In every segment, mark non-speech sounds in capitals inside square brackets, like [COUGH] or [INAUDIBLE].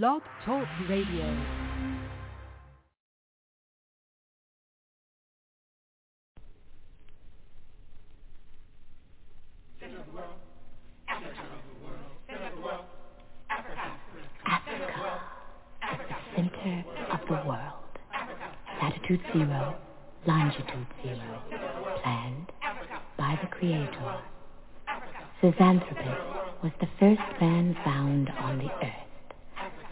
Blog Talk Radio. Africa is the center of the world. Latitude zero, longitude zero. Planned by the Creator. Zinjanthropus was the first man found on the earth.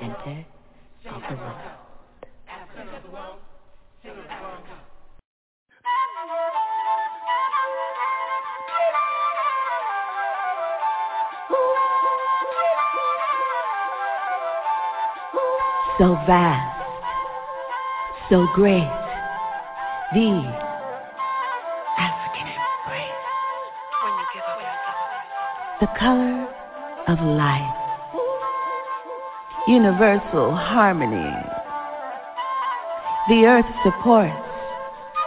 center of the world. So vast, so great, the African embrace. The color of life, universal harmony. The earth supports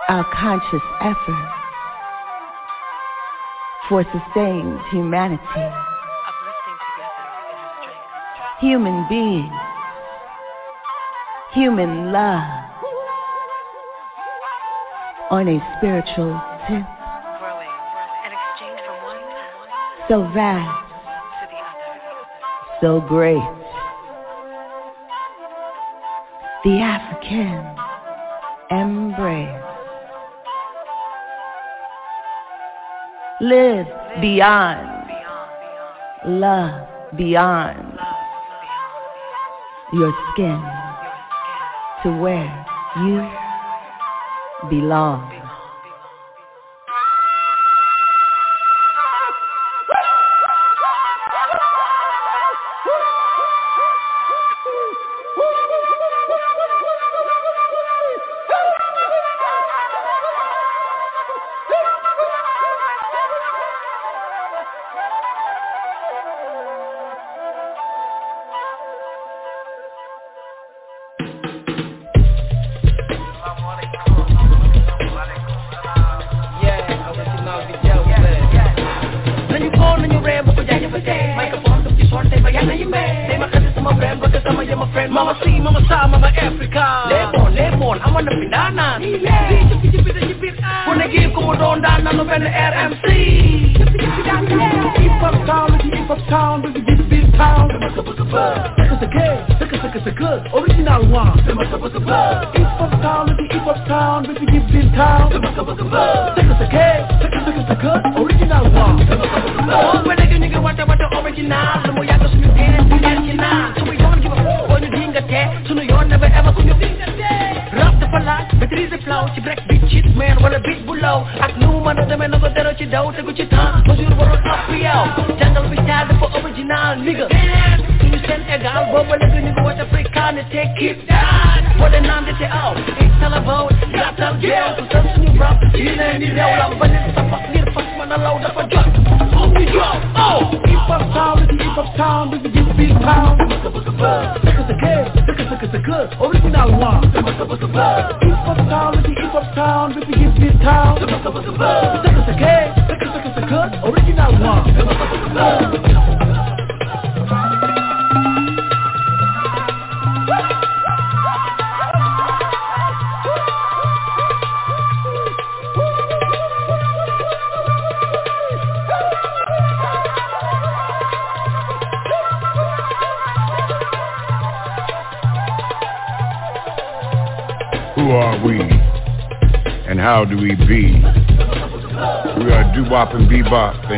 our conscious effort for sustained humanity. Human beings human love on a spiritual tip. So vast, so great. The African embrace. Live beyond, love beyond your skin to where you belong.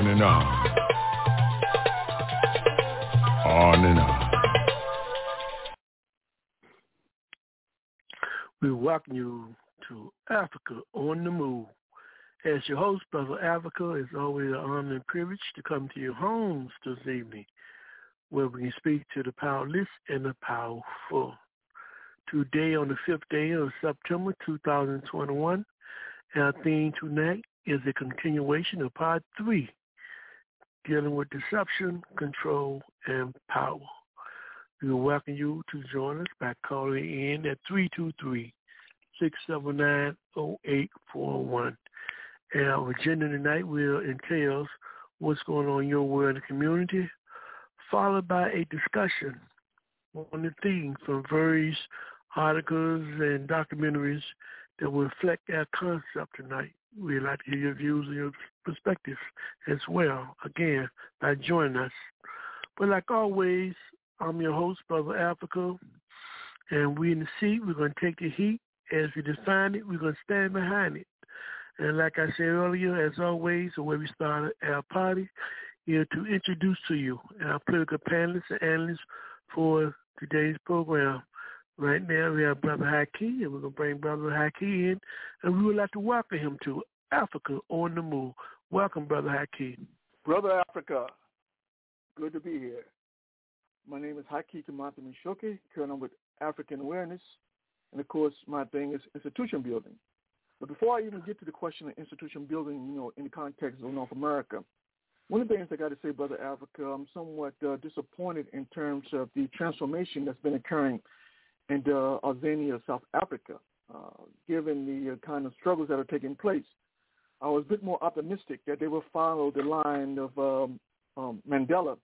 On and on. On and on. We welcome you to Africa on the Move. As your host, Brother Africa, it's always an honor and privilege to come to your homes this evening where we can speak to the powerless and the powerful. Today, on the fifth day of September 2021, our theme tonight is a continuation of part three, dealing with deception, control, and power. We welcome you to join us by calling in at 323-679-0841. Our agenda tonight will entails what's going on in your world and community, followed by a discussion on the theme from various articles and documentaries that will reflect our concept tonight. We'd like to hear your views and your perspectives as well, again, by joining us. But like always, I'm your host, Brother Africa, and we in the seat, we're going to take the heat. As we define it, we're going to stand behind it. And like I said earlier, as always, the way we started our party, here to introduce to you our political panelists and analysts for today's program. Right now we have Brother Haki, and we're to bring Brother Haki in, and we would like to welcome him to Africa on the Move. Welcome, Brother Haki. Brother Africa, good to be here. My name is Haki Kamata Mishoki, Colonel with African Awareness, and of course my thing is institution building. But before I even get to the question of institution building, you know, in the context of North America, one of the things I got to say, Brother Africa, I'm somewhat uh, disappointed in terms of the transformation that's been occurring in uh, Tanzania, South Africa, uh, given the uh, kind of struggles that are taking place. I was a bit more optimistic that they will follow the line of um, um, Mandela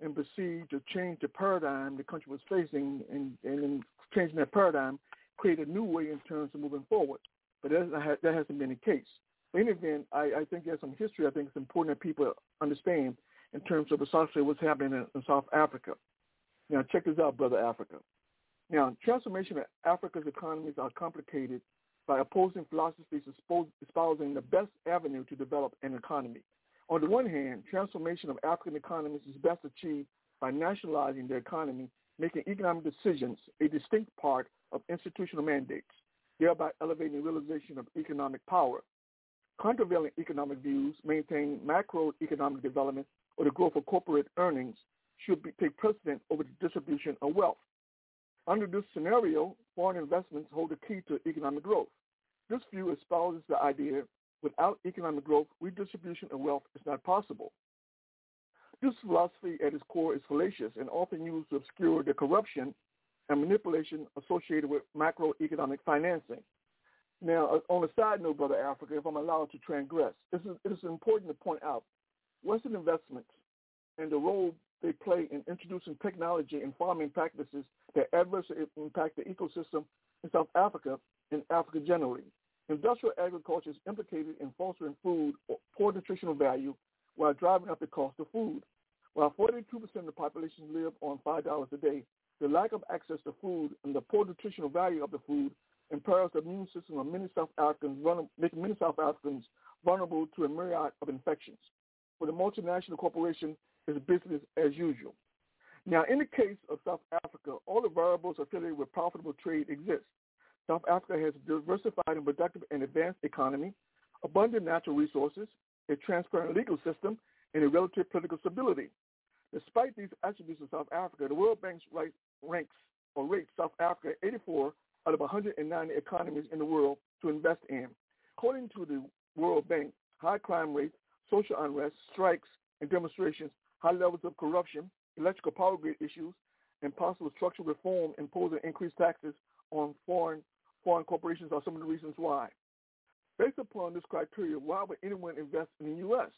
and proceed to change the paradigm the country was facing and, and in changing that paradigm, create a new way in terms of moving forward. But that, hasn't been the case. In any event, I, I think there's some history I think it's important that people understand in terms of essentially what's happening in, in South Africa. Now, check this out, Brother Africa. Now, transformation of Africa's economies are complicated by opposing philosophies espousing the best avenue to develop an economy. On the one hand, transformation of African economies is best achieved by nationalizing the economy, making economic decisions a distinct part of institutional mandates, thereby elevating realization of economic power. Countervailing economic views maintain macroeconomic development or the growth of corporate earnings should be, take precedent over the distribution of wealth. Under this scenario, foreign investments hold the key to economic growth. This view espouses the idea without economic growth, redistribution of wealth is not possible. This philosophy at its core is fallacious and often used to obscure the corruption and manipulation associated with macroeconomic financing. Now, uh, on a side note, Brother Africa, if I'm allowed to transgress, it is, it is important to point out Western investments and the role they play in introducing technology and farming practices that adversely impact the ecosystem in South Africa and Africa generally. Industrial agriculture is implicated in fostering food or poor nutritional value while driving up the cost of food. While 42% of the population live on $5 a day, the lack of access to food and the poor nutritional value of the food impairs the immune system of many South Africans, making many South Africans vulnerable to a myriad of infections. For the multinational corporation, is business as usual. Now, in the case of South Africa, all the variables affiliated with profitable trade exist. South Africa has a diversified and productive and advanced economy, abundant natural resources, a transparent legal system, and a relative political stability. Despite these attributes of South Africa, the World Bank ranks or rates South Africa 84 out of 190 economies in the world to invest in. According to the World Bank, high crime rates, social unrest, strikes, and demonstrations high levels of corruption, electrical power grid issues, and possible structural reform imposing increased taxes on foreign foreign corporations are some of the reasons why. Based upon this criteria, why would anyone invest in the U.S.?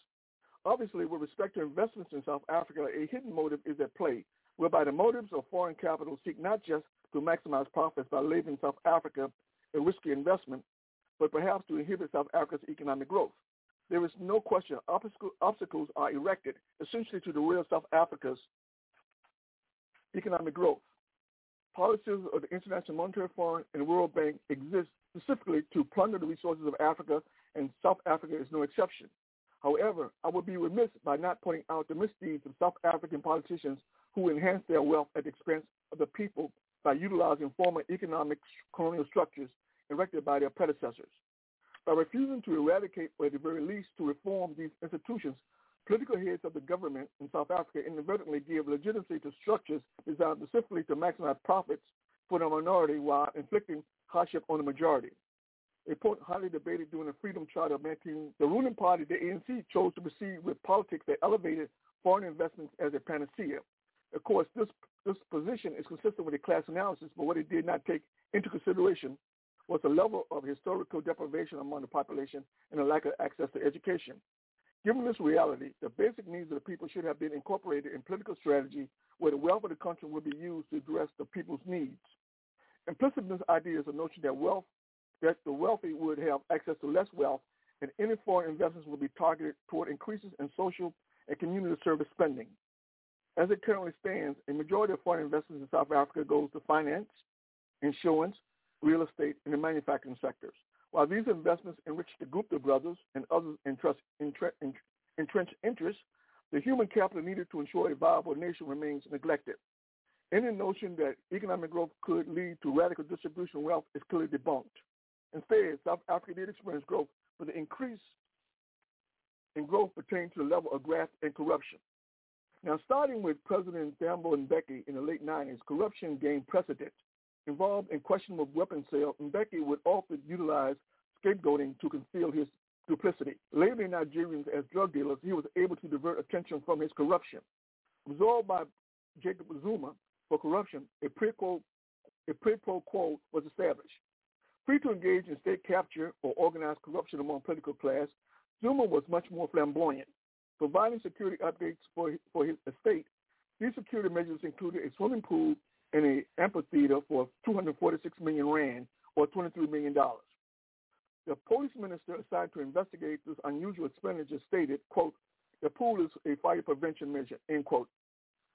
Obviously, with respect to investments in South Africa, a hidden motive is at play, whereby the motives of foreign capital seek not just to maximize profits by labeling South Africa a risky investment, but perhaps to inhibit South Africa's economic growth. There is no question obstacles are erected essentially to the real South Africa's economic growth. Policies of the International Monetary Fund and World Bank exist specifically to plunder the resources of Africa, and South Africa is no exception. However, I would be remiss by not pointing out the misdeeds of South African politicians who enhance their wealth at the expense of the people by utilizing former economic colonial structures erected by their predecessors. By refusing to eradicate or at the very least to reform these institutions, political heads of the government in South Africa inadvertently give legitimacy to structures designed specifically to maximize profits for the minority while inflicting hardship on the majority. A point highly debated during the Freedom Charter of 19, the ruling party, the ANC, chose to proceed with politics that elevated foreign investments as a panacea. Of course, this, this position is consistent with the class analysis, but what it did not take into consideration was the level of historical deprivation among the population and the lack of access to education. Given this reality, the basic needs of the people should have been incorporated in political strategy where the wealth of the country would be used to address the people's needs. Implicit in this idea is the notion that wealth that the wealthy would have access to less wealth and any foreign investments would be targeted toward increases in social and community service spending. As it currently stands, a majority of foreign investments in South Africa goes to finance, insurance, real estate, and the manufacturing sectors. While these investments enrich the Gupta brothers and others entrenched interests, the human capital needed to ensure a viable nation remains neglected. Any notion that economic growth could lead to radical distribution of wealth is clearly debunked. Instead, South Africa did experience growth, but the increase in growth pertained to the level of graft and corruption. Now, starting with President Thabo Mbeki in the late 90s, corruption gained precedence involved in questionable weapons sale, Mbeki would often utilize scapegoating to conceal his duplicity. Labeling Nigerians as drug dealers, he was able to divert attention from his corruption. Absolved by Jacob Zuma for corruption, a pre pro quo was established. Free to engage in state capture or organized corruption among political class, Zuma was much more flamboyant. Providing security updates for, for his estate, these security measures included a swimming pool in an amphitheater for 246 million rand or 23 million dollars. The police minister assigned to investigate this unusual expenditure stated, quote, the pool is a fire prevention measure, end quote.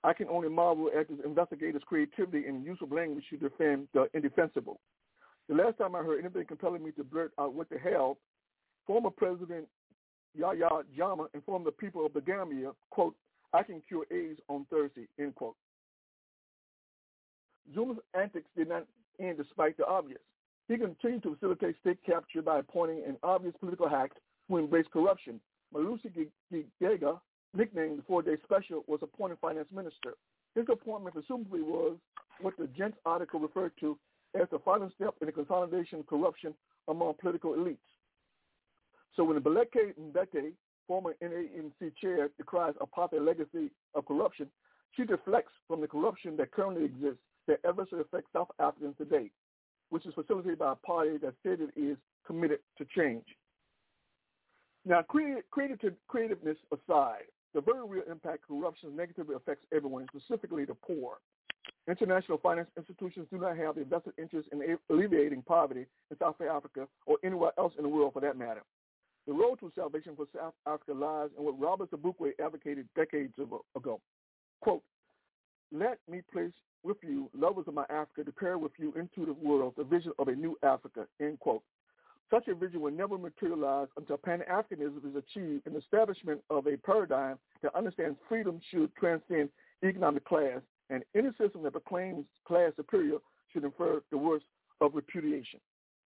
I can only marvel at the investigators' creativity and use of language to defend the indefensible. The last time I heard anything compelling me to blurt out what the hell, former President Yahya Jammeh informed the people of the Gambia, quote, I can cure AIDS on Thursday, end quote. Zuma's antics did not end despite the obvious. He continued to facilitate state capture by appointing an obvious political hack who embraced corruption. Malusi Gigaba, nicknamed the Four-Day Special, was appointed finance minister. His appointment presumably was what the Gents article referred to as the final step in the consolidation of corruption among political elites. So when the Baleka Mbete, former NANC chair, decries apartheid legacy of corruption, she deflects from the corruption that currently exists that adversely affects South Africans today, which is facilitated by a party that said it is committed to change. Now, creative, creativeness aside, the very real impact corruption negatively affects everyone, specifically the poor. International finance institutions do not have the vested interest in alleviating poverty in South Africa or anywhere else in the world for that matter. The road to salvation for South Africa lies in what Robert Sobukwe advocated decades ago. Quote, let me place with you, lovers of my Africa, to carry with you into the world the vision of a new Africa, end quote. Such a vision will never materialize until Pan-Africanism is achieved in the establishment of a paradigm that understands freedom should transcend economic class, and any system that proclaims class superior should infer the worst of repudiation.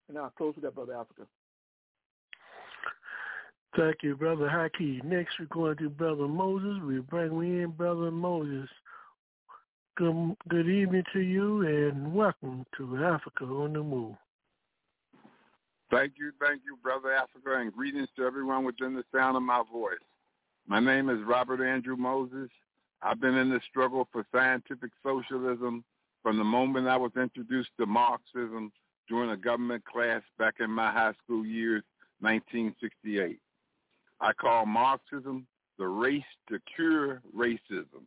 And I'll close with that, Brother Africa. Thank you, Brother Haki. Next, we're going to Brother Moses. We bring in Brother Moses. Good, good evening to you and welcome to Africa on the Move. Thank you, thank you, Brother Africa, and greetings to everyone within the sound of my voice. My name is Robert Andrew Moses. I've been in the struggle for scientific socialism from the moment I was introduced to Marxism during a government class back in my high school years, 1968. I call Marxism the race to cure racism.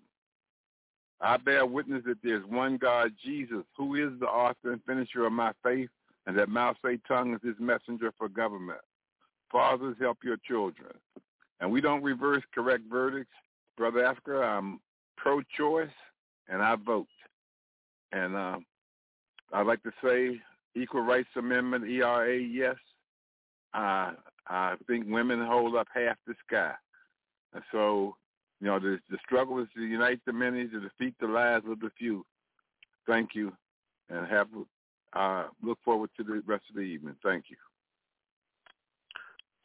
I bear witness that there's one God, Jesus, who is the author and finisher of my faith, and that Mao Tse-tung is his messenger for government. Fathers, help your children. And we don't reverse correct verdicts. Brother Africa, I'm pro-choice, and I vote. And uh, I'd like to say Equal Rights Amendment, ERA, yes. Uh, I think women hold up half the sky. And so, you know, the, the struggle is to unite the many, to defeat the lies of the few. Thank you, and have uh, look forward to the rest of the evening. Thank you.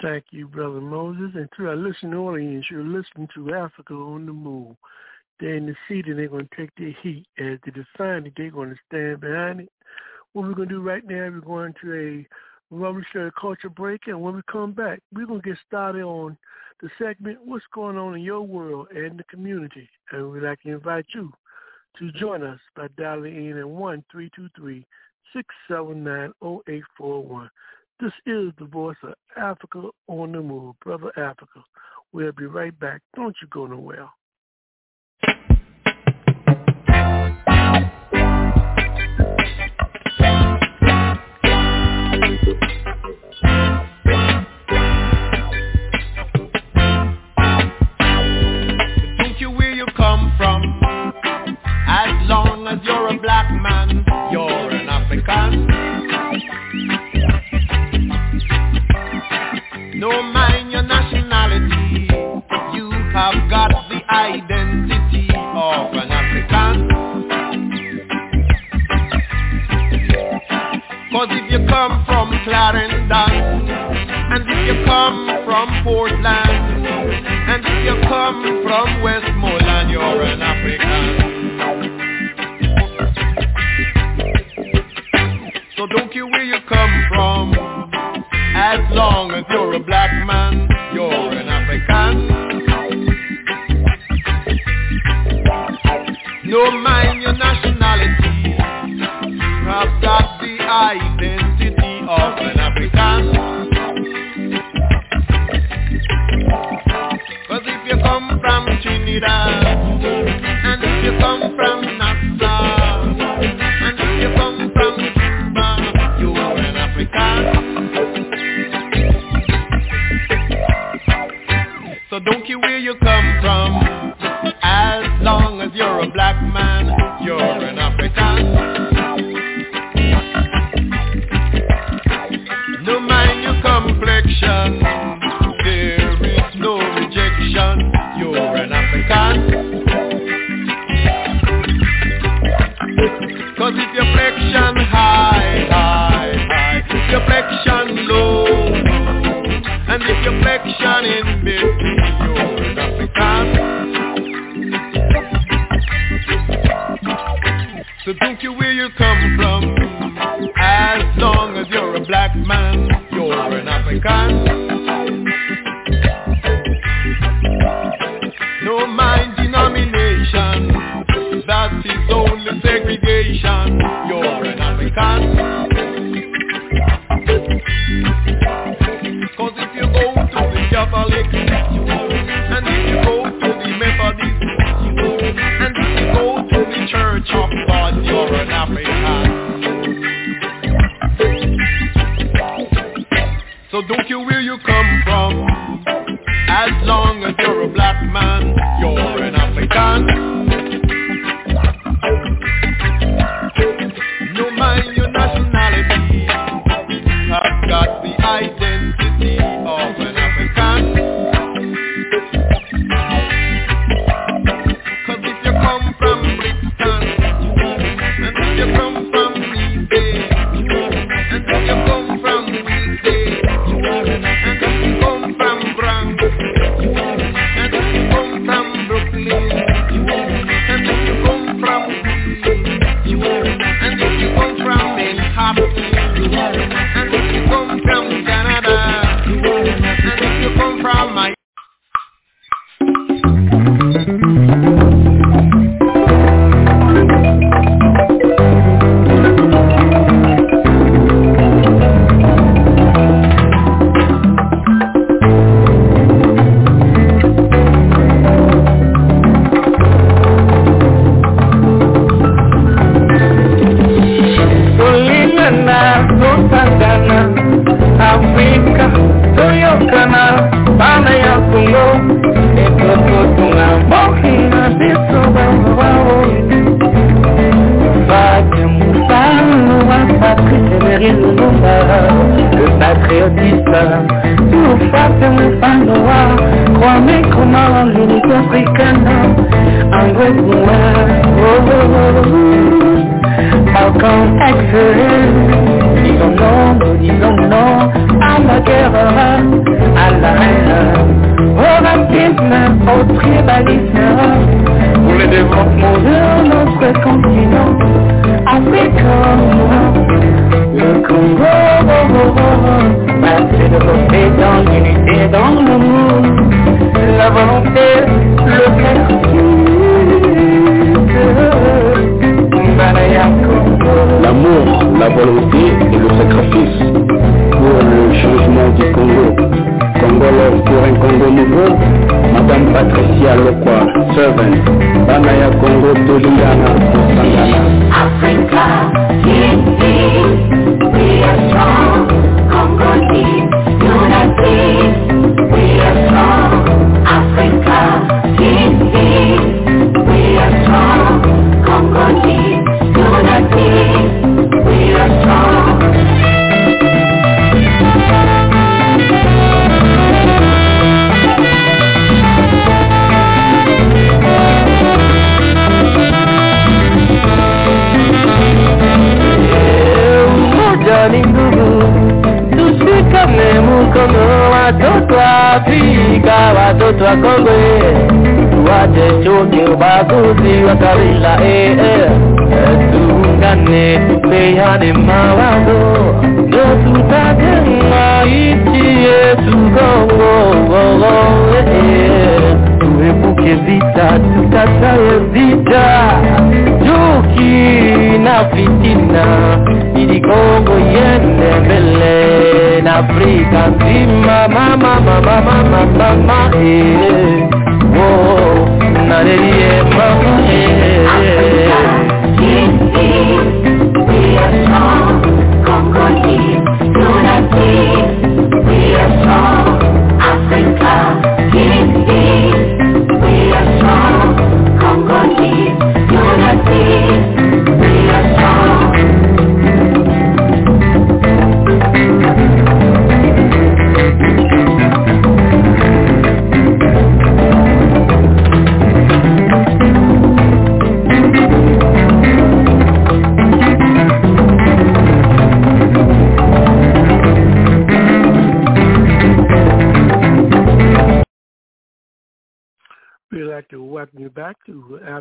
Thank you, Brother Moses. And to our listening audience, you're listening to Africa on the Move. They're in the seat and they're going to take their heat as they decide that they're going to stand behind it. What we're going to do right now, we're going to a revolutionary culture break. And when we come back, we're going to get started on the segment, What's Going On in Your World and the Community. And we'd like to invite you to join us by dialing in at 1-323-679-0841. This is the voice of Africa on the move, Brother Africa. We'll be right back. Don't you go nowhere. African. No mind your nationality, you have got the identity of an African. Cause if you come from Clarendon, and if you come from Portland, and if you come from Westmoreland, you're an African. So don't care where you come from. As long as you're a black man You're an African. No mind your nationality. Have got the identity of an African. Cause if you come from Trinidad And if you come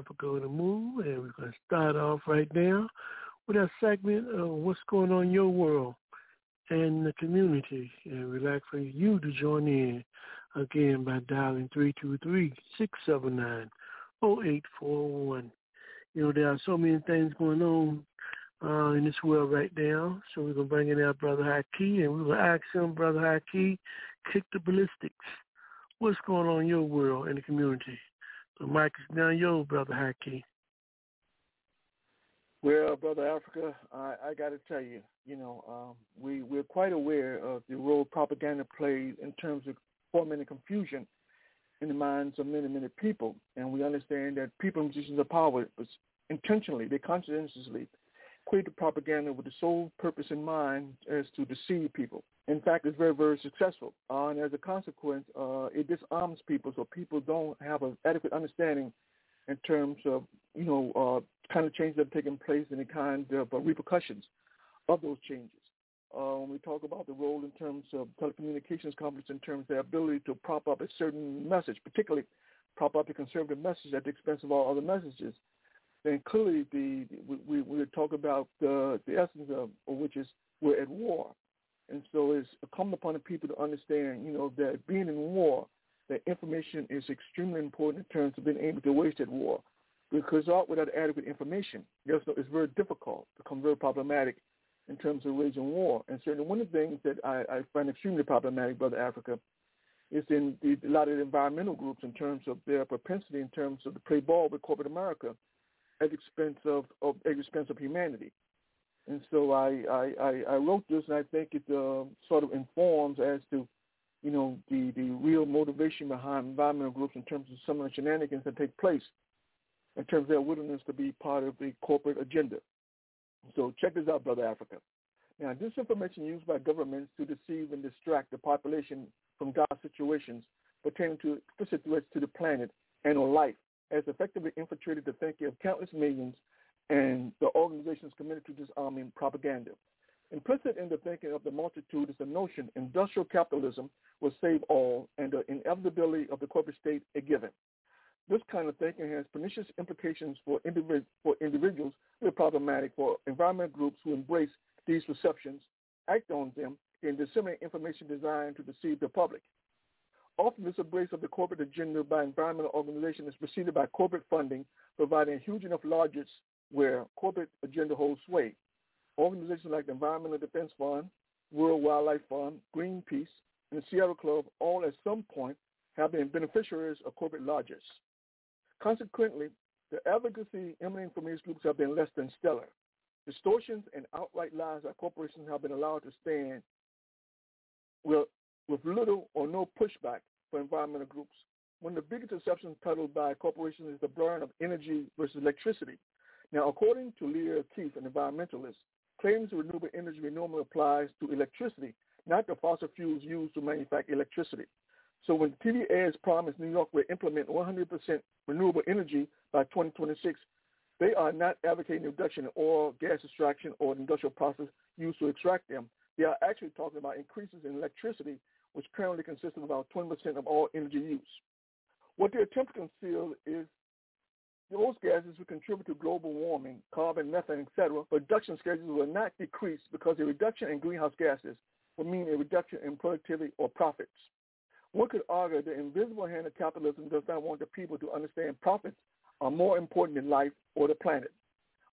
Africa on the Move, and we're going to start off right now with a segment of what's going on in your world and the community. And we'd like for you to join in again by dialing 323-679-0841. You know, there are so many things going on uh, in this world right now, so we're going to bring in our Brother Haki, and we're going to ask him, Brother Haki, kick the ballistics what's going on in your world and the community. The mic is now yours, Brother Haki. Well, brother Africa, I, I got to tell you, you know, um, we we're quite aware of the role propaganda plays in terms of fomenting confusion in the minds of many, many people, and we understand that people in positions of power intentionally, they conscientiously create the propaganda with the sole purpose in mind as to deceive people. In fact, it's very, very successful. Uh, and as a consequence, uh, it disarms people so people don't have an adequate understanding in terms of, you know, uh, kind of changes that are taking place and the kind of uh, repercussions of those changes. Uh, when we talk about the role in terms of telecommunications companies, in terms of their ability to prop up a certain message, particularly prop up the conservative message at the expense of all other messages, then clearly the we we talk about the the essence of, which is we're at war, and so it's incumbent upon the people to understand, you know, that being in war, that information is extremely important in terms of being able to wage that war, because without adequate information, it's very difficult, become very problematic in terms of waging war. And certainly one of the things that I, I find extremely problematic, Brother Africa, is in the, a lot of the environmental groups in terms of their propensity in terms of to play ball with corporate America at expense of, of at expense of humanity. And so I, I, I, wrote this, and I think it uh, sort of informs as to, you know, the, the real motivation behind environmental groups in terms of some of the shenanigans that take place in terms of their willingness to be part of the corporate agenda. So check this out, Brother Africa. Now, disinformation used by governments to deceive and distract the population from dire situations pertaining to explicit threats to the planet and on life has effectively infiltrated the thinking of countless millions and the organizations committed to disarming propaganda. Implicit in the thinking of the multitude is the notion industrial capitalism will save all and the inevitability of the corporate state a given. This kind of thinking has pernicious implications for, individ- for individuals who are problematic for environmental groups who embrace these perceptions, act on them, and disseminate information designed to deceive the public. Often this embrace of the corporate agenda by environmental organizations is preceded by corporate funding, providing huge enough largesse where corporate agenda holds sway. Organizations like the Environmental Defense Fund, World Wildlife Fund, Greenpeace, and the Sierra Club all at some point have been beneficiaries of corporate largesse. Consequently, the advocacy emanating from these groups have been less than stellar. Distortions and outright lies by corporations have been allowed to stand with, with little or no pushback for environmental groups. One of the biggest exceptions peddled by corporations is the burn of energy versus electricity. Now, according to Lierre Keith, an environmentalist, claims renewable energy normally applies to electricity, not the fossil fuels used to manufacture electricity. So when TV ads promise New York will implement 100% renewable energy by 2026, they are not advocating reduction in oil, gas extraction, or industrial process used to extract them. They are actually talking about increases in electricity, which currently consists of about 20% of all energy use. What they attempt to conceal is those gases will contribute to global warming, carbon, methane, etc. Production schedules will not decrease because a reduction in greenhouse gases will mean a reduction in productivity or profits. One could argue the invisible hand of capitalism does not want the people to understand profits are more important than life or the planet.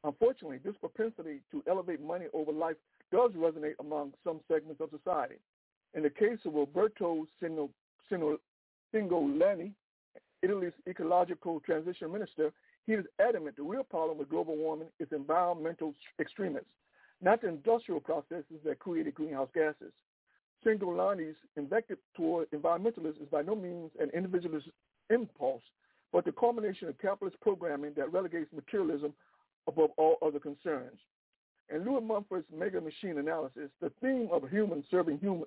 Unfortunately, this propensity to elevate money over life does resonate among some segments of society. In the case of Roberto Cingolani, Italy's ecological transition minister, he is adamant the real problem with global warming is environmental extremists, not the industrial processes that created greenhouse gases. Cingolani's invective toward environmentalists is by no means an individualist impulse, but the culmination of capitalist programming that relegates materialism above all other concerns. In Lewis Mumford's mega machine analysis, the theme of human serving human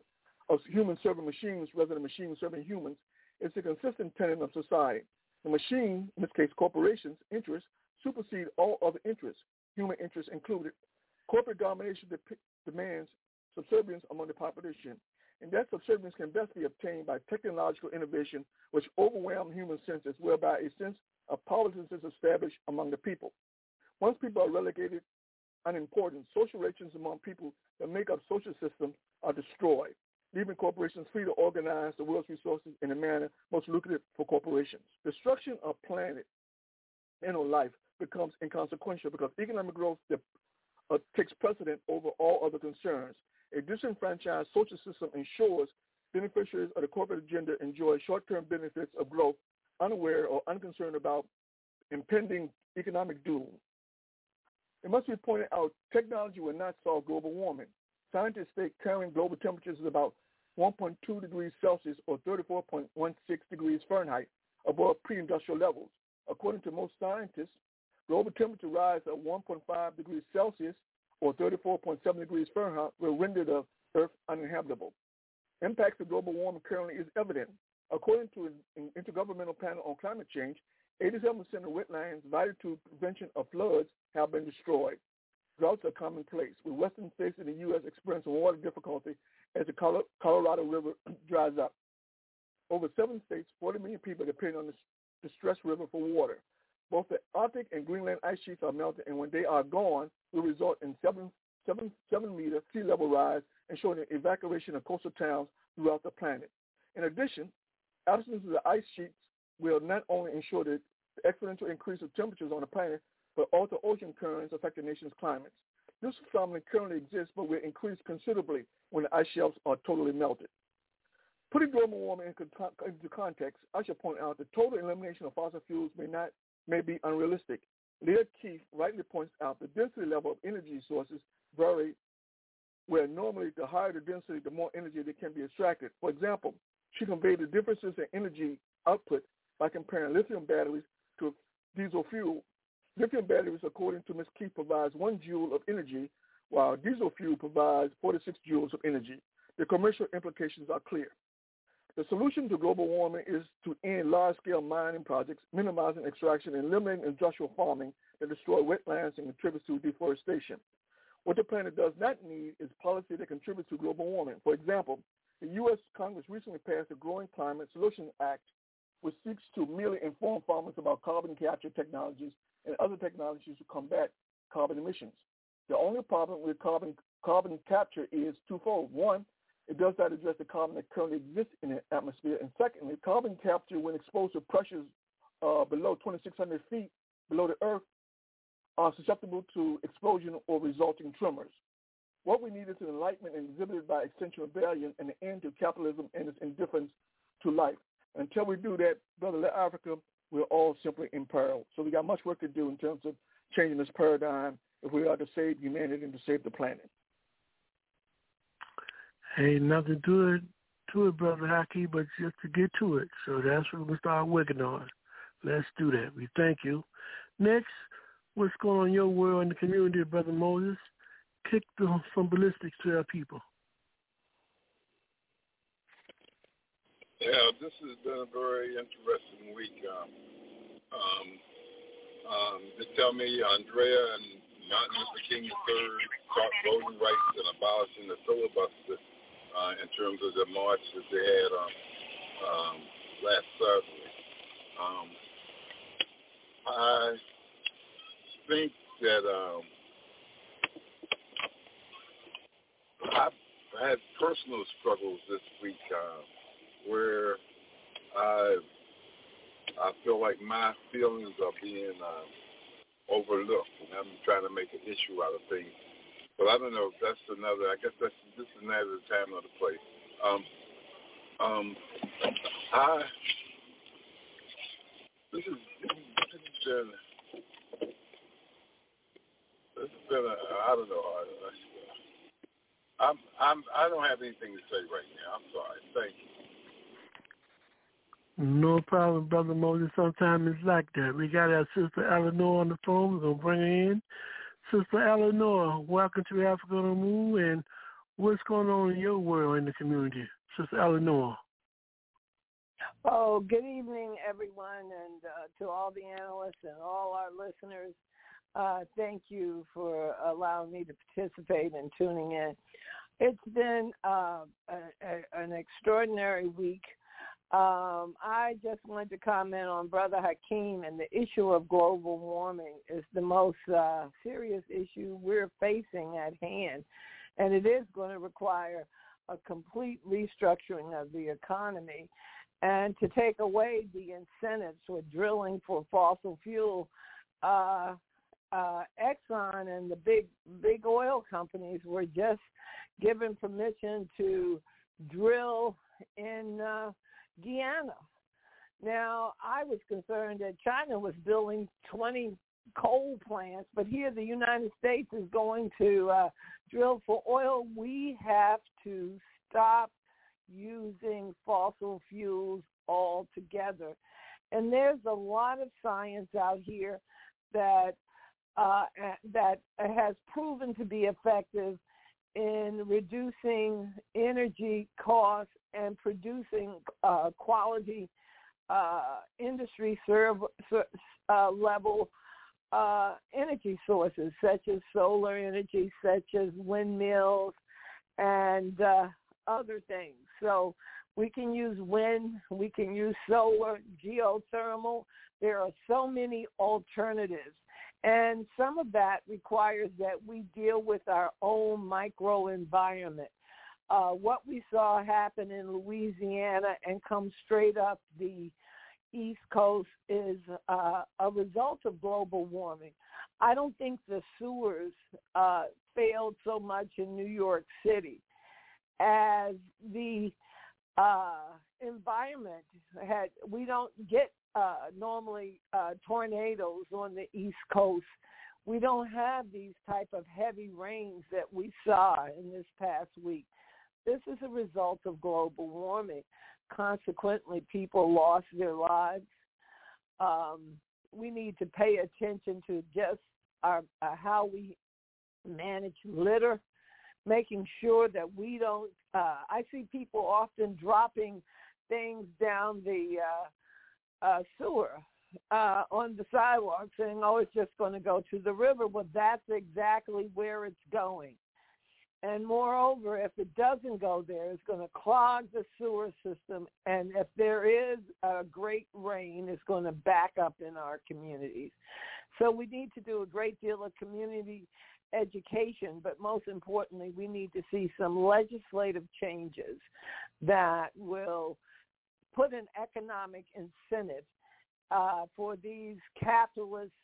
of human serving machines rather than machines serving humans is a consistent tenet of society. The machine, in this case corporations' interests, supersede all other interests, human interests included. Corporate domination de- demands subservience among the population, and that subservience can best be obtained by technological innovation, which overwhelms human senses, whereby a sense of powerlessness is established among the people. Once people are relegated unimportant, social relations among people that make up social systems are destroyed, leaving corporations free to organize the world's resources in a manner most lucrative for corporations. Destruction of planet and of life becomes inconsequential because economic growth uh, takes precedent over all other concerns. A disenfranchised social system ensures beneficiaries of the corporate agenda enjoy short-term benefits of growth, unaware or unconcerned about impending economic doom. It must be pointed out technology will not solve global warming. Scientists state current global temperatures is about 1.2 degrees Celsius or 34.16 degrees Fahrenheit above pre-industrial levels. According to most scientists, global temperature rise of 1.5 degrees Celsius or 34.7 degrees Fahrenheit will render the Earth uninhabitable. Impacts of global warming currently is evident. According to an intergovernmental panel on climate change, 87% of wetlands vital to prevention of floods have been destroyed. Droughts are commonplace, with western states in the U.S. experiencing water difficulty as the Colorado River [CLEARS THROAT] dries up. Over seven states, 40 million people depend on the distressed river for water. Both the Arctic and Greenland ice sheets are melting, and when they are gone, will result in seven, seven, seven meter sea level rise and showing the evacuation of coastal towns throughout the planet. In addition, absence of the ice sheets will not only ensure the exponential increase of temperatures on the planet, but alter ocean currents affect the nation's climates. This phenomenon currently exists, but will increase considerably when the ice shelves are totally melted. Putting global warming into context, I should point out the total elimination of fossil fuels may not may be unrealistic. Lierre Keith rightly points out the density level of energy sources vary where normally the higher the density, the more energy that can be extracted. For example, she conveyed the differences in energy output by comparing lithium batteries to diesel fuel. Lithium batteries, according to Ms. Keith, provides one joule of energy, while diesel fuel provides 46 joules of energy. The commercial implications are clear. The solution to global warming is to end large-scale mining projects, minimizing extraction and limiting industrial farming that destroy wetlands and contributes to deforestation. What the planet does not need is policy that contributes to global warming. For example, the U.S. Congress recently passed the Growing Climate Solutions Act, which seeks to merely inform farmers about carbon capture technologies and other technologies to combat carbon emissions. The only problem with carbon carbon capture is twofold. One, it does not address the carbon that currently exists in the atmosphere. And secondly, carbon capture, when exposed to pressures uh, below 2,600 feet below the earth, are susceptible to explosion or resulting tremors. What we need is an enlightenment exhibited by Extinction Rebellion and an end to capitalism and its indifference to life. Until we do that, Brother Africa, we're all simply in peril. So we got much work to do in terms of changing this paradigm if we are to save humanity and to save the planet. Ain't nothing to it, to it, brother Haki, but just to get to it. So that's what we start working on. Let's do that. We thank you. Next, what's going on in your world and the community, brother Moses? Kick the, from ballistics to our people. Yeah, this has been a very interesting week. Um, um, um, they tell me Arndrea and Martin Luther King III sought voting rights and abolishing the filibuster uh, in terms of the march that they had on um, last Saturday. Um, I think that um, I've had personal struggles this week uh, where I I feel like my feelings are being uh, overlooked, and I'm trying to make an issue out of things. But I don't know. If that's another. I guess that's this is another time of the place. Um, um, I this is this has been this has been a I don't know. I, I'm I'm I don't have anything to say right now. I'm sorry. Thank you. No problem, Brother Moses. Sometimes it's like that. We got our sister Eleanor on the phone. We're going to bring her in. Sister Eleanor, welcome to Africa on the Move. And what's going on in your world in the community? Sister Eleanor. Oh, good evening, everyone, and uh, to all the analysts and all our listeners. Uh, thank you for allowing me to participate and tuning in. It's been uh, a, a, an extraordinary week um, I just wanted to comment on Brother Hakeem and the issue of global warming is the most uh, serious issue we're facing at hand. And it is going to require a complete restructuring of the economy and to take away the incentives for drilling for fossil fuel. Uh, uh, Exxon and the big big oil companies were just given permission to drill in uh, Guyana. Now, I was concerned that China was building 20 coal plants, but here the United States is going to uh, drill for oil. We have to stop using fossil fuels altogether. And there's a lot of science out here that uh, that has proven to be effective in reducing energy costs and producing uh, quality uh, industry serve, uh, level uh, energy sources such as solar energy, such as windmills, and uh, other things. So we can use wind, we can use solar, geothermal. There are so many alternatives. And some of that requires that we deal with our own microenvironment. Uh, what we saw happen in Louisiana and come straight up the East Coast is uh, a result of global warming. I don't think the sewers uh, failed so much in New York City as the uh, environment had. We don't get uh, normally uh, tornadoes on the East Coast. We don't have these type of heavy rains that we saw in this past week. This is a result of global warming. Consequently, people lost their lives. Um, we need to pay attention to just our, uh, how we manage litter, making sure that we don't. Uh, I see people often dropping things down the uh, uh, sewer uh, on the sidewalk, saying, "Oh, it's just going to go to the river." Well, that's exactly where it's going. And moreover, if it doesn't go there, it's going to clog the sewer system. And if there is a great rain, it's going to back up in our communities. So we need to do a great deal of community education, but most importantly, we need to see some legislative changes that will put an economic incentive uh, for these capitalists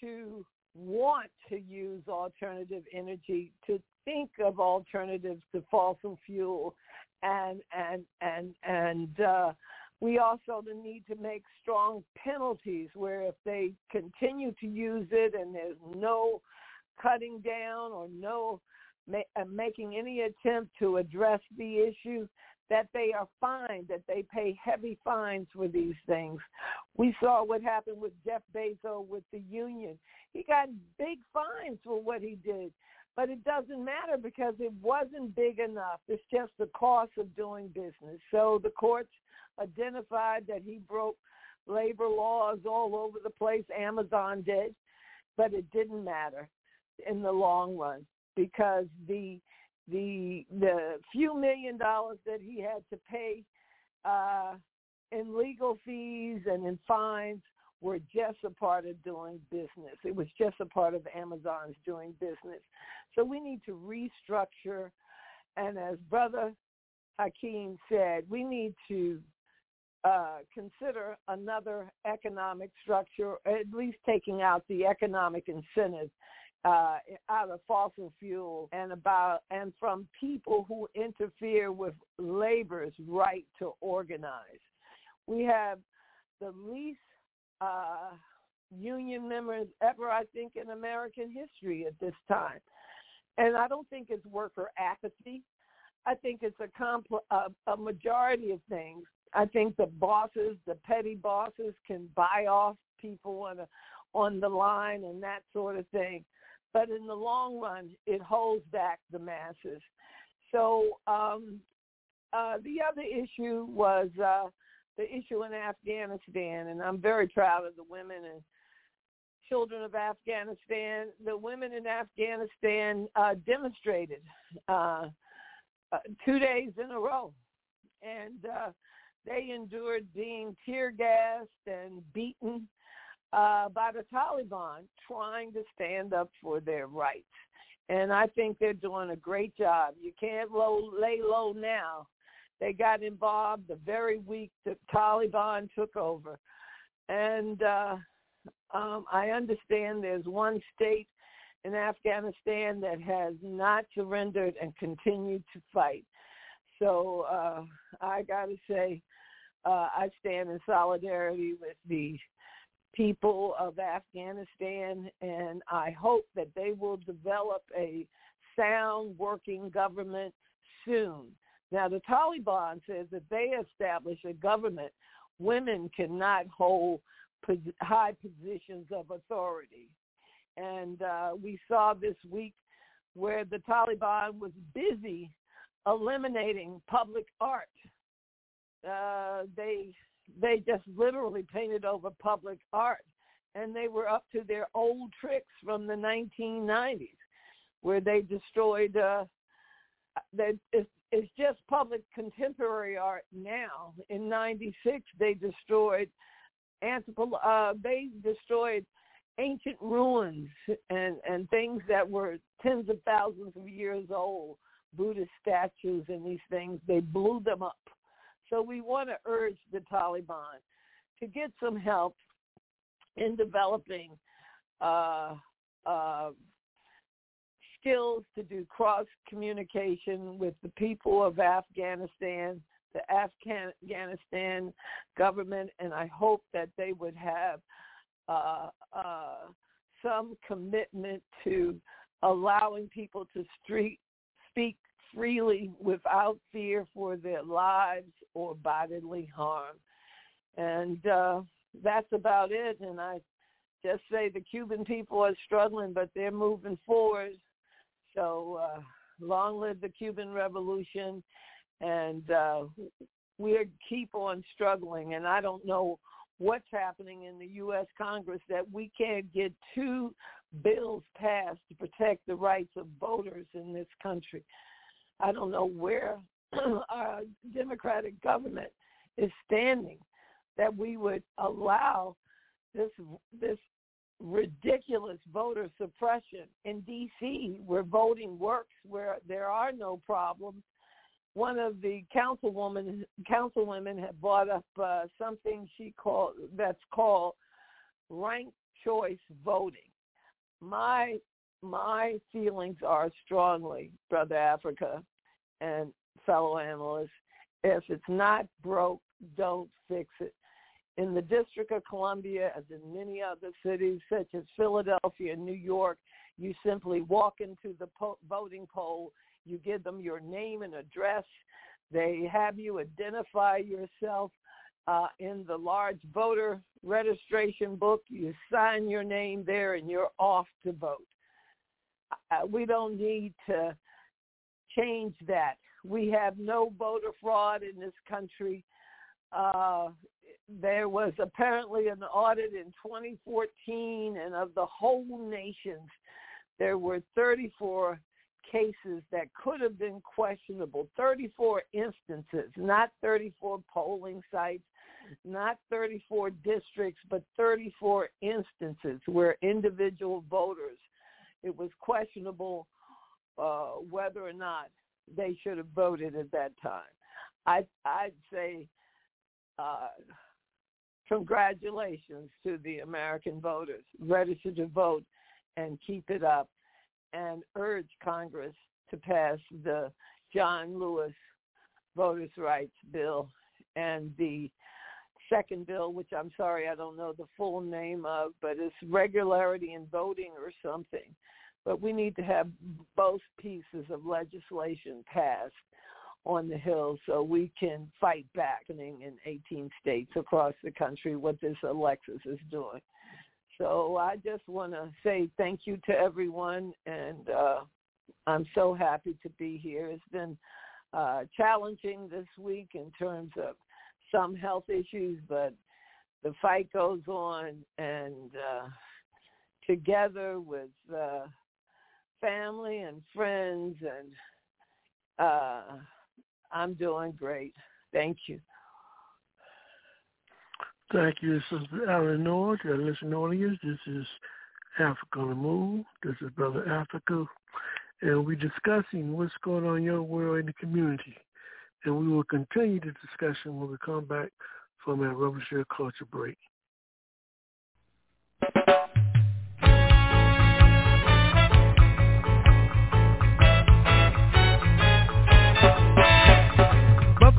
to want to use alternative energy, to think of alternatives to fossil fuel, and and and and uh, we also need to make strong penalties where if they continue to use it and there's no cutting down or no ma- uh, making any attempt to address the issue, that they are fined, that they pay heavy fines for these things. We saw what happened with Jeff Bezos with the union. He got big fines for what he did, but it doesn't matter because it wasn't big enough. It's just the cost of doing business. So the courts identified that he broke labor laws all over the place. Amazon did, but it didn't matter in the long run because the the the few million dollars that he had to pay uh, in legal fees and in fines were just a part of doing business. It was just a part of Amazon's doing business. So we need to restructure, and as Brother Hakeem said, we need to uh, consider another economic structure, at least taking out the economic incentive uh, out of fossil fuel and about and from people who interfere with labor's right to organize. We have the least uh, union members ever, I think, in American history at this time. And I don't think it's worker apathy. I think it's a, compl- a, a majority of things. I think the bosses, the petty bosses, can buy off people on a, on the line and that sort of thing but in the long run, it holds back the masses. So um, uh, the other issue was uh, the issue in Afghanistan, and I'm very proud of the women and children of Afghanistan. The women in Afghanistan uh, demonstrated uh, uh, two days in a row, and uh, they endured being tear gassed and beaten uh, by the Taliban trying to stand up for their rights. And I think they're doing a great job. You can't low, lay low now. They got involved the very week the Taliban took over. And uh, um, I understand there's one state in Afghanistan that has not surrendered and continued to fight. So uh, I got to say, uh, I stand in solidarity with the people of Afghanistan, and I hope that they will develop a sound working government soon. Now, the Taliban says that they establish a government, women cannot hold high positions of authority. And uh, we saw this week where the Taliban was busy eliminating public art. Uh, they they just literally painted over public art and they were up to their old tricks from the 1990s where they destroyed uh that it's, just public contemporary art now. In 96 they destroyed anthropo uh they destroyed ancient ruins and and things that were tens of thousands of years old buddhist statues and these things. They blew them up. So we want to urge the Taliban to get some help in developing uh, uh, skills to do cross communication with the people of Afghanistan, the Afghanistan government, and I hope that they would have uh, uh, some commitment to allowing people to street, speak freely without fear for their lives or bodily harm. And uh, that's about it. And I just say the Cuban people are struggling, but they're moving forward. So uh, long live the Cuban Revolution, and uh, we keep on struggling. And I don't know what's happening in the U.S. Congress that we can't get two bills passed to protect the rights of voters in this country. I don't know where [CLEARS THROAT] our Democratic government is standing that we would allow this this ridiculous voter suppression in D.C. where voting works, where there are no problems. One of the councilwomen councilwomen had brought up uh, something she called that's called ranked choice voting. My my feelings are strongly, brother Africa, and fellow analysts, if it's not broke, don't fix it in the District of Columbia, as in many other cities such as Philadelphia and New York, you simply walk into the po- voting poll, you give them your name and address, they have you identify yourself uh, in the large voter registration book, you sign your name there, and you're off to vote. Uh, we don't need to change that. We have no voter fraud in this country. Uh, there was apparently an audit in 2014, and of the whole nations, there were 34 cases that could have been questionable, 34 instances, not 34 polling sites, not 34 districts, but 34 instances where individual voters, it was questionable uh, whether or not they should have voted at that time. I, I'd say uh, congratulations to the American voters. Register to vote and keep it up and urge Congress to pass the John Lewis Voters' Rights Bill and the second bill, which I'm sorry I don't know the full name of, but it's regularity in voting or something. But we need to have both pieces of legislation passed on the Hill so we can fight back in 18 states across the country what this Alexis is doing. So I just want to say thank you to everyone, and uh, I'm so happy to be here. It's been uh, challenging this week in terms of some health issues, but the fight goes on, and uh, together with uh, family and friends and uh, I'm doing great. Thank you. Thank you, Sister Eleanor. To our listening audience, this is Africa on the Move. This is Brother Africa. And we're discussing what's going on in your world in the community. And we will continue the discussion when we come back from our Rubber Share Culture break.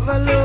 Buffalo soldier,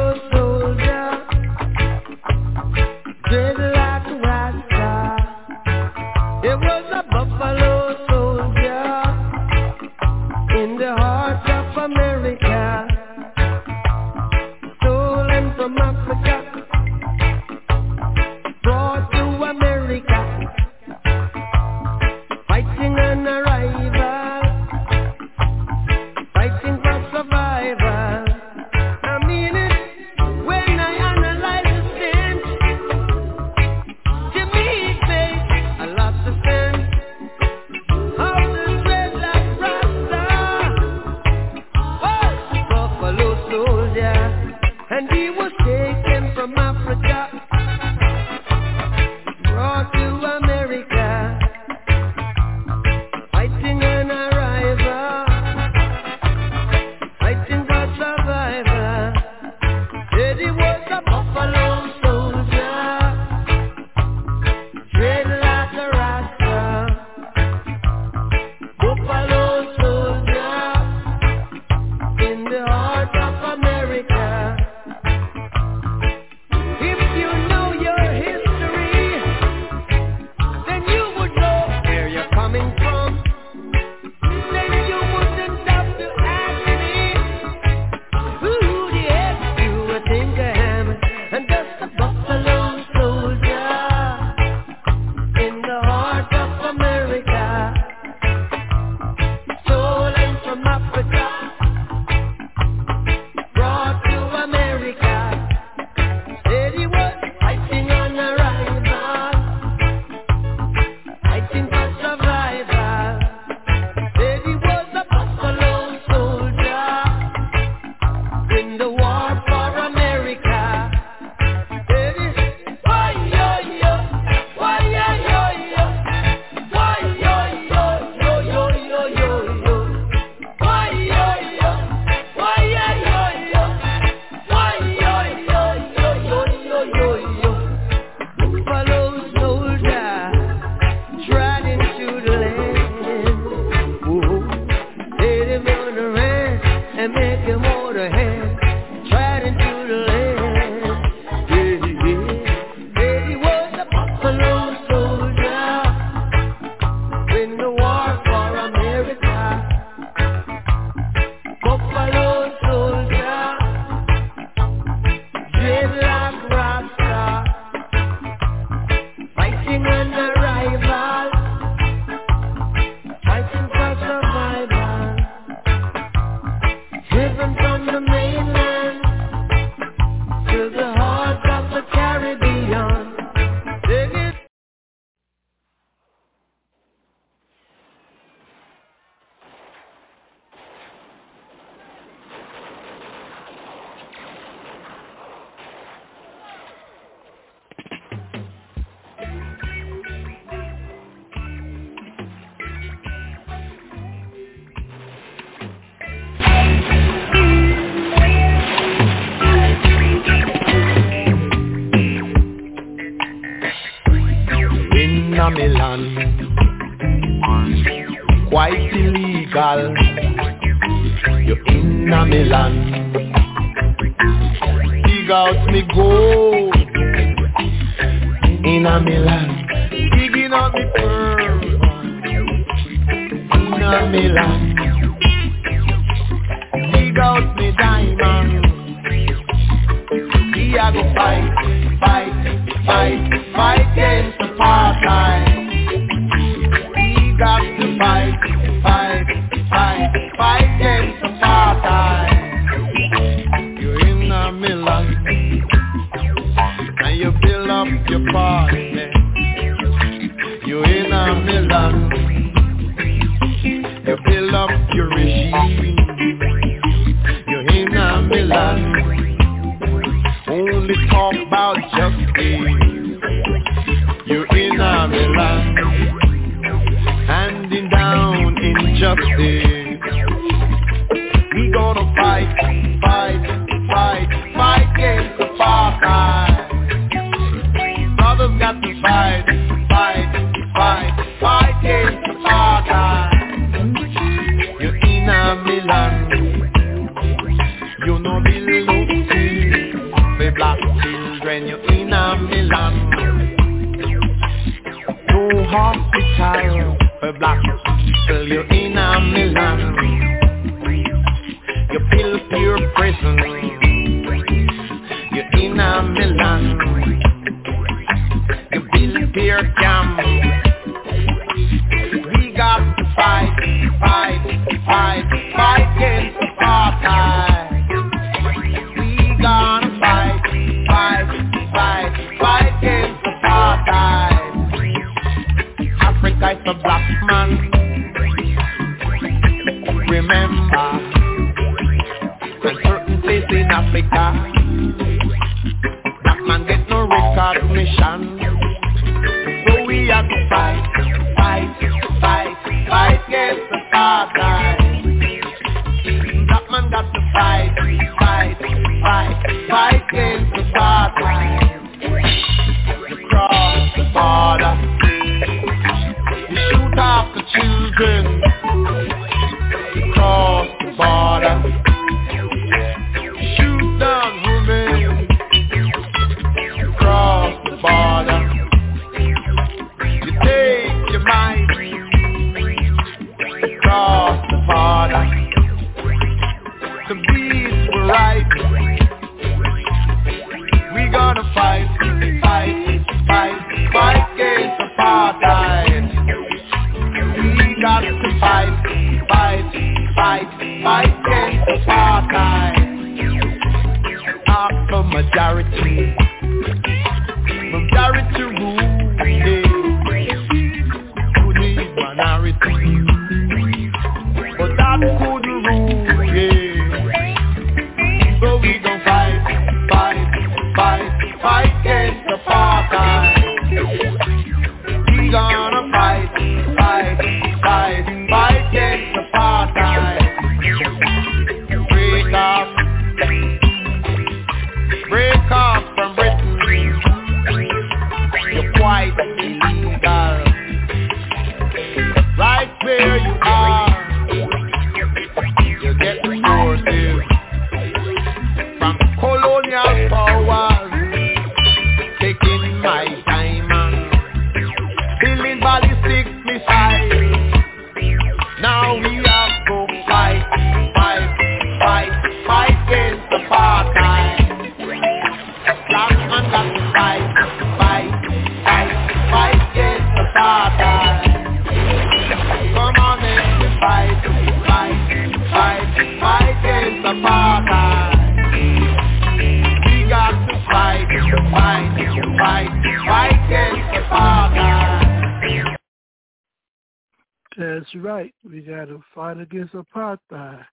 That's right. We got to fight against apartheid.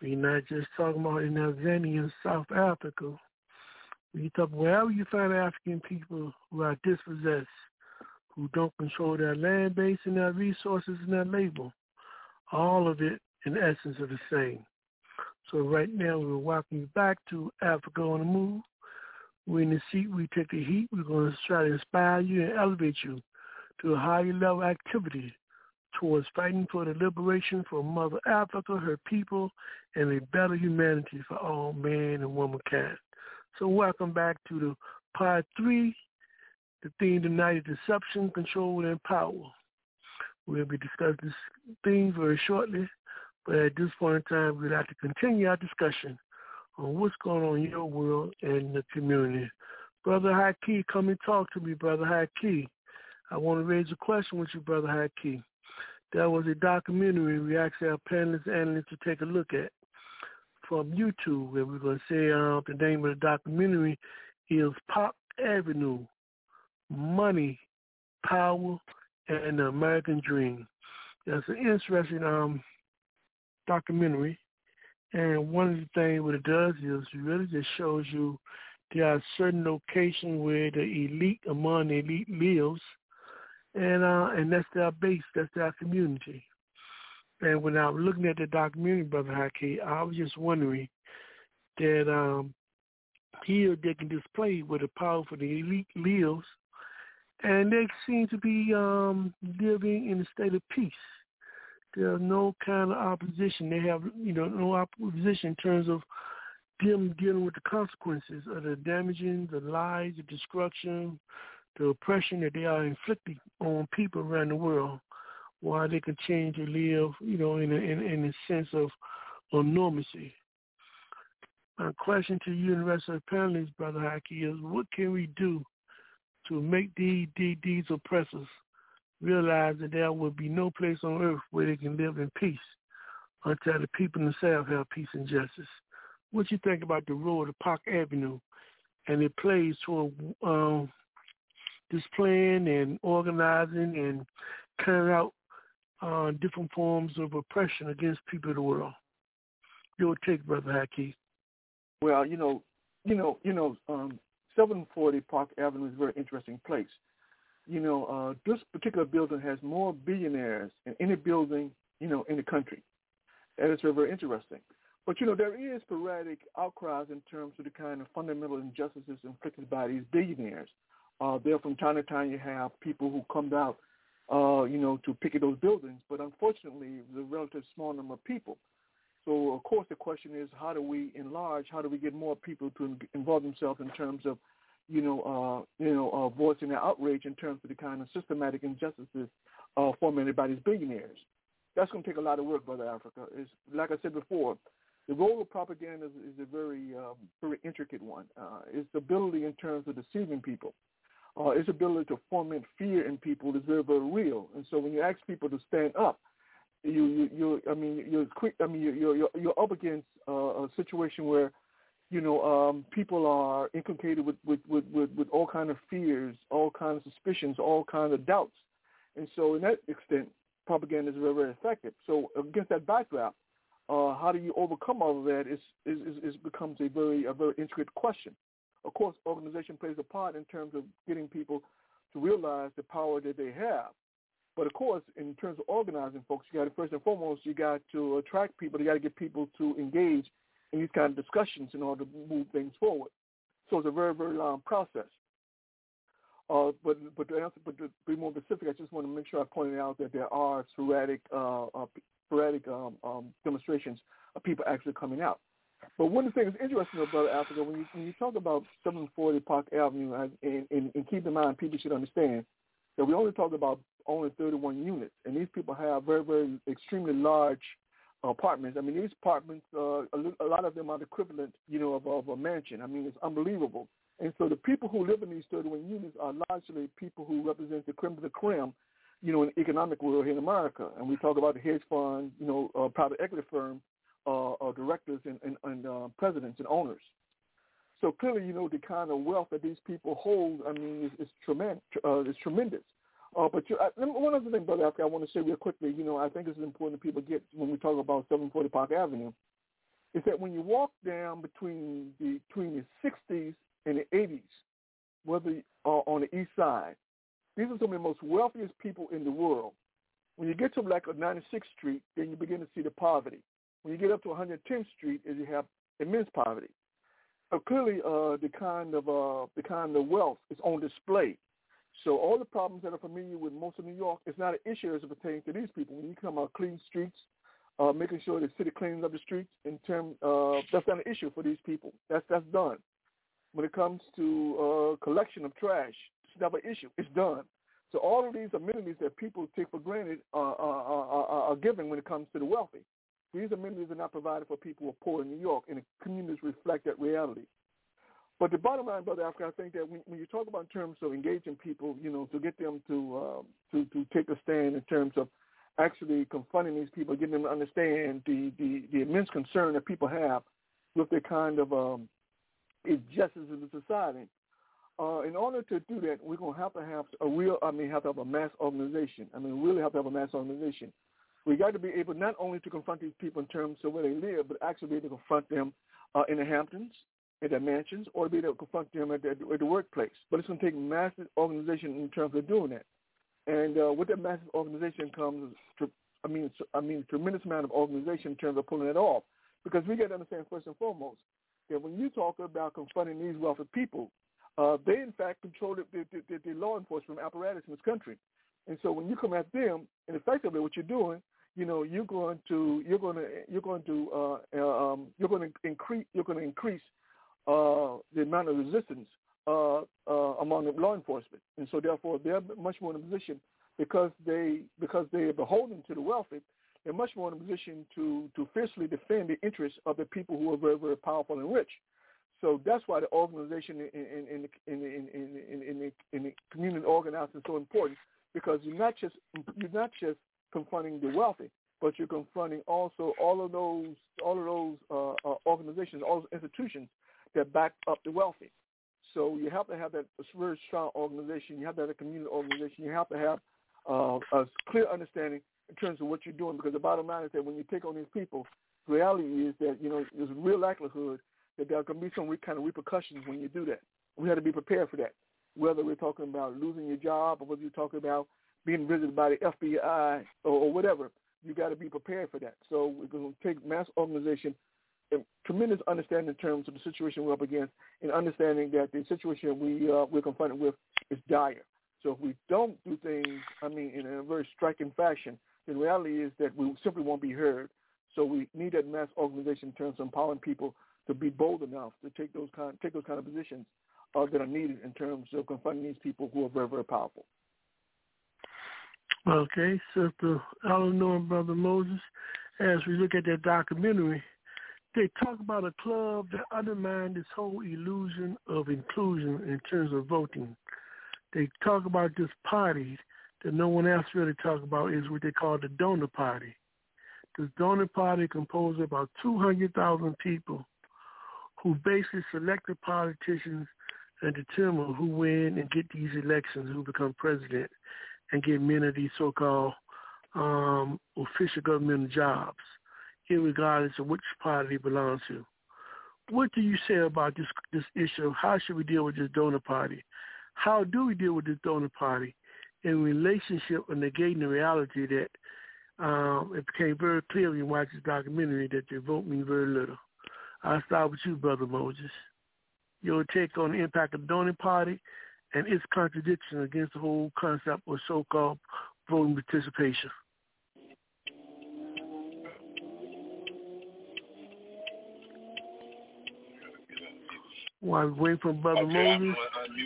We're not just talking about in Tanzania and South Africa. We talk wherever you find African people who are dispossessed, who don't control their land base and their resources and their labor. All of it, in essence, are the same. So right now, we're walking you back to Africa on the Move. We're in the seat. We take the heat. We're going to try to inspire you and elevate you to a higher level activity towards fighting for the liberation for Mother Africa, her people, and a better humanity for all man and womankind. So welcome back to the part three. The theme tonight is deception, control, and power. We'll be discussing this theme very shortly, but at this point in time, we'd like to continue our discussion on what's going on in your world and the community. Brother Haki, come and talk to me, Brother Haki. I want to raise a question with you, Brother Haki. There was a documentary we asked our panelists analysts to take a look at from YouTube, and we're going to say uh, the name of the documentary is Park Avenue, Money, Power, and the American Dream. It's an interesting um, documentary, and one of the things what it does is it really just shows you there are certain locations where the elite among the elite lives, and uh, and that's their base, that's their community. And when I was looking at the documentary, Brother Haki, I was just wondering that um, here they can display where the power for the elite lives, and they seem to be um, living in a state of peace. There's no kind of opposition. They have, you know, no opposition in terms of them dealing with the consequences of the damaging, the lies, the destruction, the oppression that they are inflicting on people around the world while they continue to live, you know, in a, in, in a sense of, of normalcy. My question to you and the rest of the panelists, Brother Haki, is what can we do to make these, these, these oppressors realize that there will be no place on earth where they can live in peace until the people themselves have peace and justice? What you think about the role of Park Avenue and it plays toward um, displaying and organizing and carrying out uh, different forms of oppression against people of the world. Your take, Brother Haki. Well, you know, you know, you know, um, 740 Park Avenue is a very interesting place. You know, uh, this particular building has more billionaires in any building, you know, in the country. That is very, very interesting. But, you know, there is sporadic outcries in terms of the kind of fundamental injustices inflicted by these billionaires. Uh, there from time to time you have people who come out uh, you know, to picket those buildings. But unfortunately, the relative small number of people. So of course the question is, how do we enlarge? How do we get more people to involve themselves in terms of, you know, uh, you know, uh, voicing their outrage in terms of the kind of systematic injustices uh, by these billionaires? That's going to take a lot of work, Brother Africa. Is like I said before, the role of propaganda is, is a very, um, very intricate one. Uh, it's ability in terms of deceiving people uh, its ability to foment fear in people is very, very real. And so when you ask people to stand up, you, you, you I mean, you're quick. I mean, you're you're, you're up against uh, a situation where, you know, um, people are inculcated with, with, with, with, with all kind of fears, all kinds of suspicions, all kinds of doubts. And so, in that extent, propaganda is very, very effective. So, against that backdrop, uh, how do you overcome all of that? Is, is, is becomes a very a very intricate question. Of course, organization plays a part in terms of getting people to realize the power that they have. But of course, in terms of organizing folks, you got to first and foremost, you got to attract people. You got to get people to engage in these kind of discussions in order to move things forward. So it's a very, very long process. Uh, but but to answer, but to be more specific, I just want to make sure I pointed out that there are sporadic uh, uh, sporadic um, um, demonstrations of people actually coming out. But one of the things interesting about Africa, when you when you talk about 740 Park Avenue, and, and, and keep in mind, people should understand that we only talk about only 31 units, and these people have very, very extremely large apartments. I mean, these apartments, uh, a, lot of them are the equivalent, you know, of, of a mansion. I mean, it's unbelievable. And so the people who live in these 31 units are largely people who represent the creme de la creme, you know, in the economic world here in America. And we talk about the hedge fund, you know, uh, private equity firm uh, uh, directors and, and, and uh, presidents and owners. So clearly, you know, the kind of wealth that these people hold, I mean, is, is, tremendous. Uh, is tremendous. Uh, but you, uh, one other thing, Brother Africa, I want to say real quickly, you know, I think it's important that people get when we talk about 740 Park Avenue, is that when you walk down between the between the 60s and the 80s, whether uh, on the east side, these are some of the most wealthiest people in the world. When you get to like 96th Street, then you begin to see the poverty. When you get up to 110th Street, is you have immense poverty. So clearly, uh, the kind of uh, the kind of wealth is on display. So all the problems that are familiar with most of New York is not an issue as it pertains to these people. When you come out clean streets, uh, making sure the city cleans up the streets in terms uh, that's not an issue for these people. That's that's done. When it comes to uh, collection of trash, it's never an issue. It's done. So all of these amenities that people take for granted are, are, are, are given when it comes to the wealthy. These amenities are not provided for people who are poor in New York, and the communities reflect that reality. But the bottom line, Brother Africa, I think that when, when you talk about in terms of engaging people, you know, to get them to uh, to to take a stand in terms of actually confronting these people, getting them to understand the the, the immense concern that people have with the kind of um, injustice in the society. Uh, in order to do that, we're going to have to have a real, I mean, have to have a mass organization. I mean, really have to have a mass organization. We got to be able not only to confront these people in terms of where they live, but actually be able to confront them uh, in the Hamptons, in their mansions, or be able to confront them at the, at the workplace. But it's going to take massive organization in terms of doing that. And uh, with that massive organization comes, I mean, I mean, a tremendous amount of organization in terms of pulling it off. Because we got to understand first and foremost that when you talk about confronting these wealthy people, uh, they in fact control the, the, the, the law enforcement apparatus in this country. And so when you come at them, and effectively what you're doing, you know, you're going to you're going to you're going to uh, uh, um, you're going to increase you're going to increase uh, the amount of resistance uh, uh, among law enforcement, and so therefore they're much more in a position because they because they are beholden to the wealthy. They're much more in a position to to fiercely defend the interests of the people who are very very powerful and rich. So that's why the organization in in in in in in, in, the, in the community organizing is so important because you're not just you're not just confronting the wealthy, but you're confronting also all of those all of those uh, uh, organizations, all those institutions that back up the wealthy. So you have to have that very strong organization. You have to have a community organization. You have to have uh, a clear understanding in terms of what you're doing. Because the bottom line is that when you take on these people, the reality is that you know there's a real likelihood that there can be some kind of repercussions when you do that. We have to be prepared for that. Whether we're talking about losing your job or whether you're talking about being visited by the FBI or, or whatever, you got to be prepared for that. So we're going to take mass organization tremendous understanding in terms of the situation we're up against and understanding that the situation we, uh, we're confronted with is dire. So if we don't do things, I mean, in a very striking fashion, the reality is that we simply won't be heard. So we need that mass organization in terms of empowering people to be bold enough to take those kind take those kind of positions uh, that are needed in terms of confronting these people who are very very powerful. Okay, Sister Eleanor and Brother Moses, as we look at that documentary, they talk about a club that undermined this whole illusion of inclusion in terms of voting. They talk about this party that no one else really talks about is what they call the donor party. This donor party composed of about 200,000 people who basically select the politicians and determine who win and get these elections, who become president and get many of these so-called um, official government jobs, regardless of which party they belong to. What do you say about this this issue? How should we deal with this donor party? How do we deal with this donor party in relationship and negating the reality that um, it became very clear when you watch this documentary that your vote means very little. I'll start with you, Brother Moses. Your take on the impact of the donor party and its contradiction against the whole concept of so-called voting participation. While we wait for Brother okay, Moses,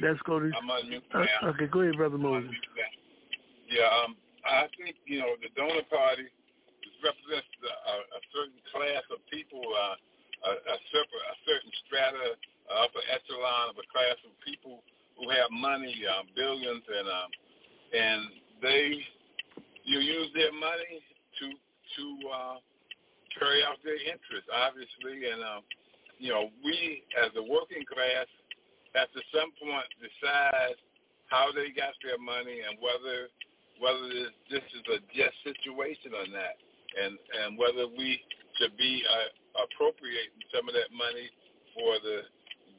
let's go to. Uh, okay, go ahead, Brother Moses. Yeah, um, I think you know the donor party represents a, a certain class of people, uh, a, a, separate, a certain strata, uh, upper echelon of a class of people who have money, um, billions, and um, and they you use their money to to uh, carry out their interests, obviously, and um, you know we as the working class have to some point decide how they got their money and whether whether this, this is a just situation or not, and and whether we should be uh, appropriating some of that money for the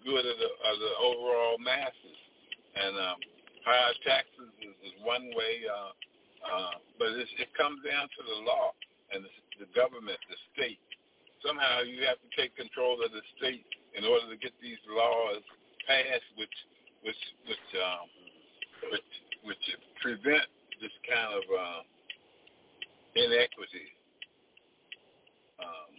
good of the of the overall masses. And um, higher taxes is, is one way, uh, uh, but it's, it comes down to the law and the, the government, the state. Somehow you have to take control of the state in order to get these laws passed, which which which um, which which prevent this kind of uh, inequity. Um,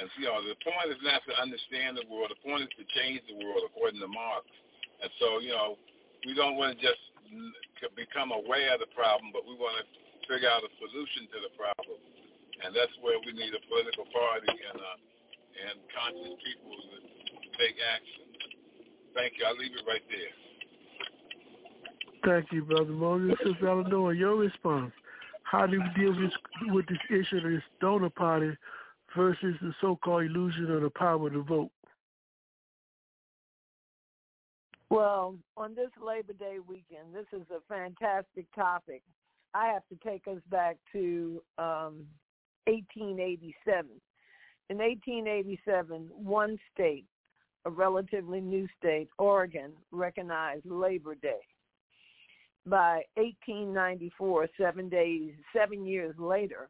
and you know, the point is not to understand the world. The point is to change the world according to Marx. And so, you know, we don't want to just become aware of the problem, but we want to figure out a solution to the problem. And that's where we need a political party and uh, and conscious people to take action. Thank you. I'll leave it right there. Thank you, Brother Moses. Sister Eleanor, your response. How do we deal with, with this issue of this donor party versus the so-called illusion of the power to vote? Well, on this Labor Day weekend, this is a fantastic topic. I have to take us back to um, 1887. In 1887, one state, a relatively new state, Oregon, recognized Labor Day. By 1894, seven days, seven years later,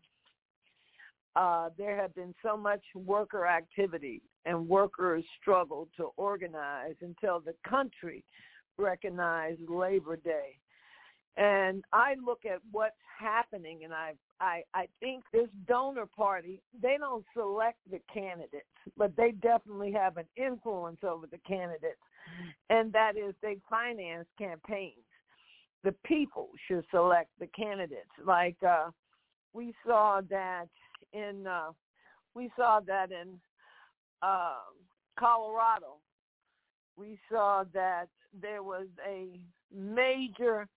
uh, there had been so much worker activity and workers struggled to organize until the country recognized Labor Day. And I look at what's happening and I I I think this donor party, they don't select the candidates, but they definitely have an influence over the candidates. And that is they finance campaigns. The people should select the candidates. Like uh we saw that in uh we saw that in uh, Colorado, we saw that there was a major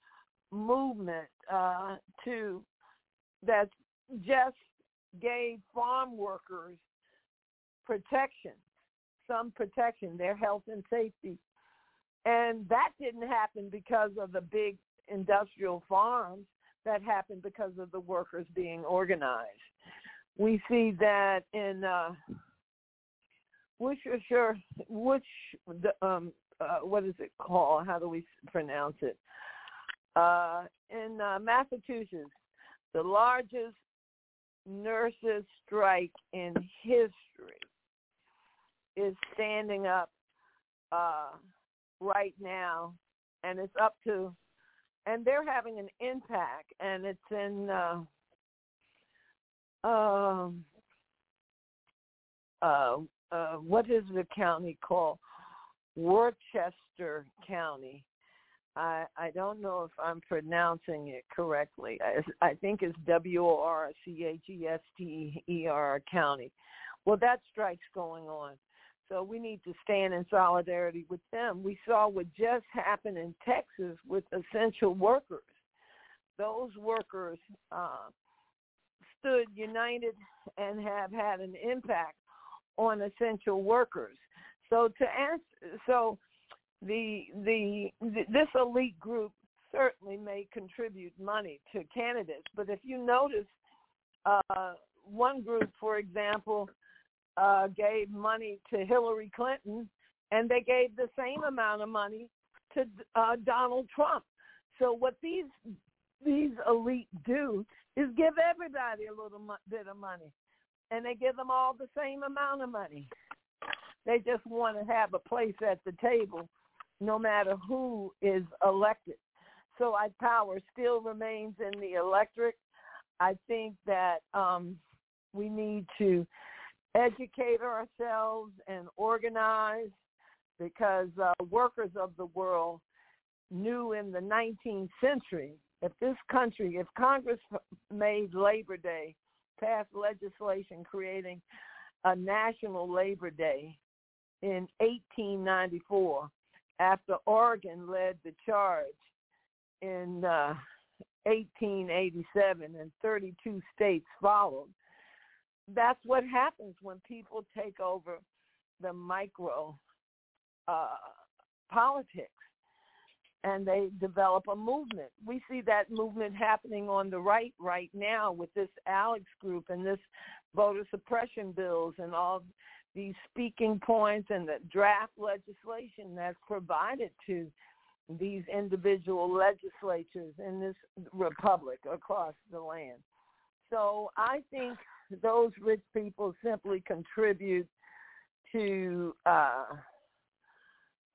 movement uh, to that just gave farm workers protection, some protection, their health and safety. And that didn't happen because of the big industrial farms. That happened because of the workers being organized. We see that in uh, which sure which the um uh, what is it called? How do we pronounce it? Uh, in uh, Massachusetts, the largest nurses strike in history is standing up uh, right now, and it's up to, and they're having an impact, and it's in. Um, uh, uh, what is the county called? Worcester County. I I don't know if I'm pronouncing it correctly. I, I think it's W O R C H E S T E R County. Well, that strike's going on. So we need to stand in solidarity with them. We saw what just happened in Texas with essential workers. Those workers uh, stood united and have had an impact on essential workers. So to answer, so the, the the this elite group certainly may contribute money to candidates, but if you notice, uh, one group, for example, uh, gave money to Hillary Clinton, and they gave the same amount of money to uh, Donald Trump. So what these these elite do is give everybody a little mo- bit of money and they give them all the same amount of money. They just want to have a place at the table no matter who is elected. So I power still remains in the electorate. I think that um, we need to educate ourselves and organize because uh, workers of the world knew in the 19th century if this country, if Congress made Labor Day passed legislation creating a national Labor Day in 1894 after Oregon led the charge in uh, 1887 and 32 states followed. That's what happens when people take over the micro uh, politics and they develop a movement. We see that movement happening on the right right now with this ALEC's group and this voter suppression bills and all these speaking points and the draft legislation that's provided to these individual legislatures in this republic across the land. So I think those rich people simply contribute to uh,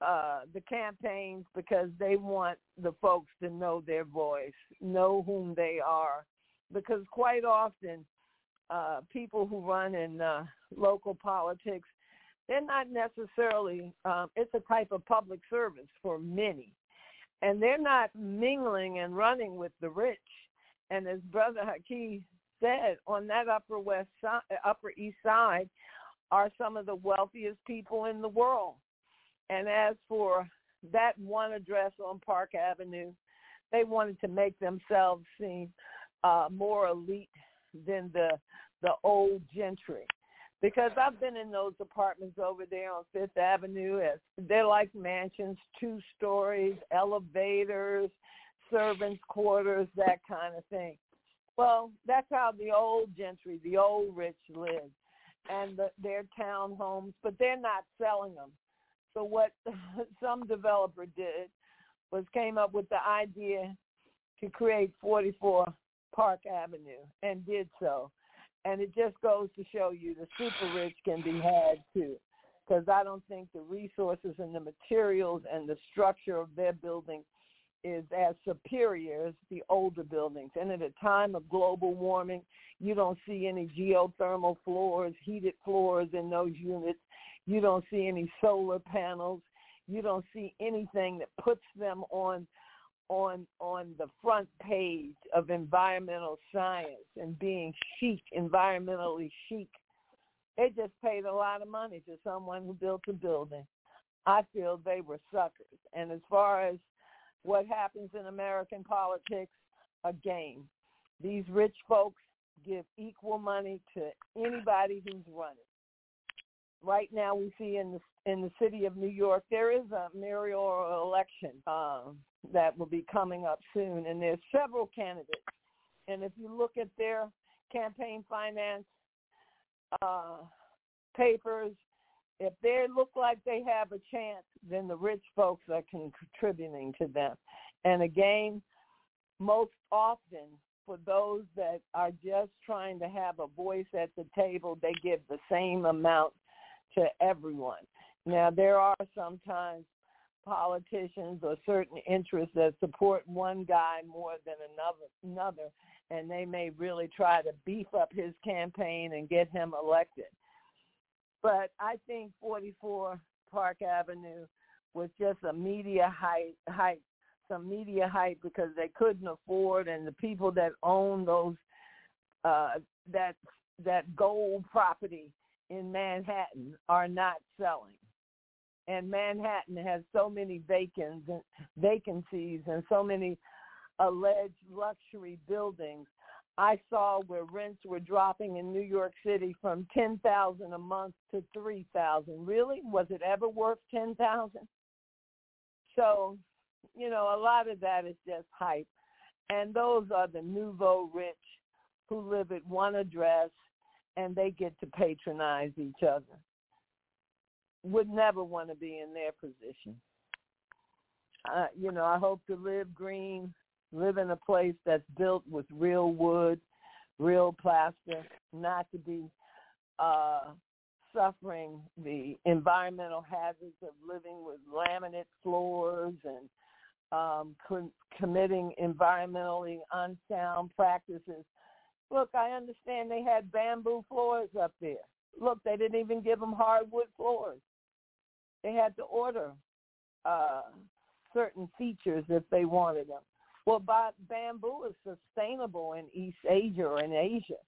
uh, the campaigns because they want the folks to know their voice, know whom they are, because quite often uh, people who run in uh, local politics, they're not necessarily. Um, it's a type of public service for many, and they're not mingling and running with the rich. And as Brother Haki said, on that Upper West Upper East Side, are some of the wealthiest people in the world. And as for that one address on Park Avenue, they wanted to make themselves seem uh, more elite than the the old gentry. Because I've been in those apartments over there on Fifth Avenue. As they're like mansions, two stories, elevators, servants' quarters, that kind of thing. Well, that's how the old gentry, the old rich live, and the, their townhomes, but they're not selling them. So what [LAUGHS] some developer did was came up with the idea to create 44 Park Avenue and did so. And it just goes to show you the super rich can be had too. Because I don't think the resources and the materials and the structure of their building is as superior as the older buildings. And at a time of global warming, you don't see any geothermal floors, heated floors in those units. You don't see any solar panels. You don't see anything that puts them on on on the front page of environmental science and being chic, environmentally chic. They just paid a lot of money to someone who built a building. I feel they were suckers. And as far as what happens in American politics, a game. These rich folks give equal money to anybody who's running. Right now, we see in the in the city of New York there is a mayoral election uh, that will be coming up soon, and there's several candidates. And if you look at their campaign finance uh, papers, if they look like they have a chance, then the rich folks are contributing to them. And again, most often for those that are just trying to have a voice at the table, they give the same amount to everyone. Now, there are sometimes politicians or certain interests that support one guy more than another, another, and they may really try to beef up his campaign and get him elected. But I think 44 Park Avenue was just a media hype, hype, some media hype because they couldn't afford, and the people that own those uh, that that gold property in Manhattan are not selling. And Manhattan has so many vacants, vacancies and so many alleged luxury buildings I saw where rents were dropping in New York City from ten thousand a month to three thousand. Really? Was it ever worth ten thousand? So, you know, a lot of that is just hype. And those are the nouveau rich who live at one address and they get to patronize each other. Would never want to be in their position. Uh, you know, I hope to live green live in a place that's built with real wood, real plaster, not to be uh, suffering the environmental hazards of living with laminate floors and um, co- committing environmentally unsound practices. Look, I understand they had bamboo floors up there. Look, they didn't even give them hardwood floors. They had to order uh, certain features if they wanted them. Well, bamboo is sustainable in East Asia or in Asia,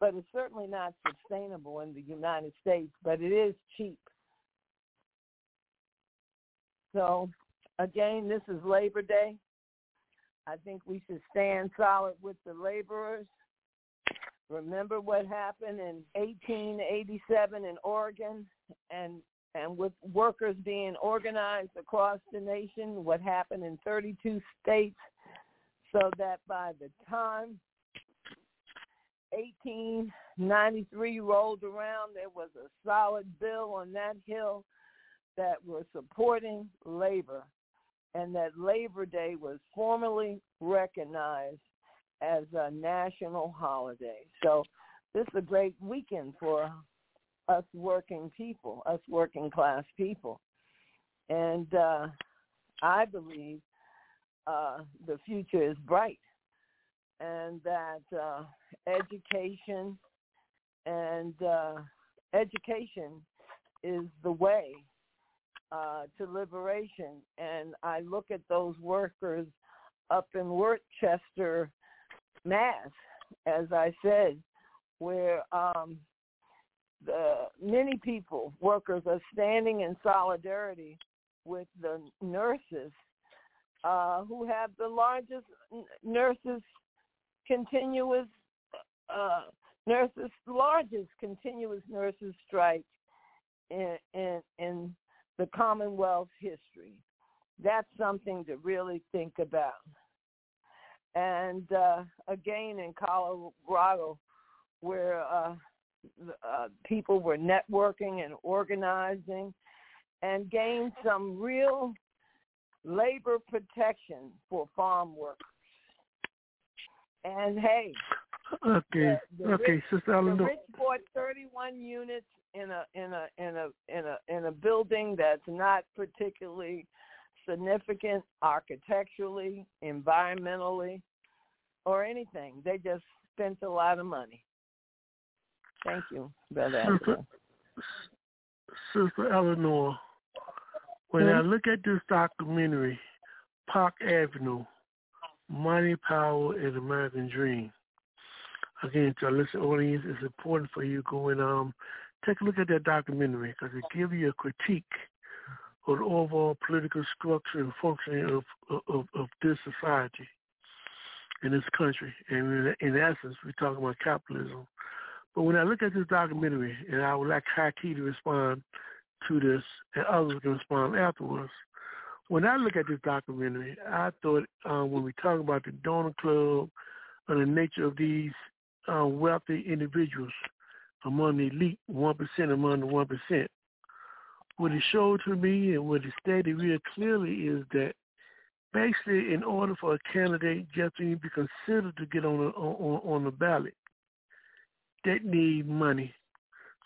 but it's certainly not sustainable in the United States, but it is cheap. So, again, this is Labor Day. I think we should stand solid with the laborers. Remember what happened in 1887 in Oregon and and with workers being organized across the nation, what happened in 32 states so that by the time 1893 rolled around, there was a solid bill on that hill that was supporting labor, and that Labor Day was formally recognized as a national holiday. So this is a great weekend for us working people, us working class people. And uh, I believe uh, the future is bright and that uh, education and uh, education is the way uh, to liberation. And I look at those workers up in Worcester, Mass, as I said, where um, the many people, workers, are standing in solidarity with the nurses uh, who have the largest nurses continuous uh, nurses largest continuous nurses strike in, in in the Commonwealth history. That's something to really think about. And uh, again, in Colorado, where uh, uh, people were networking and organizing and gained some real labor protection for farm workers. And hey, Okay, the, the okay, rich, Sister the rich bought 31 units in a in a in a in a in a building that's not particularly significant architecturally, environmentally, or anything. They just spent a lot of money. Thank you, Brother. Sister. Sister Eleanor, when I look at this documentary, Park Avenue, Money, Power, and American Dream, again, to our listening audience, it's important for you to go and um, take a look at that documentary because it gives you a critique of the overall political structure and functioning of, of, of this society in this country. And in, in essence, we're talking about capitalism. But when I look at this documentary, and I would like Haki to respond to this, and others can respond afterwards. When I look at this documentary, I thought um, when we talk about the donor club and the nature of these uh, wealthy individuals among the elite, 1% among the 1%, what it showed to me and what it stated real clearly is that basically in order for a candidate just to even be considered to get on the, on, on the ballot, they need money.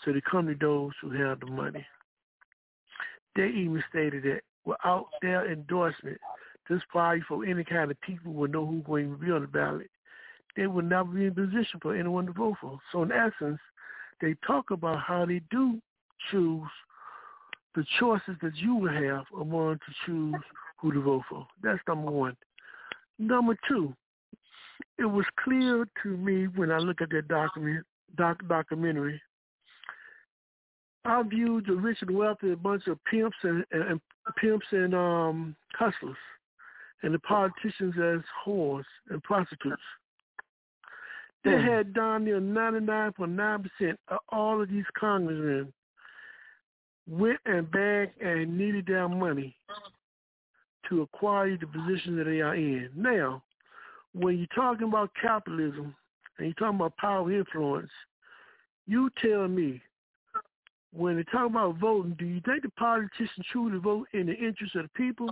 So they come to those who have the money. They even stated that without their endorsement, this party for any kind of people would know who's going to be on the ballot. They would never be in position for anyone to vote for. So in essence, they talk about how they do choose the choices that you would have among to choose who to vote for. That's number one. Number two, it was clear to me when I look at that document doc, documentary. I viewed the rich and wealthy a bunch of pimps and, and, and pimps and um, hustlers, and the politicians as whores and prostitutes. They Hmm. had down near ninety nine point nine percent of all of these congressmen went and begged and needed their money to acquire the position that they are in. Now, when you're talking about capitalism and you're talking about power influence, you tell me, when they talk about voting, do you think the politicians truly vote in the interest of the people,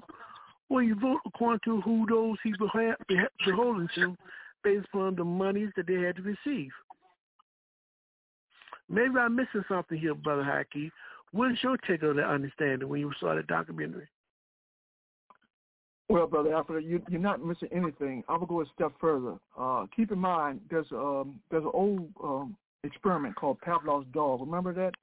or you vote according to who those he beha- beha- beholden to based upon the monies that they had to receive? Maybe I'm missing something here, Brother Haki. What is your take on that understanding when you saw the documentary? Well, brother Alfred, you, you're not missing anything. I will go a step further. Uh, keep in mind, there's um, there's an old um, experiment called Pavlov's dog. Remember that?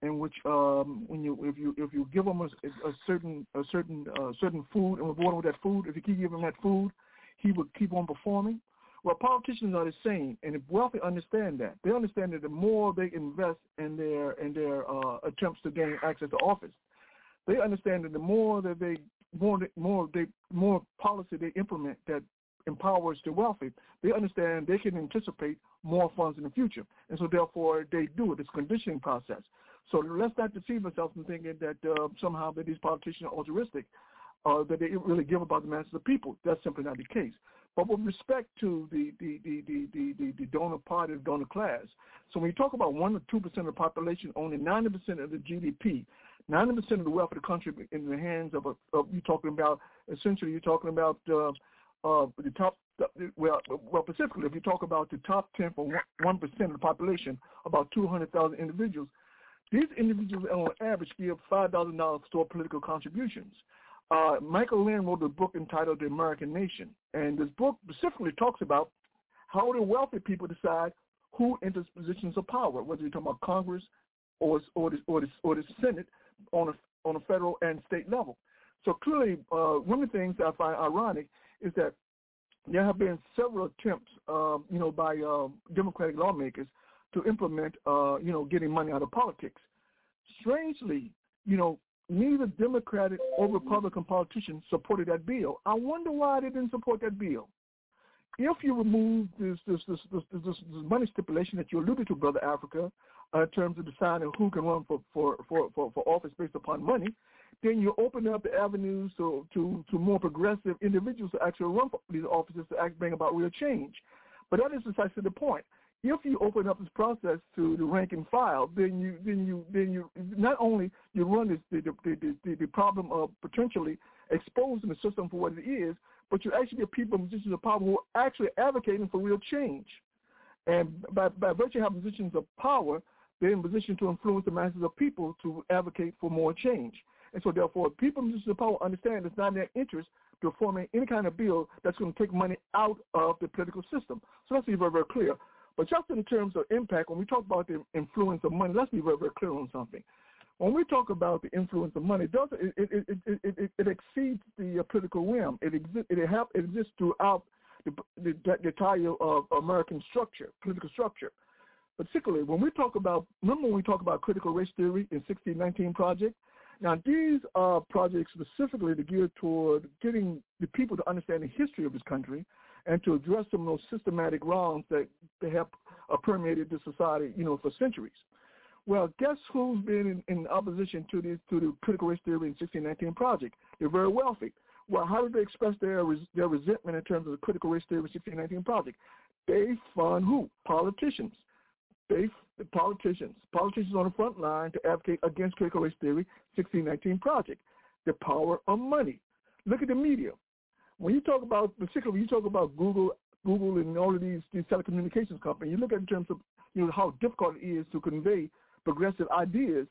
In which, um, when you if you if you give them a, a certain a certain uh, certain food and reward him with that food, if you keep giving him that food, he would keep on performing. Well, politicians are the same, and if wealthy understand that, they understand that the more they invest in their in their uh, attempts to gain access to office, they understand that the more that they more more they more policy they implement that empowers the wealthy, they understand they can anticipate more funds in the future, and so therefore they do it. It's conditioning process. So let's not deceive ourselves in thinking that uh, somehow that these politicians are altruistic, uh, that they really give about the masses of people. That's simply not the case. But with respect to the the the the the, the, the donor party, the donor class, so when you talk about one or two percent of the population owning ninety percent of the GDP, ninety percent of the wealth of the country in the hands of a of you talking about essentially you're talking about uh, uh, the top well well specifically if you talk about the top ten for one percent of the population, about two hundred thousand individuals. these individuals on average give $5,000 for political contributions. Uh, Michael Lind wrote a book entitled The American Nation, and this book specifically talks about how the wealthy people decide who enters positions of power, whether you're talking about Congress or or the, or the, or the Senate on a on a federal and state level. So clearly, uh, one of the things I find ironic is that there have been several attempts, um, you know, by uh, Democratic lawmakers to implement, uh, you know, getting money out of politics. Strangely, you know, neither Democratic or Republican politicians supported that bill. I wonder why they didn't support that bill. If you remove this this this this, this, this money stipulation that you alluded to, Brother Africa, uh, in terms of deciding who can run for, for, for, for, for office based upon money, then you open up the avenues to, to, to more progressive individuals to actually run for these offices to act, bring about real change. But that is precisely the point. If you open up this process to the rank and file, then you then you then you not only you run this, the, the, the, the problem of potentially exposing the system for what it is, but you actually get people in positions of power who are actually advocating for real change. And by, by virtue of having positions of power, they're in position to influence the masses of people to advocate for more change. And so therefore, people in positions of power understand it's not in their interest to form any kind of bill that's going to take money out of the political system. So let's be very, very clear. But just in terms of impact, when we talk about the influence of money, let's be very, very clear on something. When we talk about the influence of money, it, does, it, it, it, it, it exceeds the uh, political realm. It, exi- it, have, it exists throughout the, the, the entire of American structure, political structure particularly when we talk about, remember when we talk about critical race theory in 1619 project? Now, these are projects specifically to gear toward getting the people to understand the history of this country and to address some of those systematic wrongs that have uh, permeated the society, you know, for centuries. Well, guess who's been in, in opposition to the to the critical race theory in 1619 project? They're very wealthy. Well, how do they express their their resentment in terms of the critical race theory 1619 project? They fund who? Politicians they, the politicians, politicians on the front line to advocate against critical race theory 1619 project. The power of money. Look at the media. When you talk about, particularly when you talk about Google, Google and all of these, these telecommunications companies, you look at in terms of you know how difficult it is to convey progressive ideas.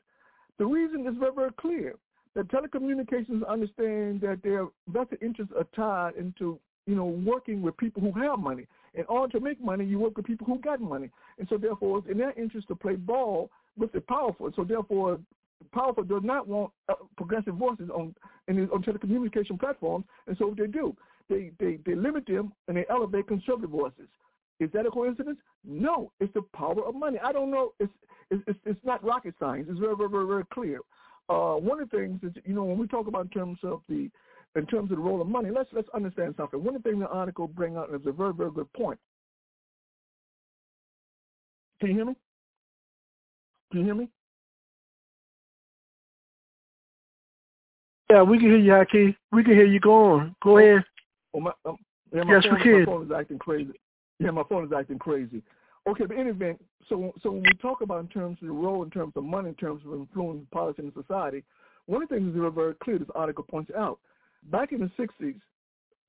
The reason is very, very clear. That telecommunications understand that their vested interests are tied into you know working with people who have money. In order to make money, you work with people who got money. And so therefore, it's in their interest to play ball with the powerful. So therefore, the powerful does not want uh, progressive voices on in, on telecommunication platforms. And so they do, they, they, they limit them and they elevate conservative voices. Is that a coincidence? No, it's the power of money. I don't know. It's it's it's not rocket science. It's very very very, very clear. Uh, one of the things is you know when we talk about in terms of the in terms of the role of money, let's let's understand something. One of the things the article bring out is a very very good point. Can you hear me? Can you hear me? Yeah, we can hear you, Haki. We can hear you. Go on. Go ahead. Oh, my, um, yeah, my yes, phone, we can. My phone is acting crazy. Yeah, my phone is acting crazy. Okay, but in any event, so so when we talk about in terms of the role, in terms of money, in terms of influence policy in society, one of the things that are very clear, this article points out, back in the 60s,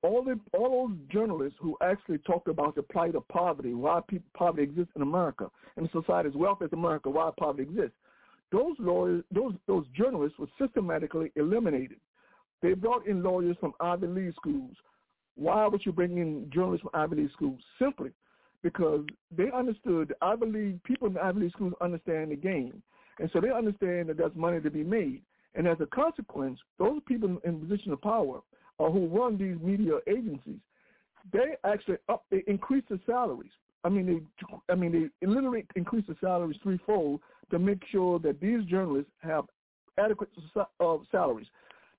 all the all those journalists who actually talked about the plight of poverty, why people, poverty exists in America, and the society's wealth is America, why poverty exists, those lawyers, those those journalists were systematically eliminated. They brought in lawyers from Ivy League schools. Why would you bring in journalists from Ivy League schools? Simply because they understood Ivy League people in the Ivy League schools understand the game, and so they understand that there's money to be made. And as a consequence, those people in position of power or who run these media agencies, they actually up they increase the salaries. I mean they I mean they literally increase the salaries threefold to make sure that these journalists have adequate uh, salaries.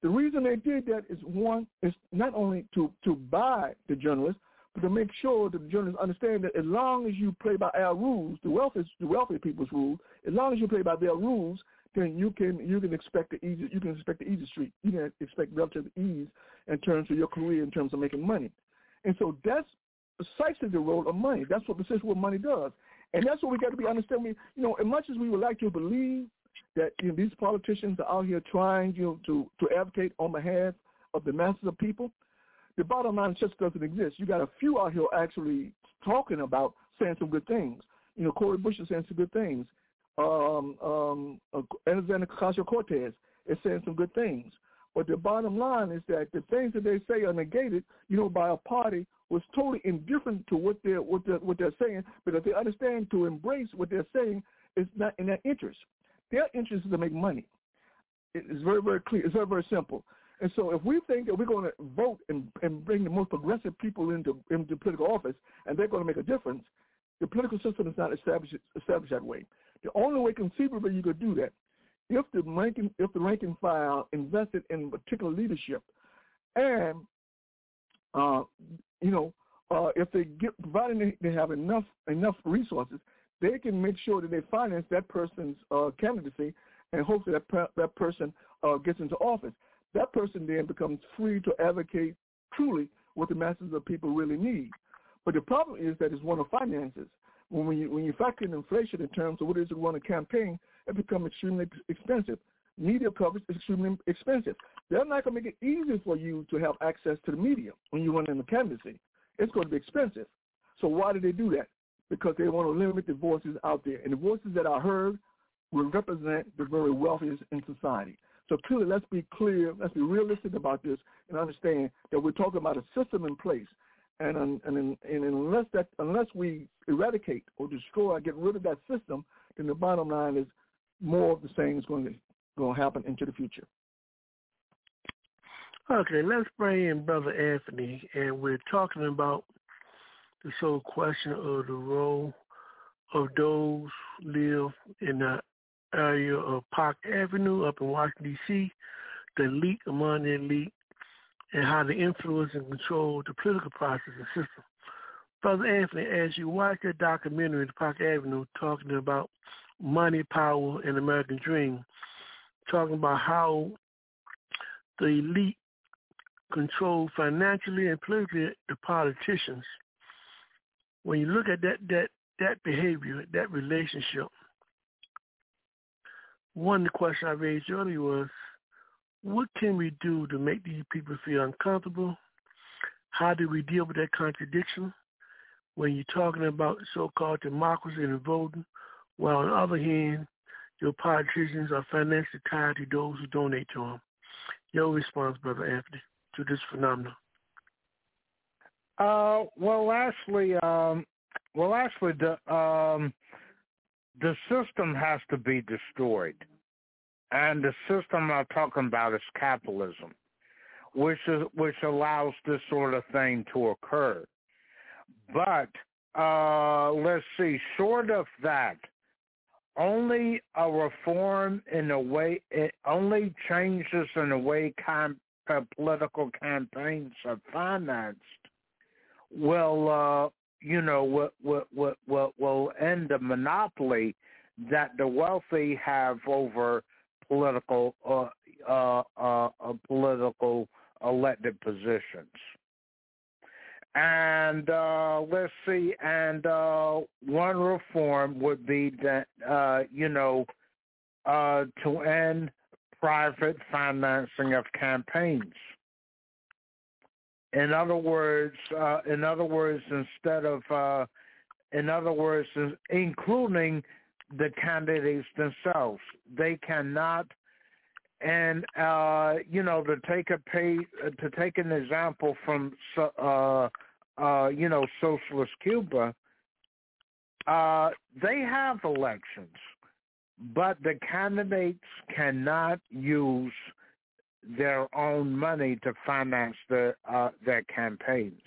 The reason they did that is one is not only to to buy the journalists, but to make sure that the journalists understand that as long as you play by our rules, the wealthy the wealthy people's rules, as long as you play by their rules, then you can you can expect the easy you can expect the easy street. You can expect relative ease in terms of your career, in terms of making money. And so that's precisely the role of money. That's what precisely what money does. And that's what we got to be understanding. You know, as much as we would like to believe that you know, these politicians are out here trying you know, to to advocate on behalf of the masses of people, the bottom line just doesn't exist. You got a few out here actually talking about saying some good things. You know, Cori Bush is saying some good things. um, um, uh, Alexander Ocasio-Cortez is saying some good things. But the bottom line is that the things that they say are negated, you know, by a party was totally indifferent to what they're what they're, what they're saying because they understand to embrace what they're saying is not in their interest. Their interest is to make money. It's very very clear. It's very very simple. And so if we think that we're going to vote and, and bring the most progressive people into into political office and they're going to make a difference, the political system is not established established that way. The only way conceivably you could do that if the ranking if the ranking file invested in particular leadership and uh, you know uh, if they get providing they, they have enough enough resources, they can make sure that they finance that person's uh, candidacy and hopefully that per- that person uh, gets into office. That person then becomes free to advocate truly what the masses of people really need. But the problem is that it's one of finances. When you when you factor in inflation in terms of what it is to run a campaign, it becomes extremely expensive. Media coverage is extremely expensive. They're not going to make it easy for you to have access to the media when you run in the candidacy. It's going to be expensive. So why do they do that? Because they want to limit the voices out there. And the voices that are heard will represent the very wealthiest in society. So clearly, let's be clear, let's be realistic about this and understand that we're talking about a system in place. And, and, and, unless that unless we eradicate or destroy or get rid of that system, then the bottom line is more of the same is going to going to happen into the future. Okay, let's bring in Brother Anthony, and we're talking about this whole question of the role of those live in the area of Park Avenue up in Washington, D.C., the elite among the elite, and how they influence and control the political process and system. Brother Anthony, as you watch that documentary, Park Avenue, talking about money, power, and American dream, talking about how the elite control financially and politically the politicians. When you look at that that that behavior, that relationship, one of the questions I raised earlier was, what can we do to make these people feel uncomfortable? How do we deal with that contradiction when you're talking about so-called democracy and voting? while on the other hand, your politicians are financially tied to those who donate to them. Your response, Brother Anthony, to this phenomenon? Uh, well, lastly, um, well, actually, the um, the system has to be destroyed, and the system I'm talking about is capitalism, which is which allows this sort of thing to occur. But uh, let's see, short of that, only a reform in the way it only changes in the way com- uh, political campaigns are financed. Will uh you know will will will will end the monopoly that the wealthy have over political uh uh, uh, uh political elected positions and uh, let's see, and uh, one reform would be that, uh, you know, uh, to end private financing of campaigns. In other words, uh, in other words, instead of, uh, in other words, including the candidates themselves, they cannot and uh, you know to take a pay to take an example from uh, uh, you know socialist Cuba, uh, they have elections, but the candidates cannot use their own money to finance their uh, their campaigns.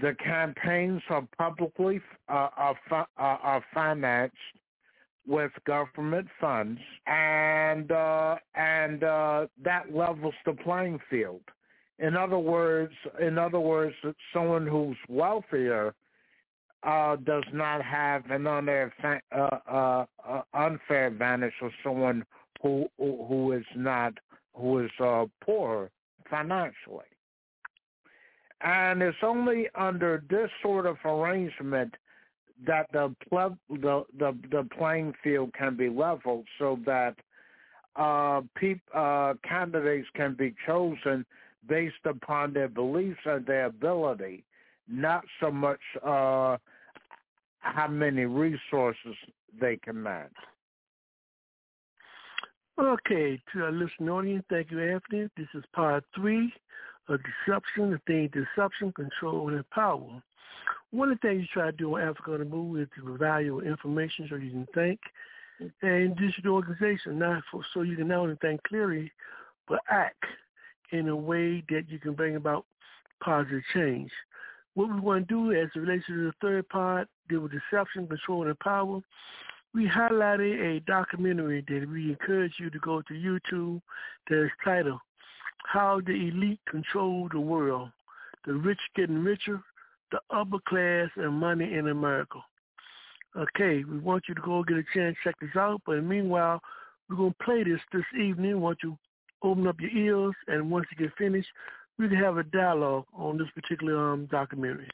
The campaigns are publicly uh, are, uh, are financed with government funds, and uh, and uh, that levels the playing field. In other words, in other words, someone who's wealthier uh, does not have an unfair, uh, uh, uh, unfair advantage of someone who who is not who is uh, poor financially. And it's only under this sort of arrangement that the the the the playing field can be leveled so that uh, uh, candidates can be chosen based upon their beliefs and their ability, not so much uh, how many resources they command. Okay, to our listening audience, thank you, Anthony. This is part three of Deception, the theme Deception, Control, and Power. One of the things you try to do on Africa on the Move is to provide you information so you can think mm-hmm. and digital organization, not for, so you can not only think clearly, but act in a way that you can bring about positive change. What we want to do as it relates to the third part, deal with deception, control, and power, we highlighted a documentary that we encourage you to go to YouTube that is titled How the Elite Control the World, the Rich Getting Richer, the Upper Class, and Money in America. Okay, we want you to go get a chance check this out, but meanwhile, we're going to play this this evening. Want you open up your ears, and once you get finished, we can have a dialogue on this particular um, documentary.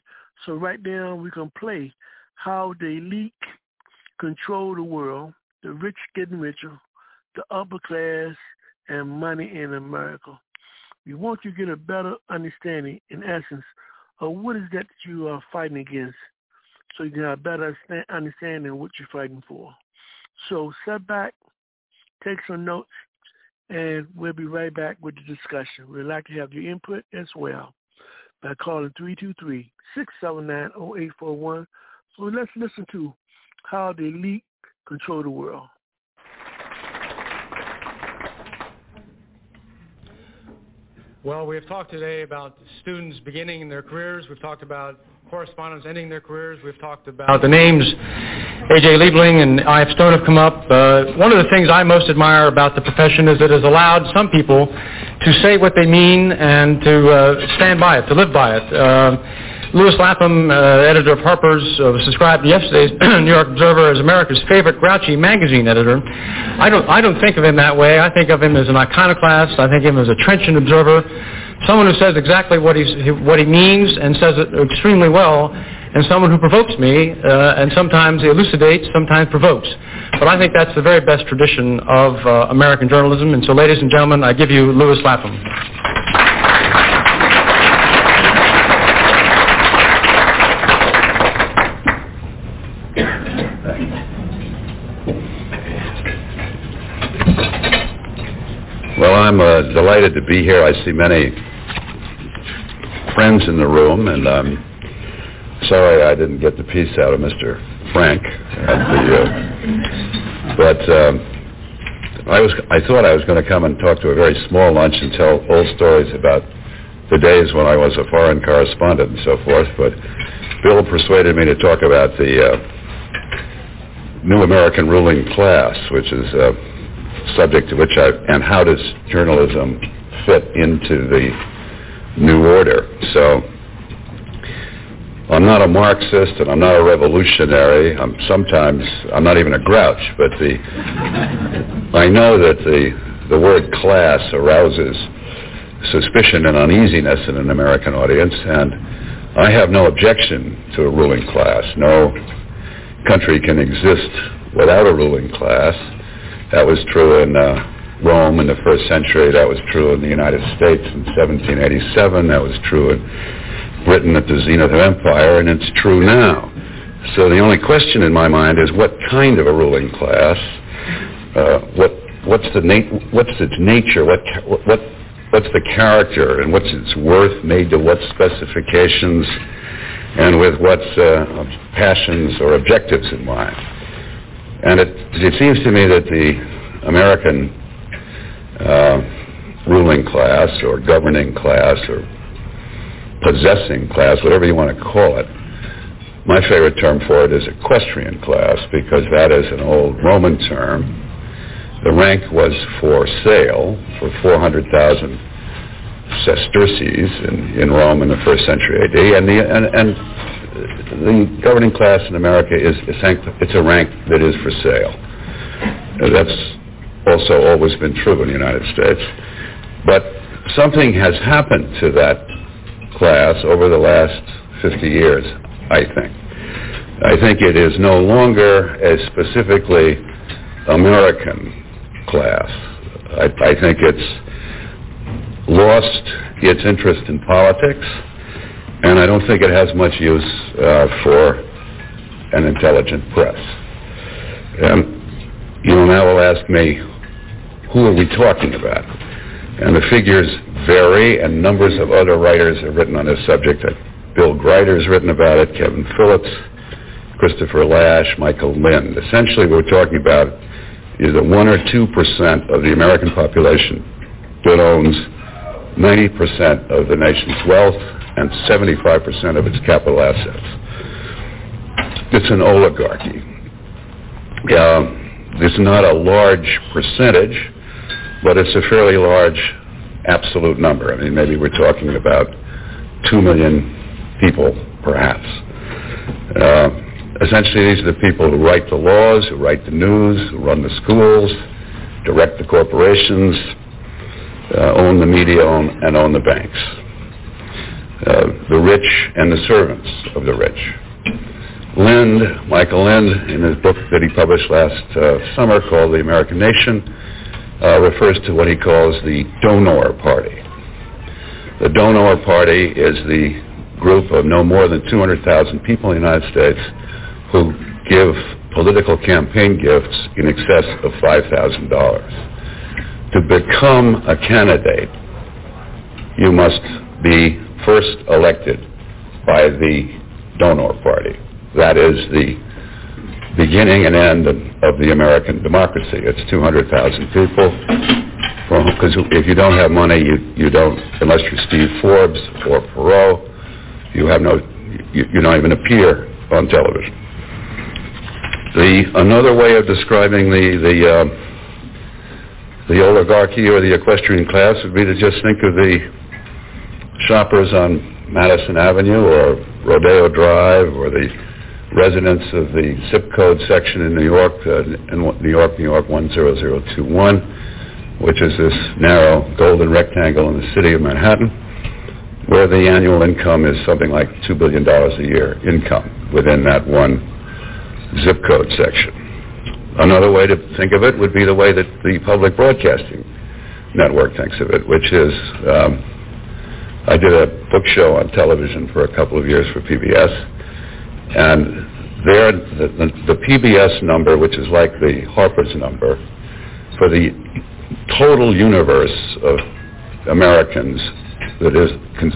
So right now, we can play how the elite control the world, the rich getting richer, the upper class, and money in America. We want you to get a better understanding, in essence, of what is that, that you are fighting against so you can have a better understanding of what you're fighting for. So sit back, take some notes, and we'll be right back with the discussion. We'd like to have your input as well by calling 323-679-0841. So let's listen to how the elite control the world. Well, we have talked today about students beginning their careers. We've talked about correspondents ending their careers. We've talked about the names A.J. Liebling and I.F. Stone have come up. Uh, one of the things I most admire about the profession is it has allowed some people to say what they mean and to uh, stand by it, to live by it. Uh, Lewis Lapham, uh, editor of Harper's, uh, was described yesterday's [CLEARS THROAT] New York Observer as America's favorite grouchy magazine editor. I don't, I don't think of him that way. I think of him as an iconoclast. I think of him as a trenchant observer, someone who says exactly what, he's, what he means and says it extremely well, and someone who provokes me, uh, and sometimes elucidates, sometimes provokes. But I think that's the very best tradition of uh, American journalism. And so, ladies and gentlemen, I give you Lewis Lapham. I'm uh, delighted to be here. I see many friends in the room, and I'm sorry I didn't get the piece out of Mr. Frank. The, uh, but um, I was I thought I was going to come and talk to a very small lunch and tell old stories about the days when I was a foreign correspondent and so forth. But Bill persuaded me to talk about the uh, new American ruling class, which is uh, subject to which I, and how does journalism fit into the new order. So I'm not a Marxist and I'm not a revolutionary. I'm sometimes, I'm not even a grouch, but the, I know that the, the word class arouses suspicion and uneasiness in an American audience, and I have no objection to a ruling class. No country can exist without a ruling class. That was true in uh, Rome in the first century. That was true in the United States in 1787. That was true in Britain at the zenith of empire, and it's true now. So the only question in my mind is what kind of a ruling class? Uh, what what's the na- what's its nature? What what what's the character and what's its worth made to what specifications and with what uh, passions or objectives in mind? And it, it seems to me that the American uh, ruling class or governing class or possessing class, whatever you want to call it, my favorite term for it is equestrian class because that is an old Roman term. The rank was for sale for 400,000 sesterces in, in Rome in the first century AD, and the, and, and the governing class in America is it's a rank that is for sale. That's also always been true in the United States. But something has happened to that class over the last 50 years, I think. I think it is no longer a specifically American class. I, I think it's lost its interest in politics and I don't think it has much use uh, for an intelligent press. And you now will ask me, who are we talking about? And the figures vary, and numbers of other writers have written on this subject. Bill Greider has written about it, Kevin Phillips, Christopher Lasch, Michael Lind. Essentially, what we're talking about is that 1 or 2% of the American population that owns 90% of the nation's wealth and 75% of its capital assets. It's an oligarchy. Uh, it's not a large percentage, but it's a fairly large absolute number. I mean, maybe we're talking about 2 million people, perhaps. Uh, essentially, these are the people who write the laws, who write the news, who run the schools, direct the corporations, uh, own the media, own, and own the banks. The rich and the servants of the rich. Lind, Michael Lind, in his book that he published last uh, summer called The American Nation, uh, refers to what he calls the donor party. The donor party is the group of no more than 200,000 people in the United States who give political campaign gifts in excess of $5,000 to become a candidate, you must be first elected by the donor party. That is the beginning and end of, the American democracy. It's 200,000 people. Because if you don't have money, you, you don't, unless you're Steve Forbes or Perot, you have no, you, you don't even appear on television. The another way of describing the the uh, the oligarchy or the equestrian class would be to just think of the shoppers on Madison Avenue or Rodeo Drive or the residents of the zip code section in New York, uh, in New York, New York 10021, which is this narrow golden rectangle in the city of Manhattan, where the annual income is something like $2 billion a year income within that one zip code section. Another way to think of it would be the way that the public broadcasting network thinks of it, which is um, I did a book show on television for a couple of years for PBS, and there the, the, PBS number, which is like the Harper's number, for the total universe of Americans that is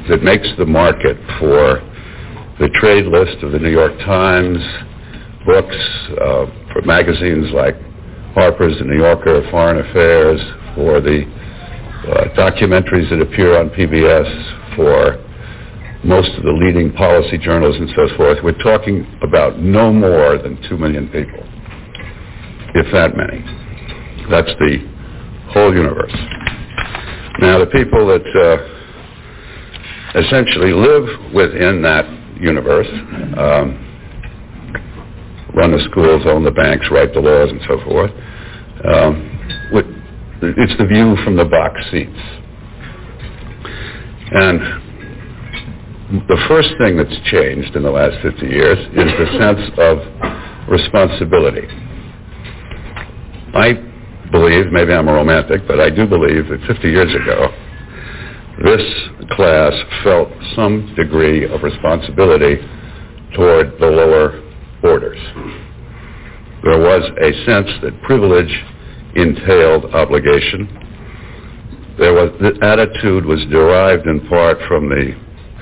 that makes the market for the trade list of the New York Times, books, uh, for magazines like Harper's, The New Yorker, Foreign Affairs, for the documentaries that appear on PBS, for most of the leading policy journals and so forth. We're talking about no more than 2 million people, if that many. That's the whole universe. Now, the people that uh, essentially live within that universe um, run the schools, own the banks, write the laws, and so forth. Um, it's the view from the box seats. And the first thing that's changed in the last 50 years is the sense of responsibility. I believe, maybe I'm a romantic, but I do believe that 50 years ago, this class felt some degree of responsibility toward the lower orders. There was a sense that privilege entailed obligation. There was the attitude was derived in part from the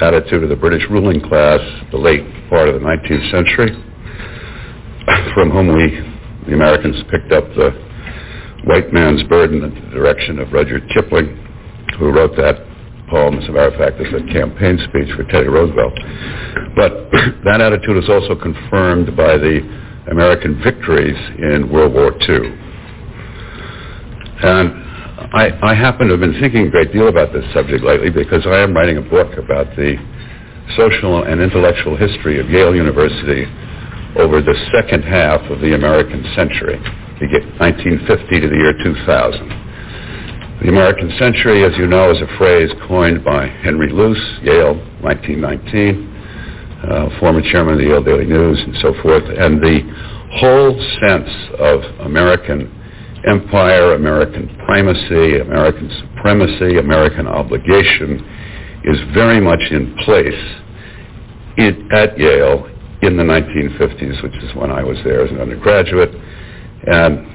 attitude of the British ruling class, the late part of the 19th century, from whom we, the Americans, picked up the white man's burden in the direction of Rudyard Kipling, who wrote that poem, as a matter of fact, as a campaign speech for Teddy Roosevelt. But [CLEARS THROAT] that attitude is also confirmed by the American victories in World War II. And I, I happen to have been thinking a great deal about this subject lately because I am writing a book about the social and intellectual history of Yale University over the second half of the American century, 1950 to the year 2000. The American century, as you know, is a phrase coined by Henry Luce, Yale, 1919, uh, former chairman of the Yale Daily News, and so forth. And the whole sense of American empire, American primacy, American supremacy, American obligation is very much in place in, at Yale in the 1950s, which is when I was there as an undergraduate, And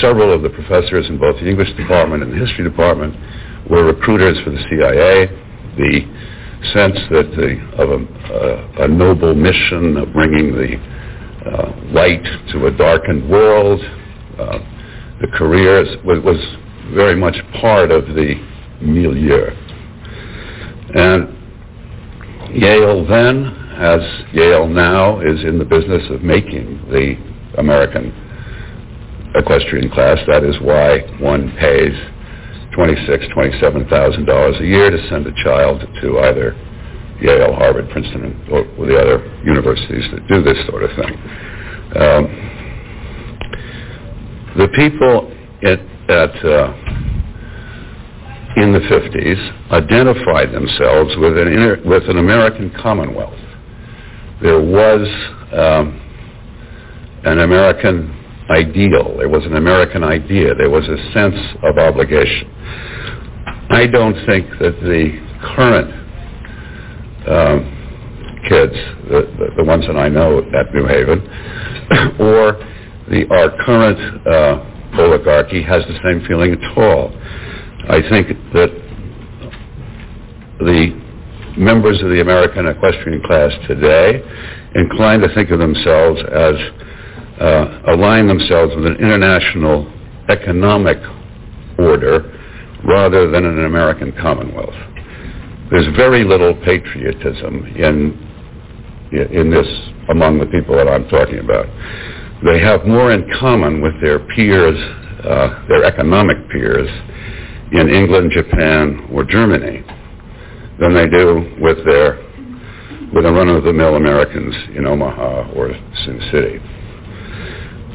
several of the professors in both the English department and the history department were recruiters for the CIA. The sense that the, of a, a, noble mission of bringing the uh, light to a darkened world, uh, the careers was, was, very much part of the milieu. And Yale then, as Yale now, is in the business of making the American equestrian class. That is why one pays twenty-six, twenty-seven thousand dollars a year to send a child to either Yale, Harvard, Princeton, or, or the other universities that do this sort of thing. Um, the people at, at uh, in the 50s identified themselves with an, inter, with an American Commonwealth. There was um, an American ideal. There was an American idea. There was a sense of obligation. I don't think that the current um, kids, the, the, the, ones that I know at New Haven, [COUGHS] or the, our current uh, oligarchy has the same feeling at all. I think that the members of the American equestrian class today inclined to think of themselves as uh, align themselves with an international economic order rather than an American commonwealth. There's very little patriotism in in this among the people that I'm talking about. They have more in common with their peers, uh, their economic peers, in England, Japan, or Germany than they do with their with the run-of-the-mill Americans in Omaha or Sioux City.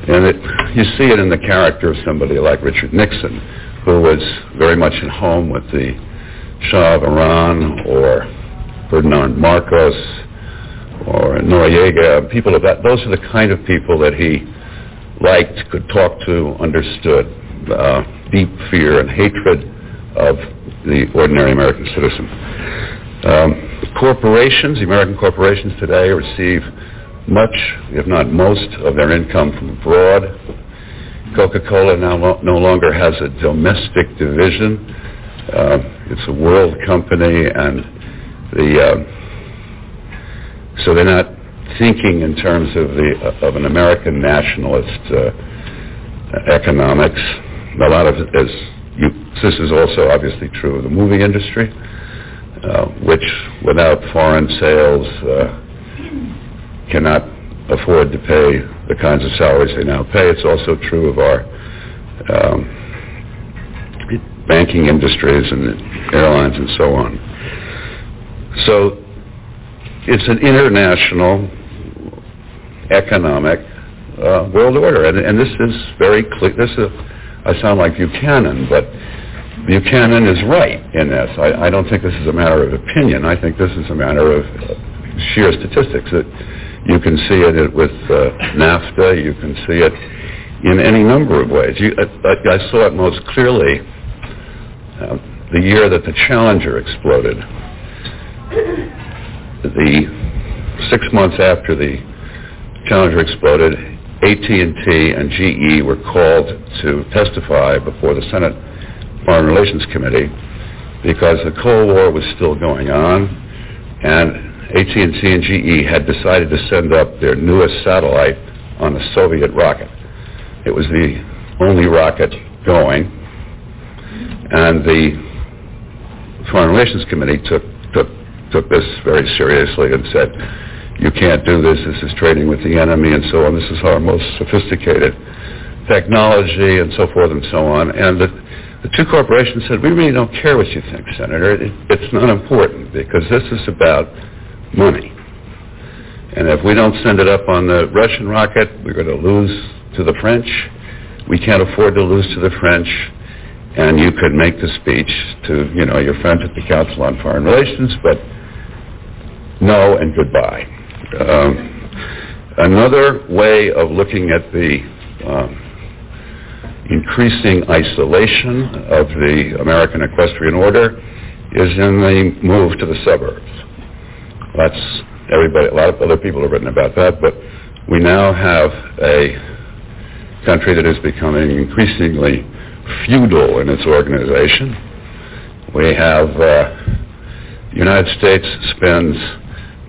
And it, you see it in the character of somebody like Richard Nixon, who was very much at home with the Shah of Iran or Ferdinand Marcos or Noriega, people of that. Those are the kind of people that he liked, could talk to, understood. Uh, deep fear and hatred of the ordinary American citizen. Um, corporations, the American corporations today receive much, if not most, of their income from abroad. Coca-Cola now no longer has a domestic division. Uh, it's a world company, and the uh, so they're not thinking in terms of the of an American nationalist uh, economics. A lot of as you, this is also obviously true of the movie industry, uh, which without foreign sales uh, cannot afford to pay the kinds of salaries they now pay. It's also true of our um, banking industries and airlines and so on. So it's an international economic uh, world order, and, and, this is very clear. This is, I sound like Buchanan, but Buchanan is right in this. I, I, don't think this is a matter of opinion. I think this is a matter of sheer statistics. That you can see it with uh, NAFTA. You can see it in any number of ways. You, I, I, saw it most clearly uh, the year that the Challenger exploded. The six months after the Challenger exploded, AT&T and GE were called to testify before the Senate Foreign Relations Committee because the Cold War was still going on and AT&T and GE had decided to send up their newest satellite on a Soviet rocket. It was the only rocket going, and the Foreign Relations Committee took took took this very seriously and said, "You can't do this. This is trading with the enemy, and so on. This is our most sophisticated technology, and so forth and so on." And the, the two corporations said, "We really don't care what you think, Senator. It, it's not important because this is about money. And if we don't send it up on the Russian rocket, we're going to lose to the French. We can't afford to lose to the French. And you could make the speech to, you know, your friends at the Council on Foreign Relations, but no and goodbye. Um, another way of looking at the um, increasing isolation of the American equestrian order is in the move to the suburbs. That's everybody. A lot of other people have written about that, but we now have a country that is becoming increasingly feudal in its organization. We have uh, the United States spends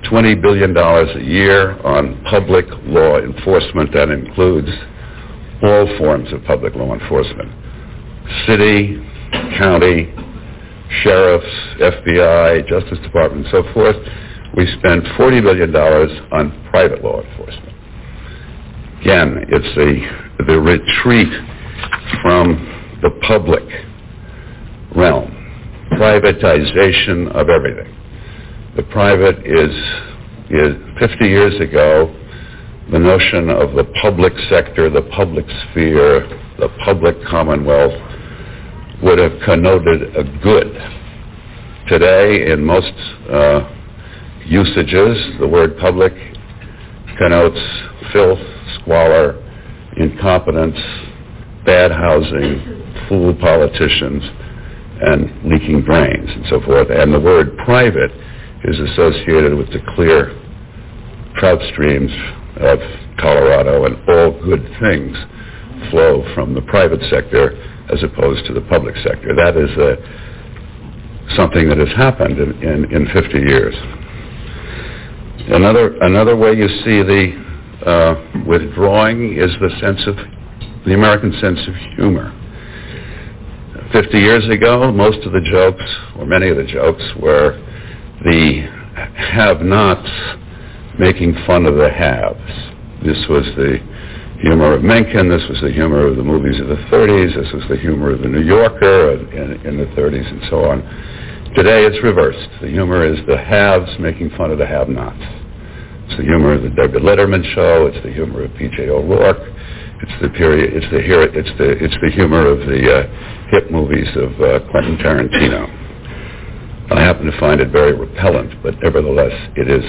$20 billion a year on public law enforcement. That includes all forms of public law enforcement. City, county, sheriffs, FBI, Justice Department, and so forth. We spend $40 billion on private law enforcement. Again, it's the, the retreat from the public realm, privatization of everything. The private is, is 50 years ago, the notion of the public sector, the public sphere, the public commonwealth would have connoted a good. Today, in most uh, usages, the word public connotes filth, squalor, incompetence, bad housing, fool politicians, and leaking drains and so forth. And the word private is associated with the clear trout streams of Colorado and all good things flow from the private sector as opposed to the public sector. That is uh, something that has happened in, in, in 50 years. Another, another way you see the uh, withdrawing is the sense of, the American sense of humor. 50 years ago, most of the jokes, or many of the jokes, were the have-nots making fun of the haves. This was the humor of Mencken. This was the humor of the movies of the 30s. This was the humor of the New Yorker in, in the 30s and so on. Today it's reversed. The humor is the haves making fun of the have-nots. It's the humor of the David Letterman show. It's the humor of P.J. O'Rourke. It's the period. It's the it's the it's the humor of the uh, hit movies of uh, Quentin Tarantino. I happen to find it very repellent, but nevertheless, it is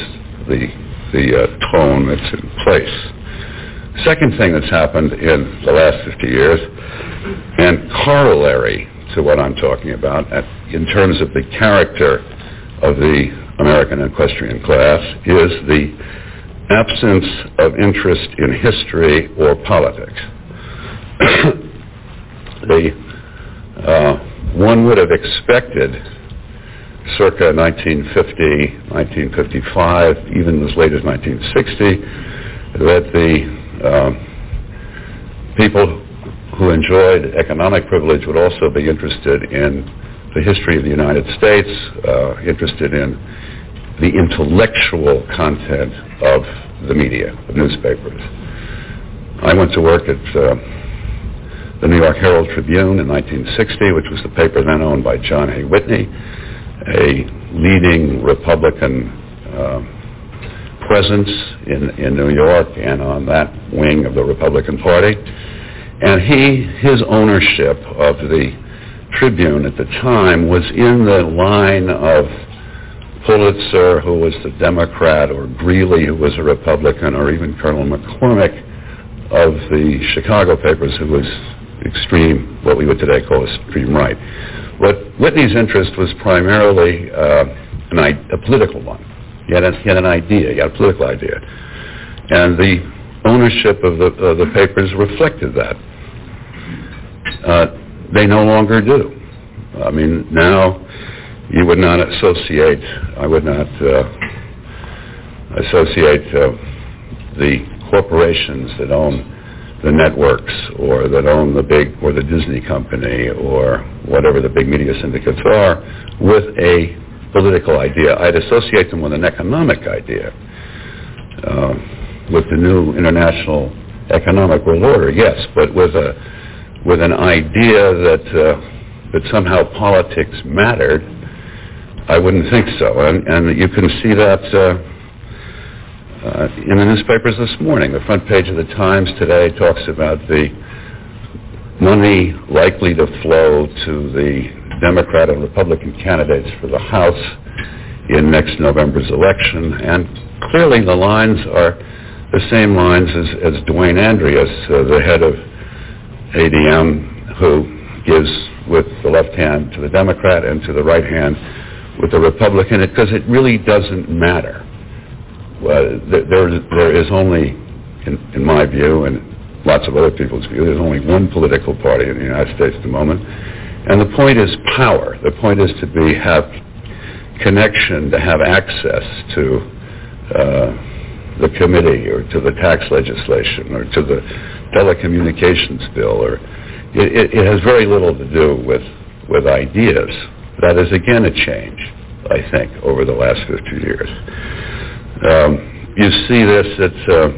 the the uh, tone that's in place. Second thing that's happened in the last 50 years, and corollary to what I'm talking about, in terms of the character of the American equestrian class, is the absence of interest in history or politics. [COUGHS] the, uh, one would have expected circa 1950, 1955, even as late as 1960, that the uh, people who enjoyed economic privilege would also be interested in the history of the United States, uh, interested in the intellectual content of the media, the newspapers. I went to work at uh, the New York Herald Tribune in 1960, which was the paper then owned by John Hay Whitney, a leading Republican uh, presence in, in New York and on that wing of the Republican Party. And he, his ownership of the Tribune at the time was in the line of Pulitzer, who was the Democrat, or Greeley, who was a Republican, or even Colonel McCormick of the Chicago papers, who was extreme, what we would today call extreme right. But Whitney's interest was primarily uh, an, a political one. He had, a, he had an idea, he had a political idea. And the ownership of the, of the papers reflected that. Uh, they no longer do. I mean, now you would not associate, I would not uh, associate uh, the corporations that own the networks or that own the big, or the Disney company or whatever the big media syndicates are with a political idea. I'd associate them with an economic idea, uh, with the new international economic world order, yes, but with a with an idea that uh, that somehow politics mattered I wouldn't think so. And, and you can see that uh, uh, in the newspapers this morning. The front page of the Times today talks about the money likely to flow to the Democrat and Republican candidates for the House in next November's election. And clearly the lines are the same lines as, as Dwayne Andreas, uh, the head of ADM, who gives with the left hand to the Democrat and to the right hand with the Republican because it really doesn't matter. There, there is only, in, in my view, and lots of other people's view. There's only one political party in the United States at the moment. And the point is power. The point is to be have connection, to have access to uh, the committee or to the tax legislation or to the telecommunications bill. Or it, it has very little to do with with ideas. That is again a change, I think, over the last 50 years. Um, you see this at, uh,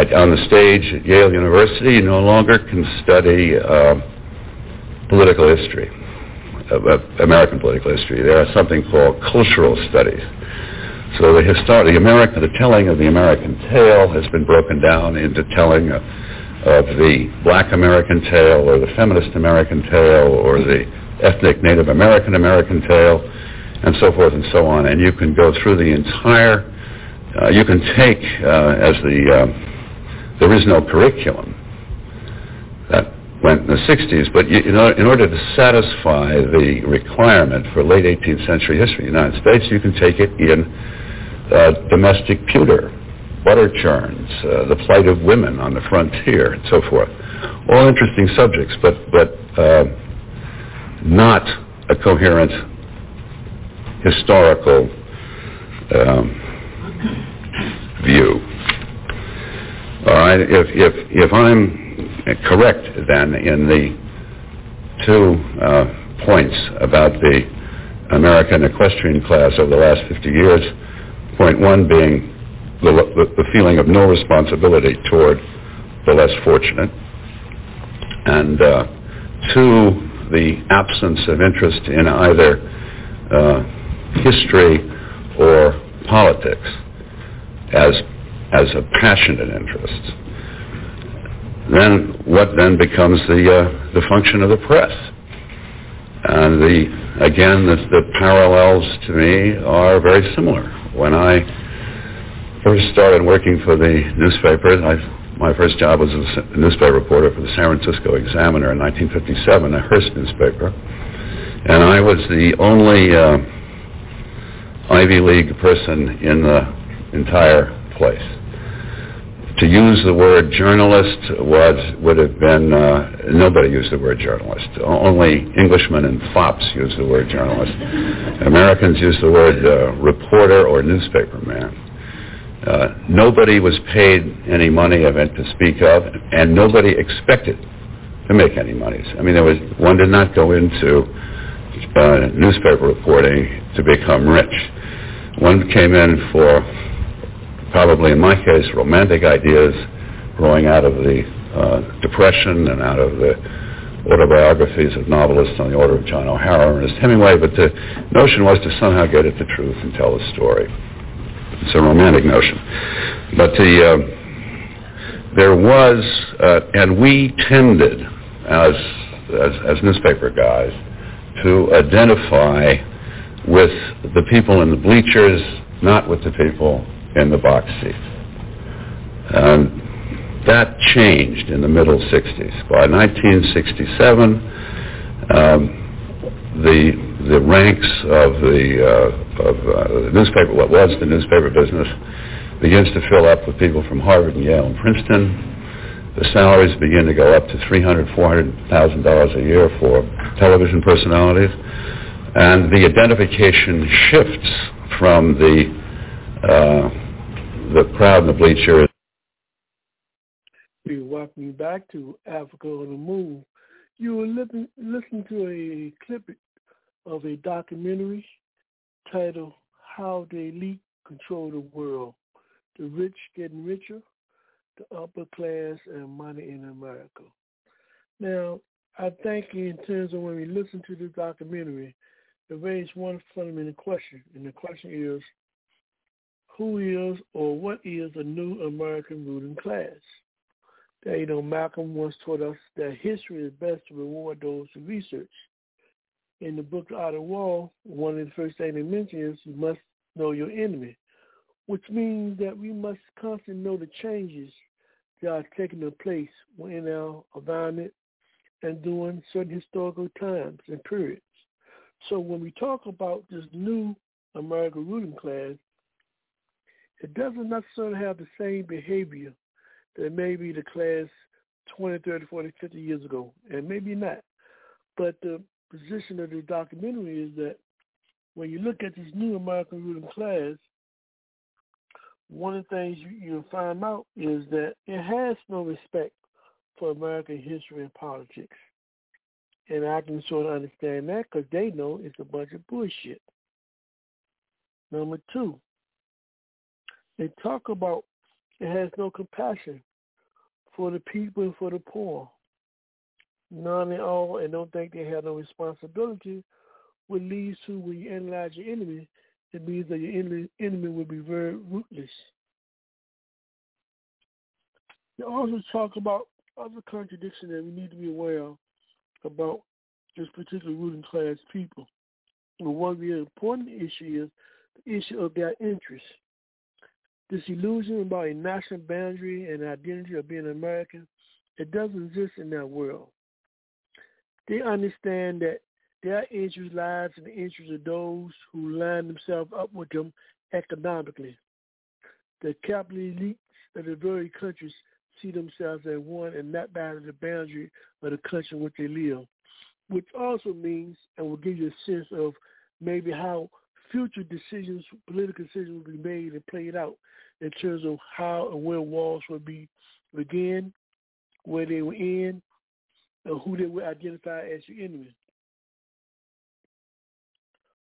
at on the stage at Yale University. You no longer can study. Uh, political history, American political history. There are something called cultural studies. So the history, the American, the telling of the American tale has been broken down into telling of the Black American tale, or the feminist American tale, or the ethnic Native American American tale, and so forth and so on. And you can go through the entire. Uh, you can take uh, as the uh, there is no curriculum that went in the 60s, but you, in order to satisfy the requirement for late 18th century history in the United States, you can take it in uh, domestic pewter, butter churns, uh, the plight of women on the frontier, and so forth. All interesting subjects, but, but uh, not a coherent historical um, view. All right, if, if, if I'm correct then in the two uh, points about the American equestrian class over the last 50 years. Point one being the, the, feeling of no responsibility toward the less fortunate, and uh, two, the absence of interest in either uh, history or politics as as a passionate interest then what then becomes the uh, the function of the press? And the again, the, the parallels to me are very similar. When I first started working for the newspaper, I, my first job was as a newspaper reporter for the San Francisco Examiner in 1957, a Hearst newspaper, and I was the only uh, Ivy League person in the entire place to use the word journalist was would have been uh, nobody used the word journalist. Only Englishmen and fops use the word journalist. Americans use the word uh, reporter or newspaper man. Uh, nobody was paid any money of it to speak of, and nobody expected to make any money. I mean, there was one did not go into uh, newspaper reporting to become rich. One came in for probably in my case, romantic ideas growing out of the uh, Depression and out of the autobiographies of novelists on the order of John O'Hara and Ernest Hemingway, but the notion was to somehow get at the truth and tell the story. It's a romantic notion. But the, uh, there was, uh, and we tended, as, as, as newspaper guys, to identify with the people in the bleachers, not with the people in the box seats. Um, that changed in the middle 60s. By 1967, um, the the ranks of the uh, of uh, the newspaper, what was the newspaper business, begins to fill up with people from Harvard and Yale and Princeton. The salaries begin to go up to three hundred, four hundred thousand dollars a year for television personalities, and the identification shifts from the uh, the crowd in the bleachers. We welcome you back to Africa on the Move. You were listening, listening to a clip of a documentary titled How the Elite Control the World. The rich getting richer, the upper class and money in America. Now, I think in terms of when we listen to this documentary, it raised one fundamental question, and the question is, who is or what is the new American ruling class. You know, Malcolm once taught us that history is best to reward those who research. In the book Art of War, one of the first things they mention is you must know your enemy, which means that we must constantly know the changes that are taking place in our environment and during certain historical times and periods. So when we talk about this new American ruling class, it doesn't necessarily have the same behavior that may be the class 20, 30, 40, 50 years ago, and maybe not. But the position of the documentary is that when you look at this new American ruling class, one of the things you, you'll find out is that it has no respect for American history and politics. And I can sort of understand that because they know it's a bunch of bullshit. Number two, they talk about it has no compassion for the people and for the poor. None at all, and don't think they have no responsibility, which leads to when you analyze your enemy, it means that your enemy, enemy will be very ruthless. They also talk about other contradictions that we need to be aware of about this particular ruling class people. And one really important issue is the issue of their interests. This illusion about a national boundary and identity of being American, it doesn't exist in that world. They understand that their interest lies in the interest of those who line themselves up with them economically. The capitalist elites of the very countries see themselves as one and not by the boundary of the country in which they live, which also means and will give you a sense of maybe how future decisions, political decisions will be made and played out in terms of how and where wars will be began, where they will end, and who they will identify as your enemy.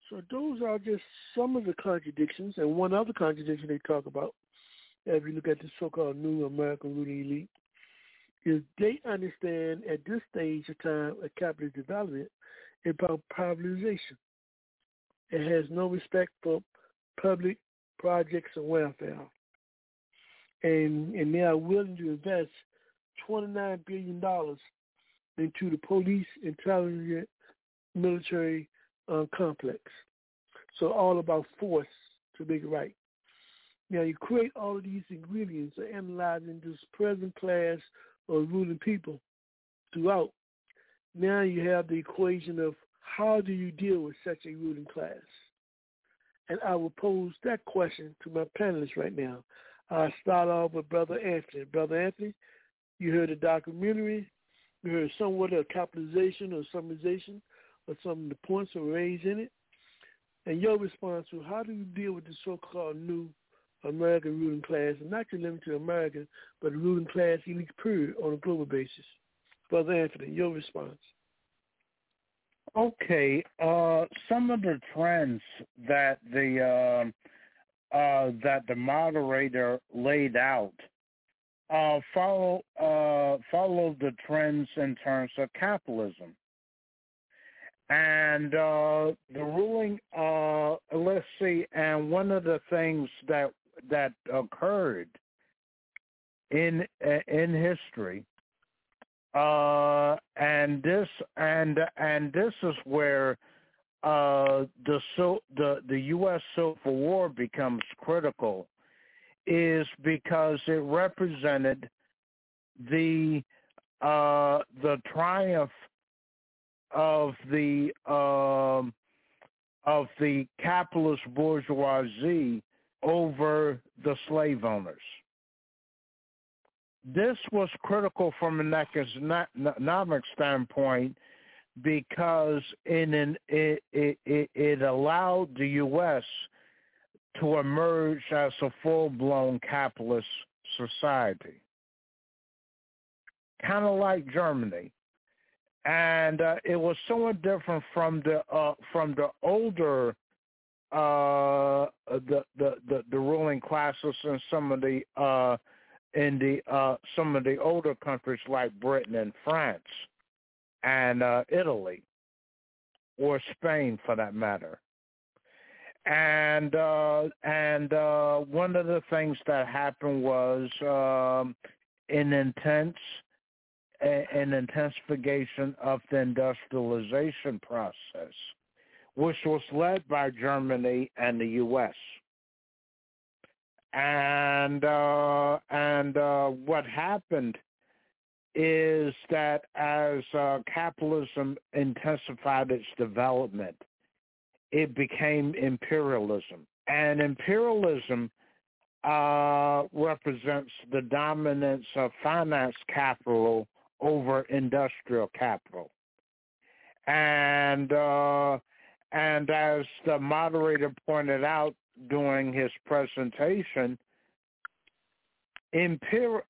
So those are just some of the contradictions, and one other contradiction they talk about, if you look at the so-called new American ruling elite, is they understand at this stage of time of capitalist development about privatization. It has no respect for public projects and welfare. And and they are willing to invest twenty nine billion dollars into the police intelligence military uh, complex. So all about force to make it right. Now you create all of these ingredients of analyzing this present class of ruling people throughout. Now you have the equation of how do you deal with such a ruling class? And I will pose that question to my panelists right now. I'll start off with Brother Anthony. Brother Anthony, you heard the documentary. You heard somewhat of capitalization or summarization of some of the points were raised in it. And your response to how do you deal with the so-called new American ruling class, and not just limited to American, but the ruling class elite period on a global basis? Brother Anthony, your response. Okay, uh, some of the trends that the uh, uh, that the moderator laid out uh, follow uh, follow the trends in terms of capitalism, and uh, the ruling. let's see, and one of the things that that occurred in in history uh, and this and and this is where uh, the so the the U.S. Civil War becomes critical, is because it represented the uh, the triumph of the um, of the capitalist bourgeoisie over the slave owners this was critical from an economic standpoint because in an, it, it, it allowed the U.S. to emerge as a full-blown capitalist society, kind of like Germany. And uh, it was somewhat different from the uh, from the older uh, the, the the the ruling classes and some of the uh, in the uh, some of the older countries like Britain and France and uh, Italy or Spain for that matter. And uh, and uh, one of the things that happened was um, an intense an intensification of the industrialization process, which was led by Germany and the U.S and uh, and uh, what happened is that as uh, capitalism intensified its development, it became imperialism, and imperialism uh, represents the dominance of finance capital over industrial capital. And uh, and as the moderator pointed out during his presentation,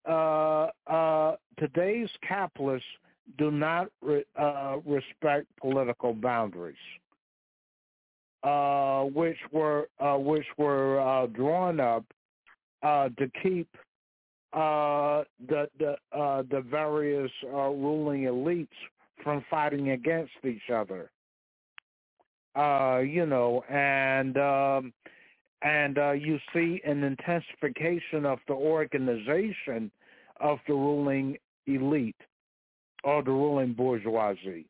uh, uh, today's capitalists do not re, uh, respect political boundaries, uh, which were uh, which were uh, drawn up to keep the the the various ruling elites from fighting against each other. Uh, you know, and um, and uh, you see an intensification of the organization of the ruling elite or the ruling bourgeoisie.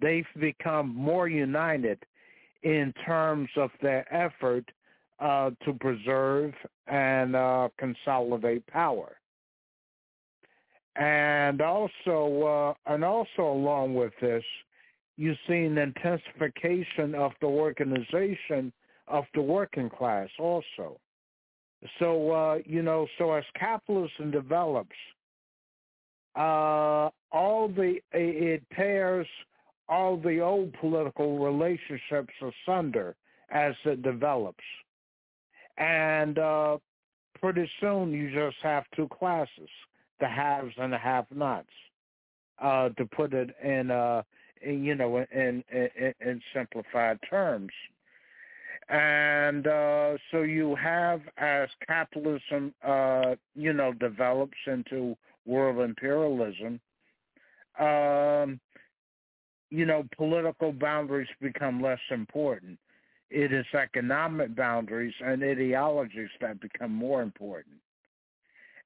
They've become more united in terms of their effort uh, to preserve and uh, consolidate power. And also, uh, and also along with this, you see an intensification of the organization of the working class also. So, uh, you know, so as capitalism develops, uh, all the, it tears all the old political relationships asunder as it develops. And uh, pretty soon you just have two classes, the haves and the have-nots, uh, to put it in, uh, you know, in, in, in simplified terms. And uh, so you have, as capitalism, uh, you know, develops into world imperialism, um, you know, political boundaries become less important. It is economic boundaries and ideologies that become more important.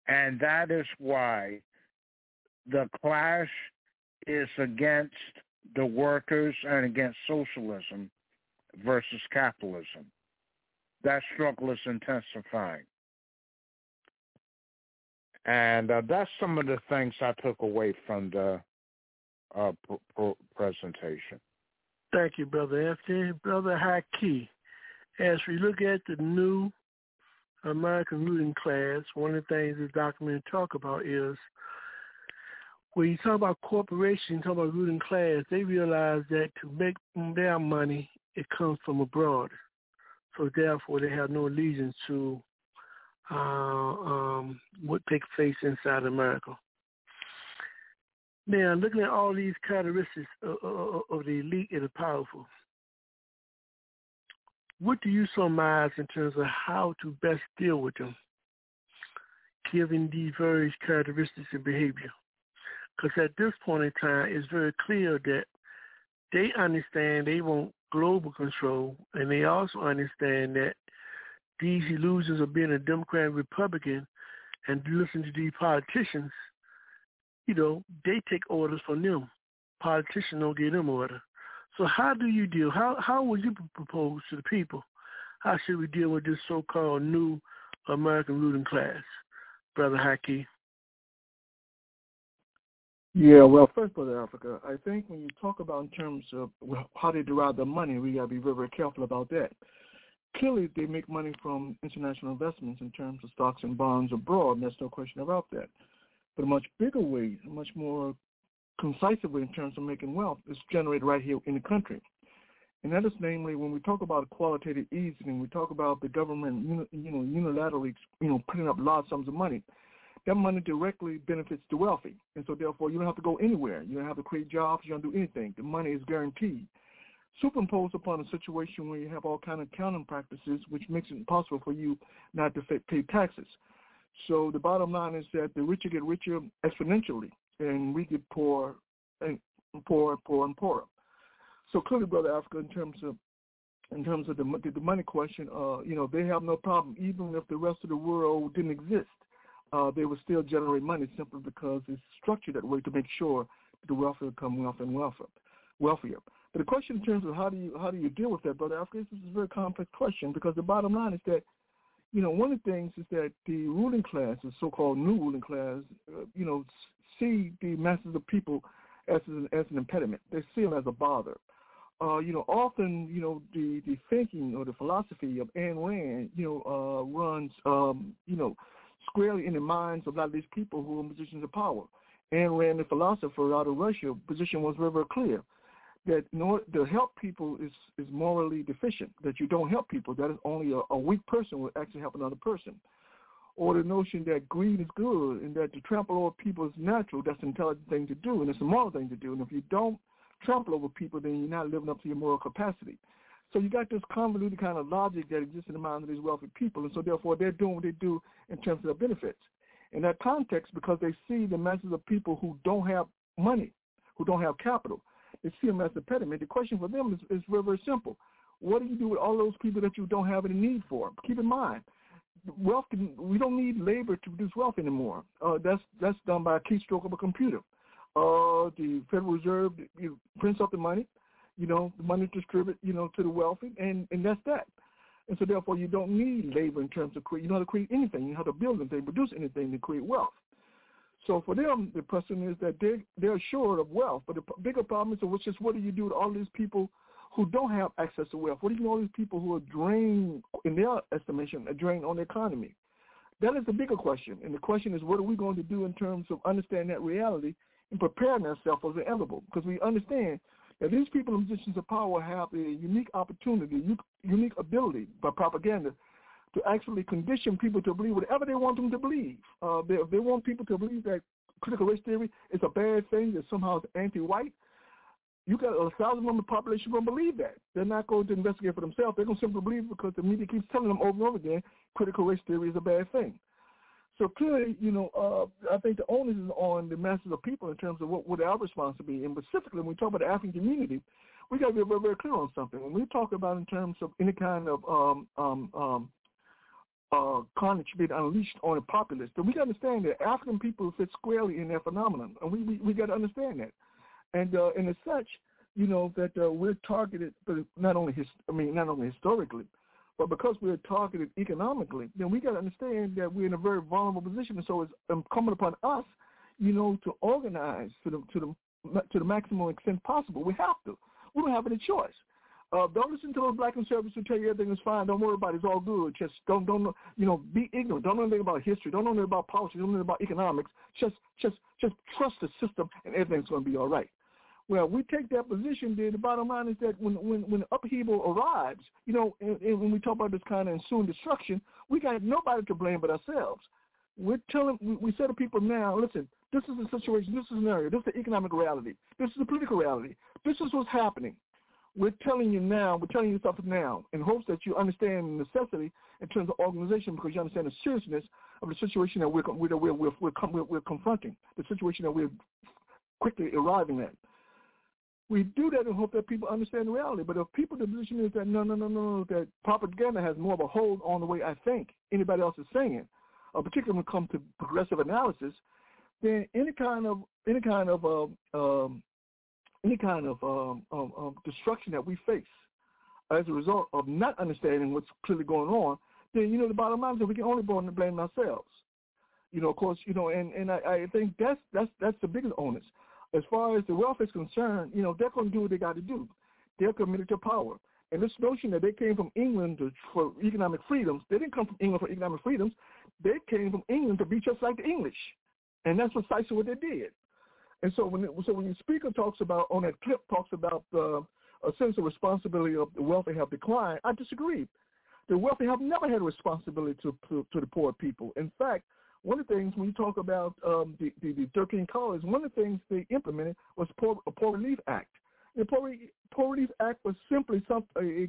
And that is why the clash is against the workers and against socialism versus capitalism. That struggle is intensifying. And uh, that's some of the things I took away from the uh, pr- pr- presentation. Thank you, Brother Anthony. Brother Haki, as we look at the new American ruling class, one of the things this document talk about is when you talk about corporations, you talk about ruling class, they realize that to make their money, it comes from abroad. So therefore, they have no allegiance to uh, um, what takes place inside America. Now, looking at all these characteristics of, of, of the elite and the powerful, what do you surmise in terms of how to best deal with them, given these various characteristics and behavior? Because at this point in time, it's very clear that they understand they want global control, and they also understand that these illusions of being a Democrat and Republican and listen to these politicians – you know, they take orders from them. Politicians don't give them order. So how do you deal? How how would you propose to the people? How should we deal with this so-called new American ruling class, Brother Haki? Yeah, well, first, Brother Africa, I think when you talk about in terms of how they derive their money, we got to be very, very careful about that. Clearly, they make money from international investments in terms of stocks and bonds abroad, and there's no question about that. But a much bigger way, a much more concise way in terms of making wealth is generated right here in the country. And that is namely when we talk about qualitative easing, we talk about the government, you know, unilaterally, you know, putting up large sums of money. That money directly benefits the wealthy, and so therefore you don't have to go anywhere. You don't have to create jobs. You don't do anything. The money is guaranteed. Superimposed upon a situation where you have all kind of accounting practices, which makes it impossible for you not to pay taxes. So the bottom line is that the richer get richer exponentially, and we get poor and poor, poor, and poorer. So clearly, brother Africa, in terms of in terms of the the money question, uh, you know, they have no problem even if the rest of the world didn't exist. Uh, they would still generate money simply because it's structured that way to make sure that the wealthier become wealthier and wealthier. wealthier. But the question in terms of how do you how do you deal with that, brother Africa, this is a very complex question because the bottom line is that you know, one of the things is that the ruling class, the so-called new ruling class, uh, you know, see the masses of people as an, as an impediment. They see them as a bother. uh, you know, often, you know, the, the thinking or the philosophy of Ayn Rand, you know, uh, runs, um, you know, squarely in the minds of a lot of these people who are in positions of power. Ayn Rand, the philosopher out of Russia, position was very, very clear that in to help people is, is morally deficient, that you don't help people. That is only a, a weak person will actually help another person. Or the notion that greed is good and that to trample over people is natural, that's an intelligent thing to do and it's a moral thing to do. And if you don't trample over people, then you're not living up to your moral capacity. So you got this convoluted kind of logic that exists in the minds of these wealthy people, and so therefore they're doing what they do in terms of their benefits. In that context, because they see the masses of people who don't have money, who don't have capital, they see them as impediment. The question for them is, is very, very simple. What do you do with all those people that you don't have any need for? Keep in mind, wealth can, we don't need labor to produce wealth anymore. Uh, that's that's done by a keystroke of a computer. Uh, the Federal Reserve prints up the money, you know, the money distribute, you know, to the wealthy, and and that's that. And so therefore, you don't need labor in terms of create. You know how to create anything. You know how to build anything, produce anything to create wealth. So for them, the question is that they they're assured of wealth, but the bigger problem is which is what do you do with all these people who don't have access to wealth? What do you do with all these people who are drained, in their estimation, a drain on the economy? That is the bigger question, and the question is what are we going to do in terms of understanding that reality and preparing ourselves for the inevitable? Because we understand that these people in positions of power have a unique opportunity, unique ability by propaganda to actually condition people to believe whatever they want them to believe. Uh, they, if they want people to believe that critical race theory is a bad thing, that somehow it's anti-white, you got a thousand of the population going to believe that. They're not going to investigate for themselves. They're going to simply believe because the media keeps telling them over and over again critical race theory is a bad thing. So clearly, you know, uh, I think the onus is on the masses of people in terms of what would our responsibility. And specifically, when we talk about the African community, we got to be very, very clear on something. When we talk about in terms of any kind of um, um, um, uh, carnage being unleashed on the populace, then we got to understand that African people fit squarely in that phenomenon, and we we, we got to understand that. And uh, and as such, you know that uh, we're targeted, but not only his, I mean, not only historically, but because we're targeted economically, then we got to understand that we're in a very vulnerable position. And so it's incumbent upon us, you know, to organize to the to the to the maximum extent possible. We have to. We don't have any choice. Uh, don't listen to those black conservatives who tell you everything is fine. Don't worry about it. It's all good. Just don't don't you know be ignorant. Don't know anything about history. Don't know anything about politics. Don't know anything about economics. Just just just trust the system, and everything's going to be all right. Well, we take that position. Then the bottom line is that when when when upheaval arrives, you know, and, and when we talk about this kind of ensuing destruction, we got nobody to blame but ourselves. We're telling we, say to people now, listen, this is the situation, this is the scenario, this is the economic reality, this is the political reality, this is what's happening. We're telling you now, we're telling you something now in hopes that you understand the necessity in terms of organization because you understand the seriousness of the situation that we're, we're, we're, we're, we're, we're confronting, the situation that we're quickly arriving at. We do that in hope that people understand the reality. But if people, the position is that no, no, no, no, that propaganda has more of a hold on the way I think anybody else is saying, uh, particularly when it comes to progressive analysis, then any kind of any kind of uh, um, any kind of um, um, um, destruction that we face as a result of not understanding what's clearly going on, then you know the bottom line is that we can only blame ourselves. You know, of course, you know, and and I, I think that's that's that's the biggest onus. As far as the wealth is concerned, you know, they're going to do what they got to do. They're committed to power. And this notion that they came from England to, for economic freedoms, they didn't come from England for economic freedoms. They came from England to be just like the English, and that's precisely what they did. And so when it, so when the speaker talks about on that clip talks about the a sense of responsibility of the wealthy have declined, I disagree. The wealthy have never had a responsibility to to, to the poor people. In fact, one of the things when you talk about um, the, the, the 13 colonies, one of the things they implemented was poor, a Poor Relief Act. The Poor, poor Relief Act was simply some, a,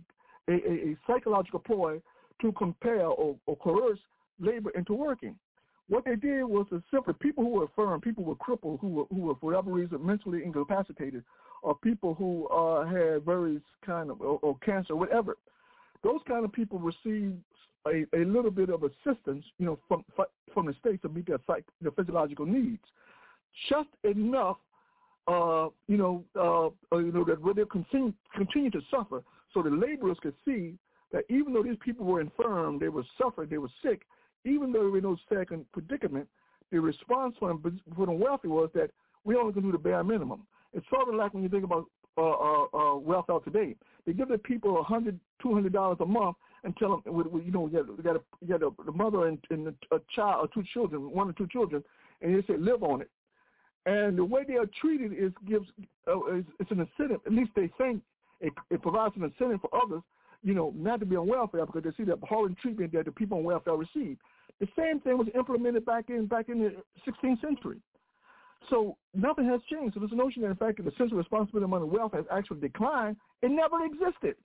a, a, psychological ploy to compel or, or coerce labor into working. What they did was to simply people who were firm, people who were crippled, who were, who were for whatever reason mentally incapacitated, or people who uh, had various kind of or, or cancer, whatever. Those kind of people receive a, a little bit of assistance, you know, from from the state to meet their psych, their physiological needs, just enough, uh, you know, uh, uh, you know that where they continue continue to suffer, so the laborers could see that even though these people were infirm, they were suffering, they were sick, even though they were in no second predicament, the response from, from the wealthy was that we only can do the bare minimum. It's sort of like when you think about uh, uh, uh, welfare today. They give the people a hundred, two hundred dollars a month and tell them, you know, you got, got, a, you got a, the mother and, and a child or two children, one or two children, and they say live on it. And the way they are treated is gives uh, is, it's an incentive. At least they think it, it provides an incentive for others, you know, not to be on welfare because they see the appalling treatment that the people on welfare receive. The same thing was implemented back in back in the 16th century. So nothing has changed. So this notion that in fact the sense of responsibility among the wealth has actually declined, it never existed.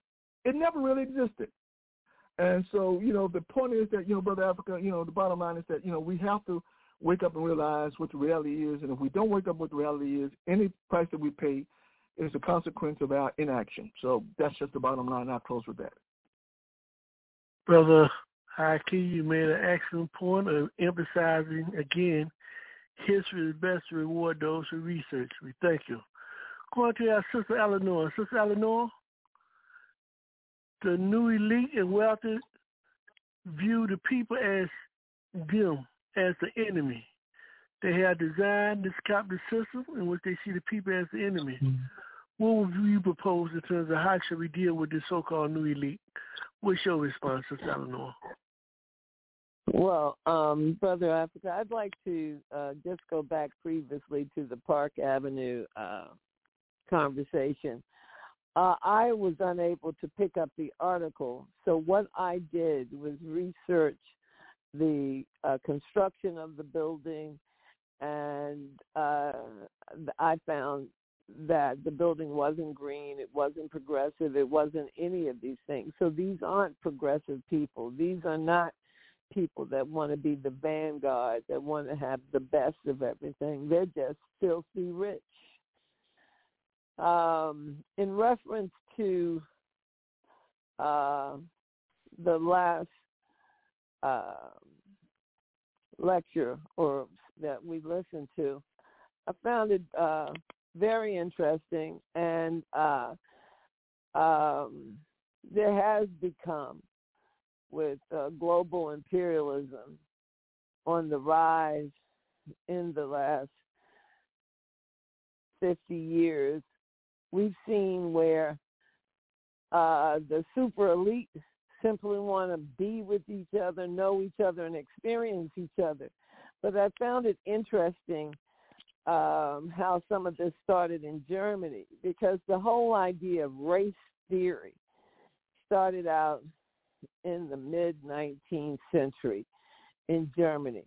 It never really existed. And so, you know, the point is that, you know, Brother Africa, you know, the bottom line is that, you know, we have to wake up and realize what the reality is. And if we don't wake up what the reality is, any price that we pay is a consequence of our inaction. So that's just the bottom line. I'll close with that. Brother Haki, you made an excellent point of emphasizing again history is best to reward those who research. We thank you. Going to our sister Eleanor. Sister Eleanor, the new elite and wealthy view the people as them, as the enemy. They have designed this capitalist system in which they see the people as the enemy. Mm-hmm. What would you propose in terms of how should we deal with this so-called new elite? What's your response, Sister Eleanor? Well, um, Brother Africa, I'd like to uh, just go back previously to the Park Avenue uh, conversation. Uh, I was unable to pick up the article, so what I did was research the uh, construction of the building, and uh, I found that the building wasn't green, it wasn't progressive, it wasn't any of these things. So these aren't progressive people. These are not people that want to be the vanguard, that want to have the best of everything. They're just filthy rich. Um, in reference to uh, the last uh, lecture or that we listened to, I found it uh, very interesting, and uh, um, there has become with uh, global imperialism on the rise in the last 50 years, we've seen where uh, the super elite simply want to be with each other, know each other, and experience each other. But I found it interesting um, how some of this started in Germany because the whole idea of race theory started out in the mid 19th century in Germany.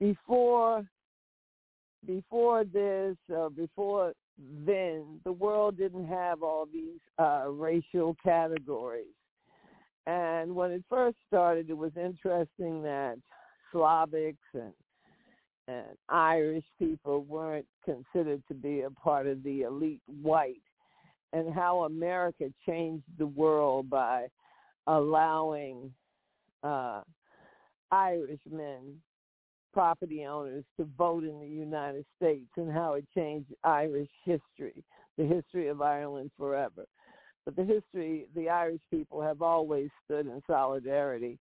Before before this, uh, before then, the world didn't have all these uh, racial categories. And when it first started, it was interesting that Slavics and and Irish people weren't considered to be a part of the elite white, and how America changed the world by allowing uh, Irishmen, property owners, to vote in the United States and how it changed Irish history, the history of Ireland forever. But the history, the Irish people have always stood in solidarity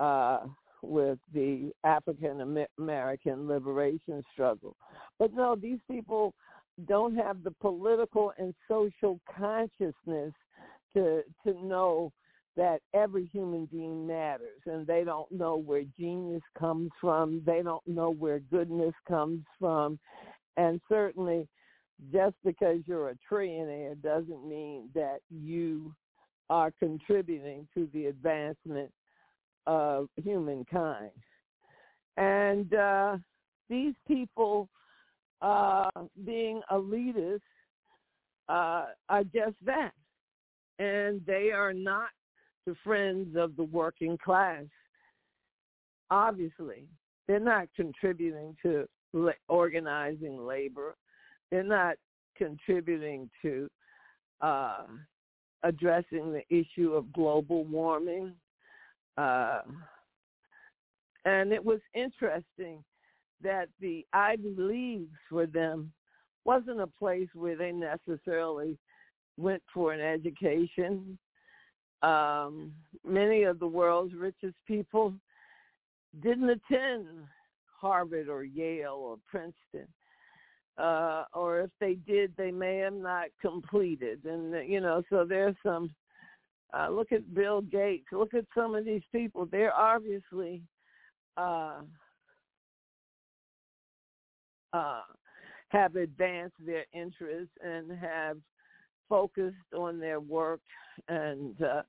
uh, with the African American liberation struggle. But no, these people don't have the political and social consciousness to to know that every human being matters and they don't know where genius comes from. They don't know where goodness comes from. And certainly just because you're a trillionaire doesn't mean that you are contributing to the advancement of humankind. And uh, these people uh, being elitists uh, are just that. And they are not the friends of the working class. Obviously, they're not contributing to organizing labor. They're not contributing to uh, addressing the issue of global warming. Uh, and it was interesting that the Ivy Leagues for them wasn't a place where they necessarily went for an education um, many of the world's richest people didn't attend Harvard or Yale or Princeton. uh, or if they did, they may have not completed. And you know, so there's some. Uh, look at Bill Gates. Look at some of these people. They're obviously uh, uh, have advanced their interests and have focused on their work and uh,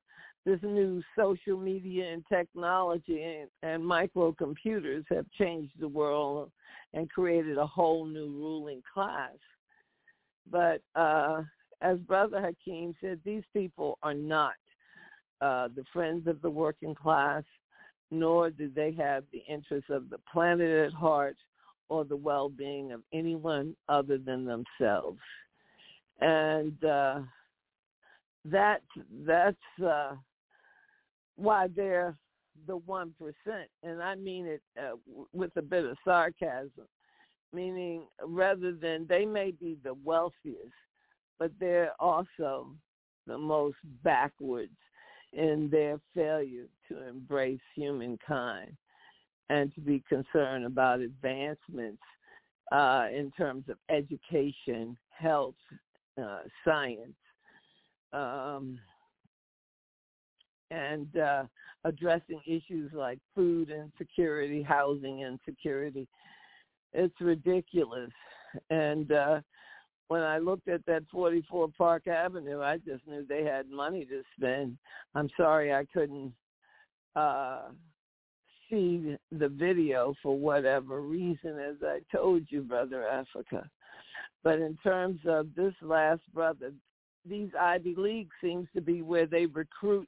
this new social media and technology and, and microcomputers have changed the world and created a whole new ruling class. But uh, as Brother Hakeem said, these people are not uh, the friends of the working class, nor do they have the interests of the planet at heart or the well-being of anyone other than themselves. And uh, that that's uh, why they're the one percent, and I mean it uh, with a bit of sarcasm, meaning rather than they may be the wealthiest, but they're also the most backwards in their failure to embrace humankind and to be concerned about advancements uh, in terms of education, health, uh, science, um, and uh, addressing issues like food insecurity, housing insecurity. It's ridiculous. And uh, when I looked at that 44 Park Avenue, I just knew they had money to spend. I'm sorry I couldn't uh, see the video for whatever reason, as I told you, Brother Africa. But in terms of this last brother, these Ivy League seems to be where they recruit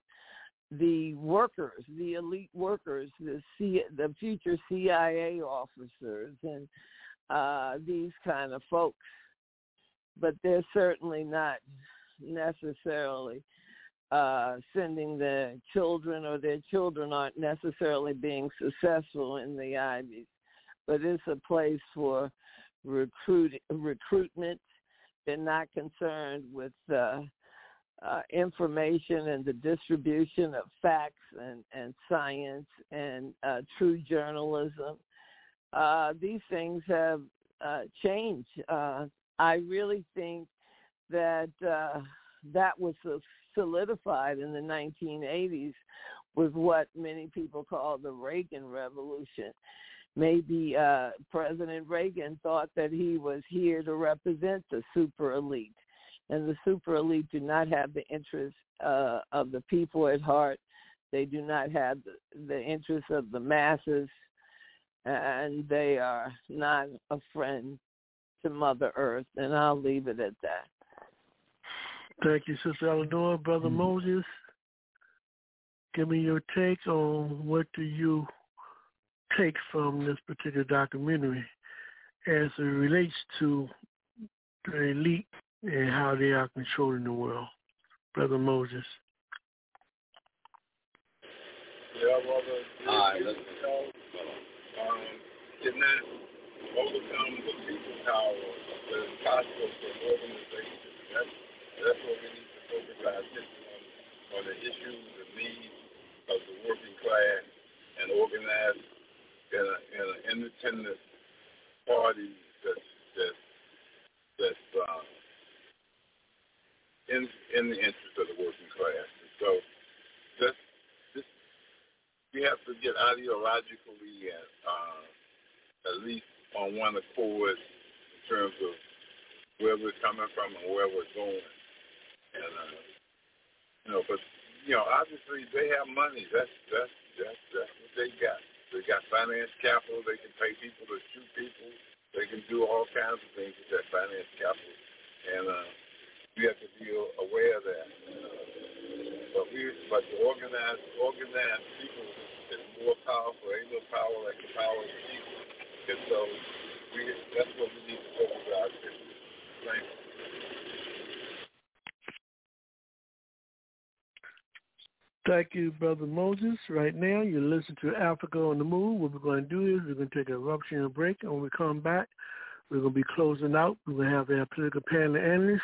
the workers, the elite workers, the C, the future CIA officers, and uh, these kind of folks. But they're certainly not necessarily uh, sending their children, or their children aren't necessarily being successful in the Ivies. But it's a place for recruit recruitment. They're not concerned with uh, uh, information and the distribution of facts and, and science and uh, true journalism. Uh, these things have uh, changed. Uh, I really think that that was solidified in the 1980s with what many people call the Reagan Revolution. Maybe uh, President Reagan thought that he was here to represent the super elite and the super elite do not have the interests uh, of the people at heart. They do not have the, the interests of the masses, and they are not a friend to Mother Earth. And I'll leave it at that. Thank you, Sister Eleanor. Brother mm-hmm. Moses, give me your take on what do you take from this particular documentary as it relates to the elite and how they are controlling the world. Brother Moses. Yeah, brother. All right, let's go. Um, did not overcome the people power that is possible for organization. That's, that's what we need to focus our attention on, on the issues, the needs of the working class and organize in, a, in an independent party that's, that's, that's uh, in in the interest of the working class. So just just we have to get ideologically and uh, at least on one accord in terms of where we're coming from and where we're going. And uh, you know, but you know, obviously they have money. That's that's that's that's what they got. They got finance capital. They can pay people to shoot people. They can do all kinds of things with that finance capital. And uh, we have to be aware of that. But we, but the organized, organized people is more powerful. Ain't no power like the power of the people. And so we, that's what we need to focus our attention. Thank you. Thank you, Brother Moses. Right now, you're listening to Africa on the Move. What we're going to do is we're going to take a eruption and break, and when we come back, we're going to be closing out. We're going to have our political panel analysts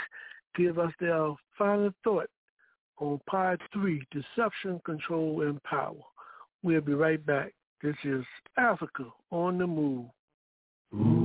give us their final thought on part three, deception, control, and power. We'll be right back. This is Africa on the move.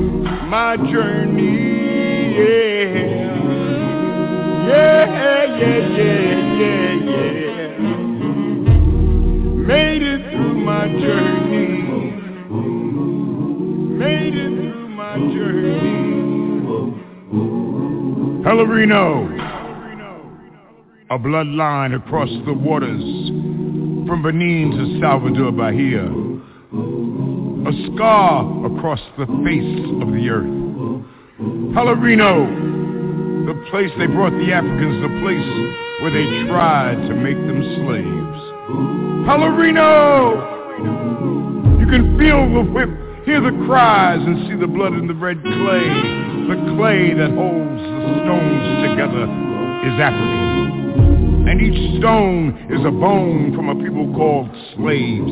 my journey, yeah. Yeah, yeah, yeah, yeah, yeah. Made it through my journey. Made it through my journey. Pelourinho, a bloodline across the waters from Benin to Salvador Bahia, a scar across the face of the earth. Pelourinho, the place they brought the Africans, the place where they tried to make them slaves. Pelourinho! You can feel the whip, hear the cries, and see the blood in the red clay. The clay that holds the stones together is African. And each stone is a bone from a people called slaves.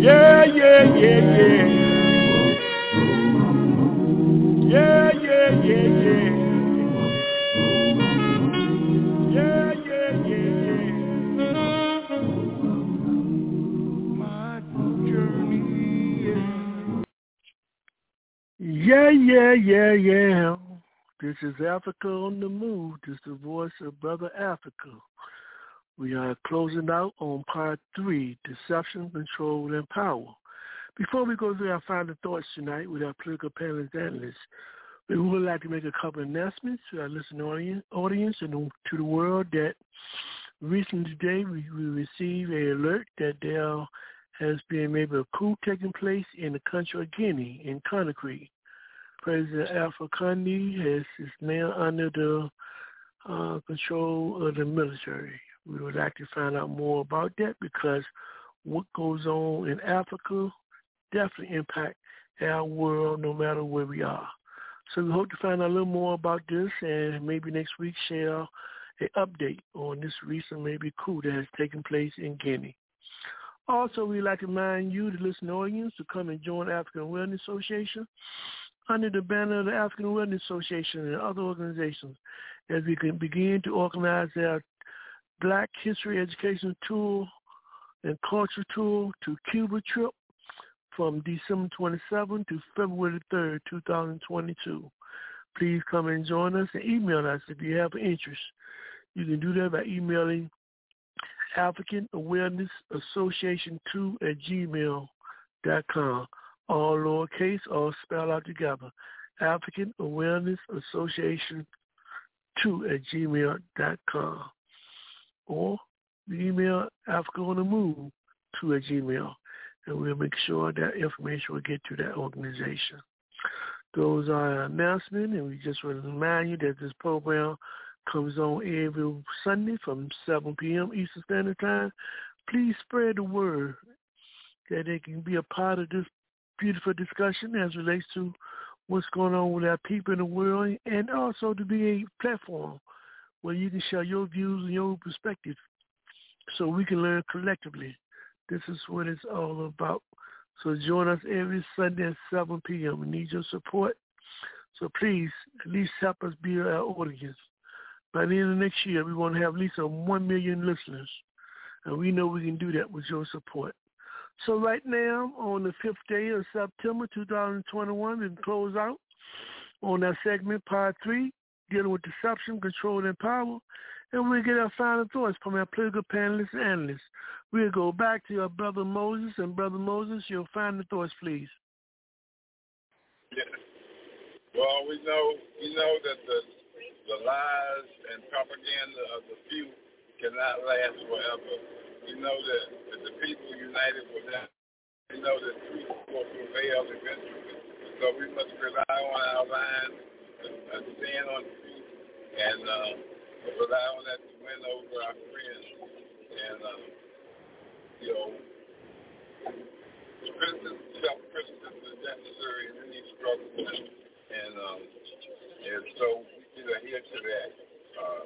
yeah, yeah, yeah, yeah, yeah, yeah, yeah, yeah. Yeah, yeah, yeah, yeah. My journey, yeah. Yeah, yeah, yeah. This is Africa on the Move. This is the voice of Brother Africa. We are closing out on part three, Deception, Control, and Power. Before we go through our final thoughts tonight with our political panelists and analysts, we would like to make a couple of announcements to our listening audience, and to the world that recently today we, received a alert that there has been maybe a coup taking place in the country of Guinea in Conakry. President Alpha Conde has, is now under the uh, control of the military. We would like to find out more about that because what goes on in Africa definitely impact our world no matter where we are. So we hope to find out a little more about this and maybe next week share an update on this recent maybe coup that has taken place in Guinea. Also, we'd like to remind you, the listening audience, to come and join African Wellness Association under the banner of the African Wellness Association and other organizations as we can begin to organize our Black History Education Tour and Culture Tour to Cuba trip from December 27 to February 3rd, 2022. Please come and join us and email us if you have interest. You can do that by emailing African Awareness Association 2 at gmail.com. All lowercase, all spelled out together. African Awareness Association 2 at gmail.com. Or the email Africa on the Move to a gmail. And we'll make sure that information will get to that organization. Those are announcements, and we just want to remind you that this program comes on every Sunday from 7 p.m. Eastern Standard Time. Please spread the word that they can be a part of this beautiful discussion as relates to what's going on with our people in the world and also to be a platform where you can share your views and your perspective so we can learn collectively. This is what it's all about. So join us every Sunday at 7 p.m. We need your support. So please, at least help us build our audience. By the end of next year, we want to have at least a 1 million listeners. And we know we can do that with your support. So right now, on the fifth day of September 2021, we close out on that segment, part three, dealing with deception, control, and power. And we'll get our final thoughts from our political panelists and analysts. We'll go back to our brother Moses. And brother Moses, your final thoughts, please. Yeah. Well, we know we know that the the lies and propaganda of the few cannot last forever. We know that, that the people united will not. We know that truth will prevail eventually. So we must rely on our line and stand on truth and uh, on that to win over our friends. And, uh, you know, self-Christian is necessary in any struggle. And, um, and so you know, here to that. Uh,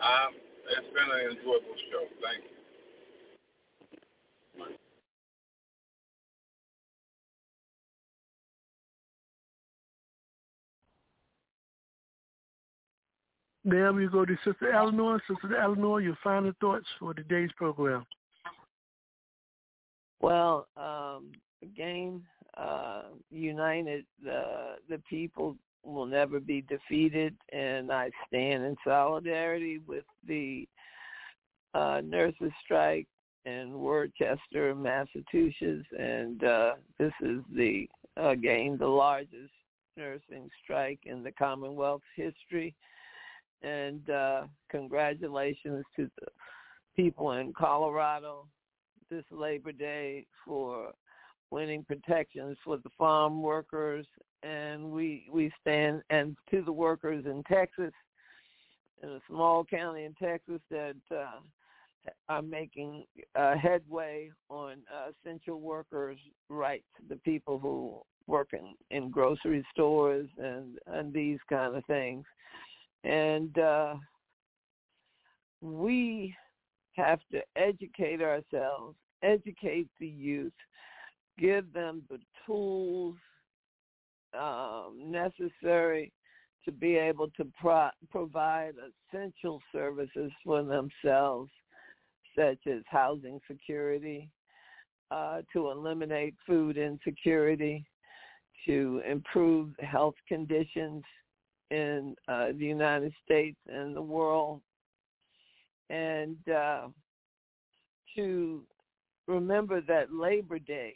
um, it's been an enjoyable show. Thank you. There we go to Sister Eleanor. Sister Eleanor, your final thoughts for today's program. Well, um, again, uh, united uh, the people will never be defeated, and I stand in solidarity with the uh, nurses' strike in Worcester, Massachusetts, and uh, this is the again the largest nursing strike in the Commonwealth's history. And uh, congratulations to the people in Colorado this Labor Day for winning protections for the farm workers. And we we stand and to the workers in Texas in a small county in Texas that uh, are making uh, headway on uh, essential workers' rights, the people who work in, in grocery stores and and these kind of things, and uh, we have to educate ourselves, educate the youth, give them the tools um, necessary to be able to pro- provide essential services for themselves, such as housing security, uh, to eliminate food insecurity, to improve health conditions in uh, the United States and the world, and uh, to remember that Labor Day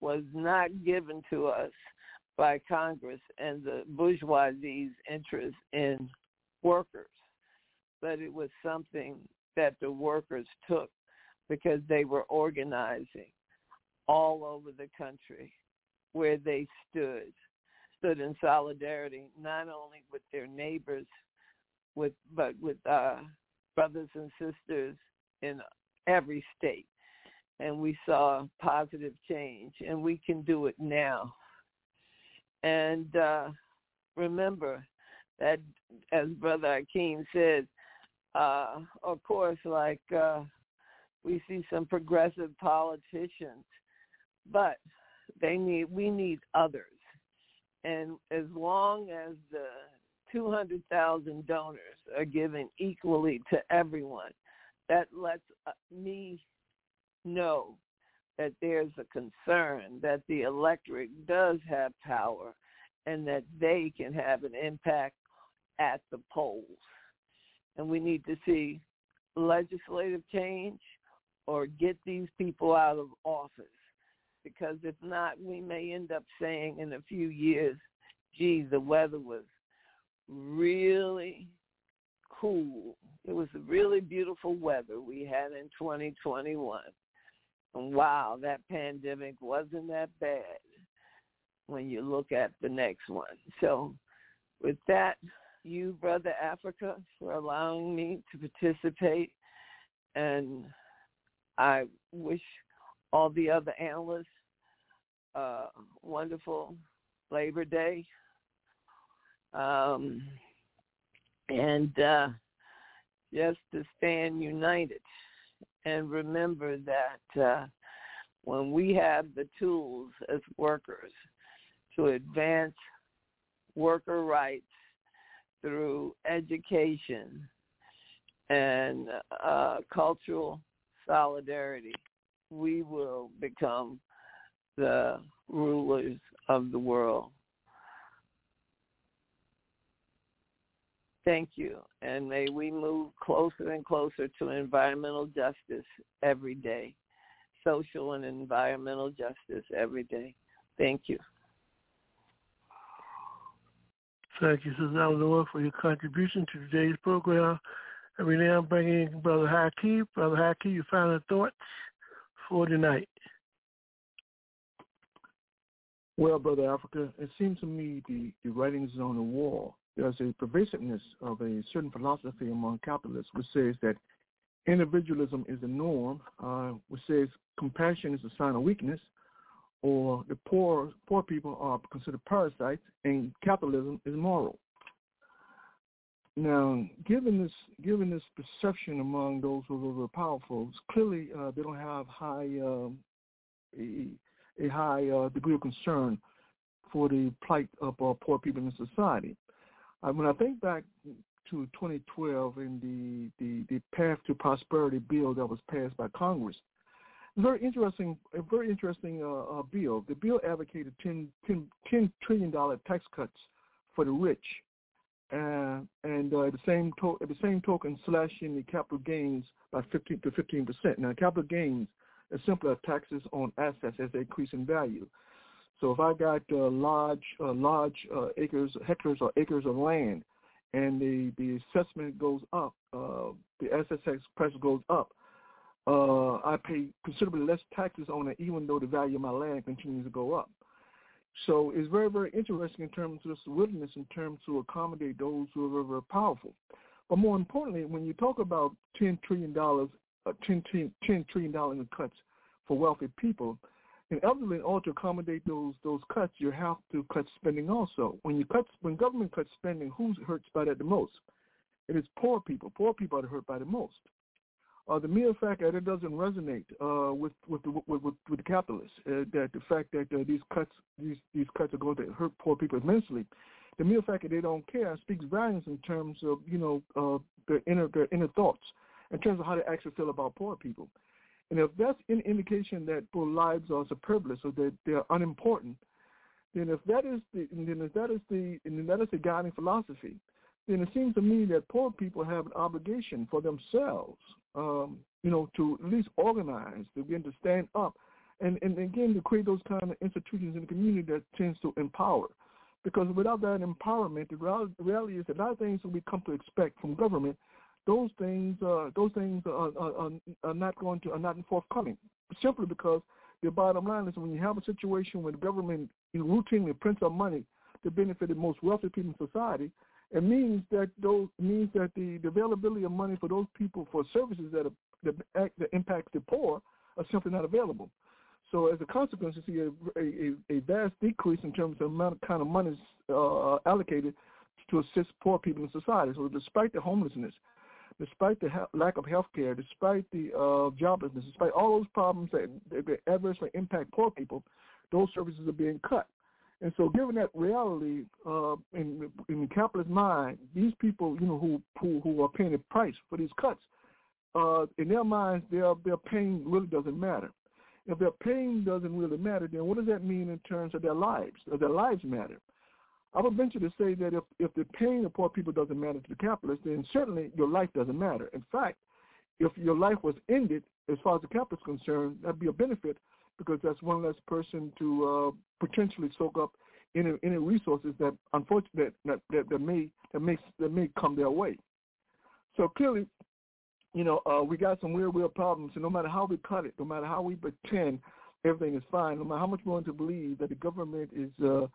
was not given to us by Congress and the bourgeoisie's interest in workers, but it was something that the workers took because they were organizing all over the country where they stood, stood in solidarity not only with their neighbors, with but with uh, brothers and sisters in every state. And we saw positive change, and we can do it now. And uh, remember that, as Brother Akeem said, uh, of course, like uh, we see some progressive politicians, but they need we need others. And as long as the 200,000 donors are given equally to everyone, that lets uh, me know that there's a concern that the electorate does have power and that they can have an impact at the polls. And we need to see legislative change or get these people out of office. Because if not, we may end up saying in a few years, gee, the weather was really cool. It was really beautiful weather we had in 2021. And wow, that pandemic wasn't that bad when you look at the next one. So with that, you, Brother Africa, for allowing me to participate. And I wish all the other analysts a wonderful Labor Day. Um, and uh, just to stand united and remember that uh, when we have the tools as workers to advance worker rights through education and uh, cultural solidarity, we will become the rulers of the world. Thank you. And may we move closer and closer to environmental justice every day, social and environmental justice every day. Thank you. Thank you, Sister Eleanor, for your contribution to today's program. And we now bring in Brother Haki. Brother Haki, your final thoughts for tonight. Well, Brother Africa, it seems to me the, the writings on the wall there's a pervasiveness of a certain philosophy among capitalists which says that individualism is the norm, uh, which says compassion is a sign of weakness, or the poor poor people are considered parasites, and capitalism is moral. Now, given this given this perception among those who are very powerful, clearly uh, they don't have high uh, a, a, high uh, degree of concern for the plight of uh, poor people in society. Uh, when I think back to 2012 and the, the, the Path to Prosperity bill that was passed by Congress, very interesting, a very interesting uh, bill. The bill advocated 10, 10, $10 trillion tax cuts for the rich, uh, and uh, at the same to- at the same token, slashing the capital gains by 15 to 15 percent. Now, capital gains is simply taxes on assets as they increase in value. So if I got uh, large, uh, large uh, acres, hectares or acres of land, and the the assessment goes up, the SSX price goes up, I pay considerably less taxes on it, even though the value of my land continues to go up. So it's very, very interesting in terms of this willingness in terms to accommodate those who are very, very powerful. But more importantly, when you talk about ten trillion dollars, uh, 10, 10, $10 trillion in cuts for wealthy people, inevitably, in order to accommodate those those cuts, you have to cut spending also. When you cut, when government cuts spending, who's hurt by that the most? It is poor people. Poor people are hurt by the most. Uh, the mere fact that it doesn't resonate uh, with with the with, with, with the capitalists, uh, that the fact that uh, these cuts these these cuts are going to hurt poor people immensely, the mere fact that they don't care speaks volumes in terms of you know uh, their inner their inner thoughts, in terms of how they actually feel about poor people. And if that's an indication that poor lives are superfluous or that they're unimportant, then if that is the then if that is the then that is the guiding philosophy, then it seems to me that poor people have an obligation for themselves, um, you know, to at least organize, to begin to stand up, and and again to create those kind of institutions in the community that tends to empower. Because without that empowerment, the reality is that a lot of things that we come to expect from government, those things, uh, those things are, are, are not going to are not forthcoming. Simply because the bottom line is when you have a situation where the government routinely prints up money to benefit the most wealthy people in society, it means that those means that the, the availability of money for those people for services that are, that, that impact the poor are simply not available. So as a consequence, you see a, a, a vast decrease in terms of the amount of kind of money uh, allocated to assist poor people in society. So despite the homelessness, despite the he- lack of health care, despite the uh, joblessness, despite all those problems that, that adversely impact poor people, those services are being cut. And so, given that reality, uh, in in capitalist mind, these people, you know, who who, who are paying the price for these cuts, uh, in their minds, their their pain really doesn't matter. If their pain doesn't really matter, then what does that mean in terms of their lives? Does their lives matter? I would venture to say that if if the pain of poor people doesn't matter to the capitalists, then certainly your life doesn't matter. In fact, if your life was ended, as far as the capitalist is concerned, that'd be a benefit because that's one less person to uh, potentially soak up any any resources that unfortunately that, that, that may that may that may come their way. So clearly, you know, uh, we got some real real problems. And no matter how we cut it, no matter how we pretend everything is fine, no matter how much we want to believe that the government is uh,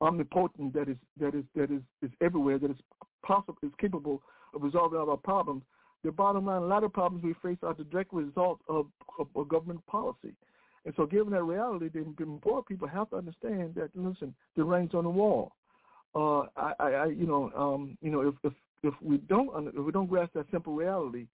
omnipotent, that is that is that is is everywhere, that is possible, is capable of resolving all our problems. The bottom line, a lot of problems we face are the direct result of, of, of government policy. And so, given that reality, then, poor people have to understand that. Listen, the writing's on the wall. Uh, I, I, you know, um, you know, if if if we don't if we don't grasp that simple reality,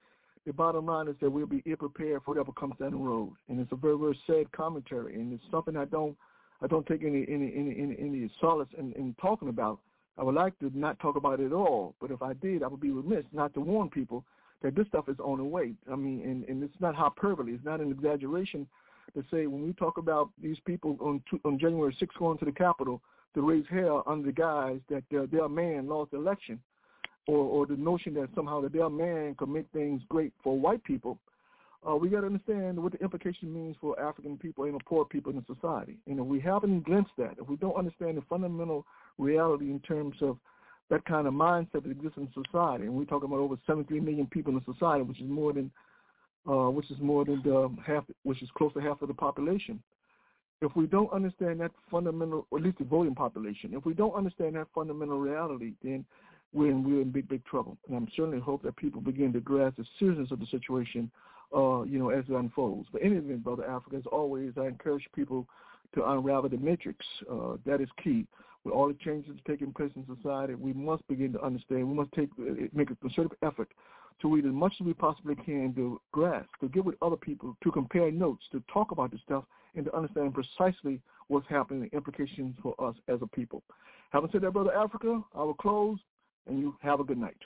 the bottom line is that we'll be ill prepared for whatever comes down the road. And it's a very very sad commentary, and it's something I don't I don't take any any any any, any solace in, in talking about. I would like to not talk about it at all, but if I did, I would be remiss not to warn people that this stuff is on the way. I mean, and, and it's not hyperbole. It's not an exaggeration to say when we talk about these people on on January 6th going to the Capitol to raise hell under the guise that their, their man lost the election, or or the notion that somehow that their man could make things great for white people, uh, we got to understand what the implication means for African people and the poor people in society. You know, we haven't glimpsed that. If we don't understand the fundamental reality in terms of that kind of mindset that exists in society, and we're talking about over 73 million people in society, which is more than uh, which is more than the half, which is close to half of the population. If we don't understand that fundamental, or at least the voting population, if we don't understand that fundamental reality, then we're in, we're in big, big trouble. And I'm certainly hope that people begin to grasp the seriousness of the situation, uh, you know, as it unfolds. But anyway, Brother Africa, as always, I encourage people to unravel the matrix. Uh, that is key. With all the changes taking place in society, we must begin to understand. We must take make a concerted effort to read as much as we possibly can to grasp, to get with other people, to compare notes, to talk about this stuff, and to understand precisely what's happening and implications for us as a people. Having said that, Brother Africa, I will close, and you have a good night.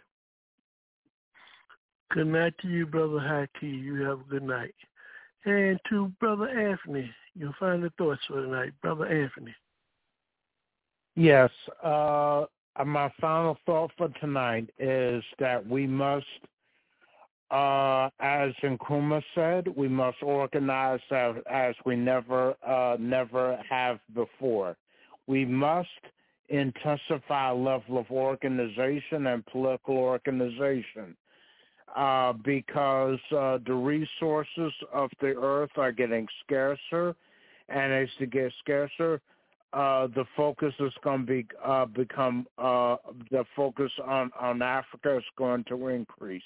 Good night to you, Brother Haki. You have a good night. And to Brother Anthony, your final thoughts for tonight, Brother Anthony. Yes. Uh, my final thought for tonight is that we must uh, as Nkrumah said, we must organize as, as we never, uh, never have before. We must intensify level of organization and political organization uh, because uh, the resources of the earth are getting scarcer, and as they get scarcer, uh, the focus is going to be uh, become uh, the focus on on Africa is going to increase.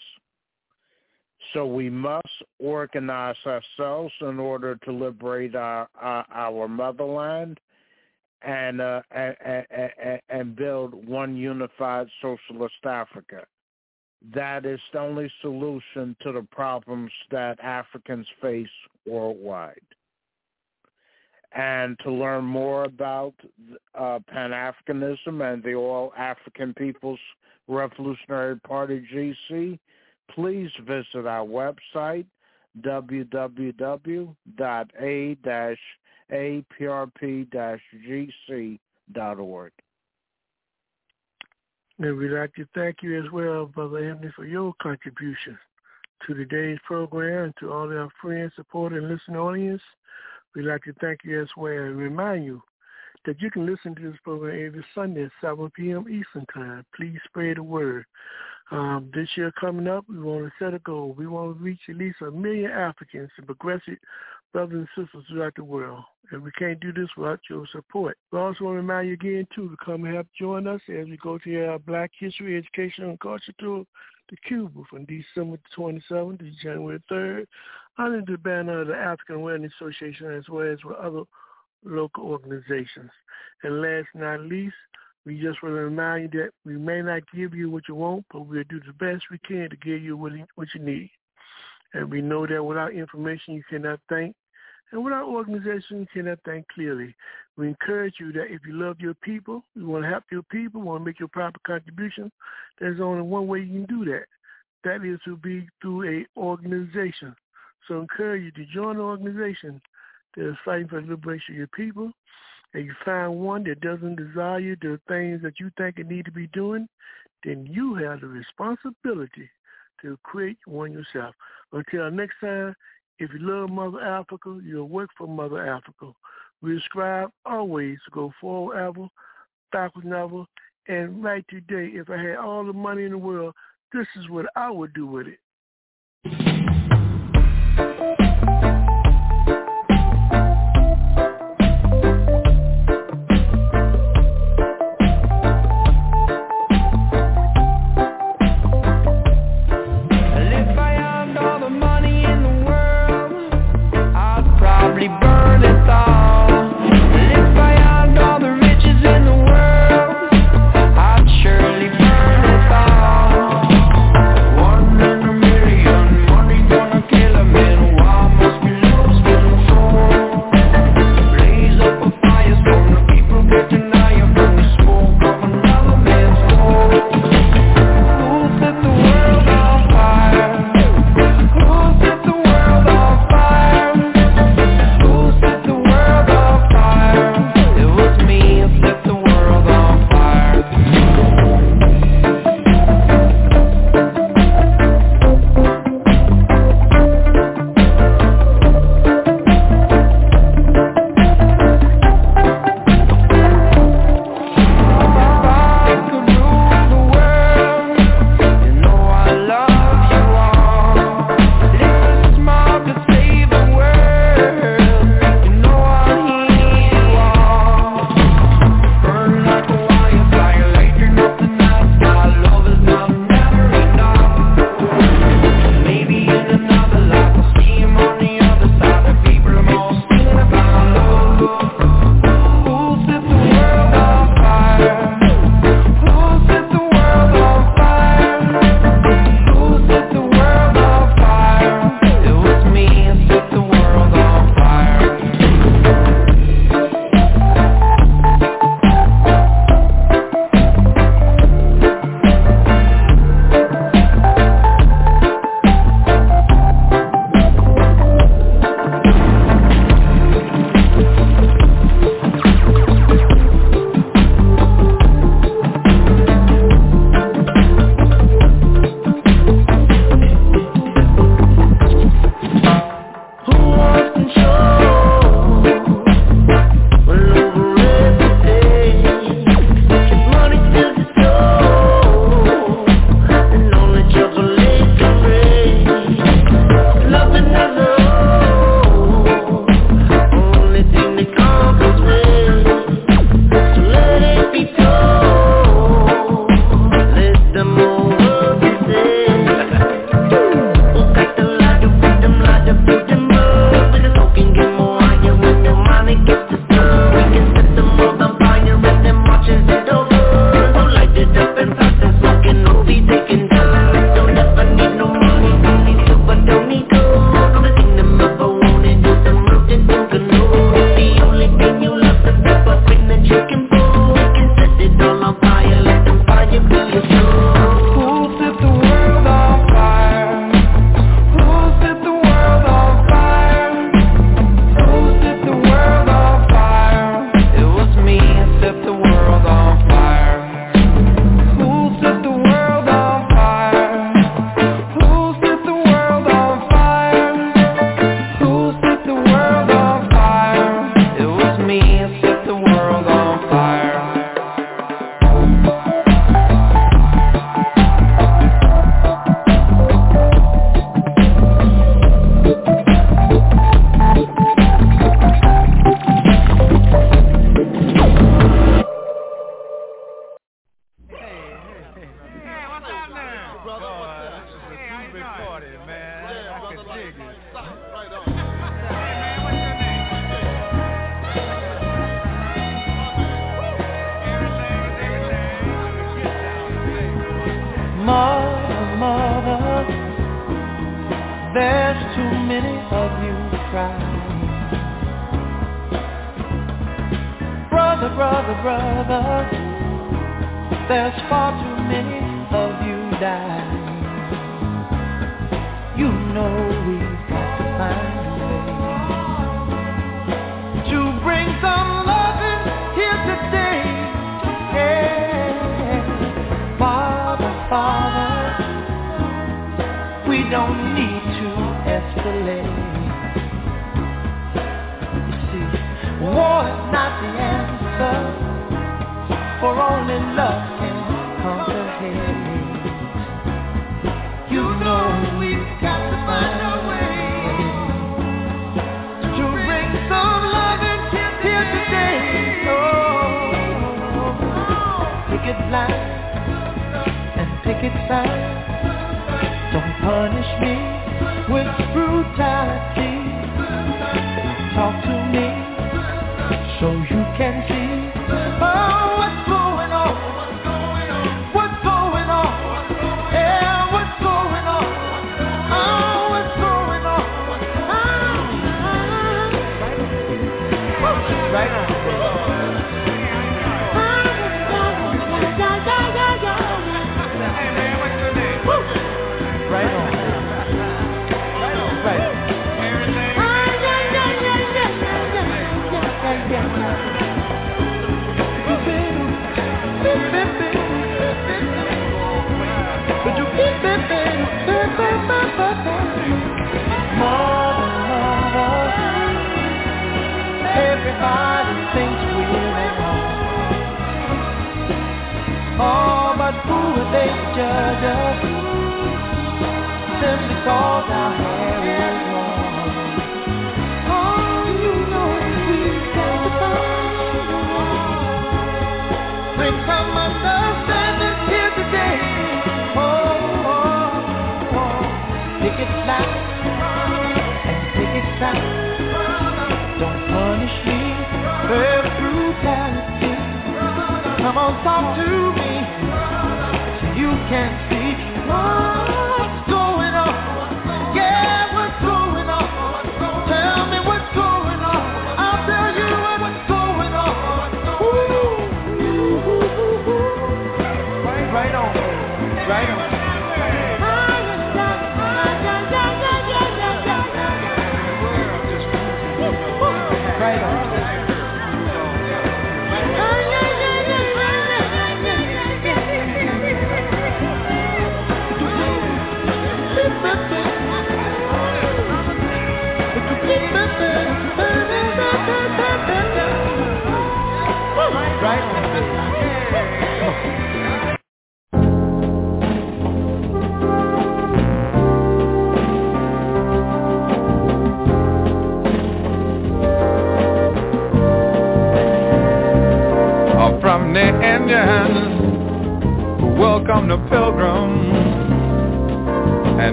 So we must organize ourselves in order to liberate our our, our motherland and, uh, and, and and build one unified socialist Africa. That is the only solution to the problems that Africans face worldwide. And to learn more about uh, Pan Africanism and the All African People's Revolutionary Party GC, please visit our website, www.a-aprp-gc.org. org. And we'd like to thank you as well, Brother Anthony, for your contribution to today's program and to all our friends, supporters, and listening audience. We'd like to thank you as well and remind you that you can listen to this program every Sunday at 7 p.m. Eastern Time. Please spread the word. Um, this year coming up, we want to set a goal. We want to reach at least a million Africans and progressive brothers and sisters throughout the world. And we can't do this without your support. We also want to remind you again, too, to come help join us as we go to our Black History, Education, and Culture Tour to Cuba from December 27th to January 3rd under the banner of the African Awareness Association as well as with other local organizations. And last but not least, we just want to remind you that we may not give you what you want, but we'll do the best we can to give you what you, what you need. And we know that without information, you cannot think. And without organization, you cannot think clearly. We encourage you that if you love your people, you want to help your people, want to make your proper contribution, there's only one way you can do that. That is to be through a organization. So I encourage you to join an organization that is fighting for the liberation of your people. And you find one that doesn't desire the things that you think it need to be doing, then you have the responsibility to create one yourself. Until next time, if you love Mother Africa, you'll work for Mother Africa. We strive always to go forward ever, backwards never. And right today, if I had all the money in the world, this is what I would do with it.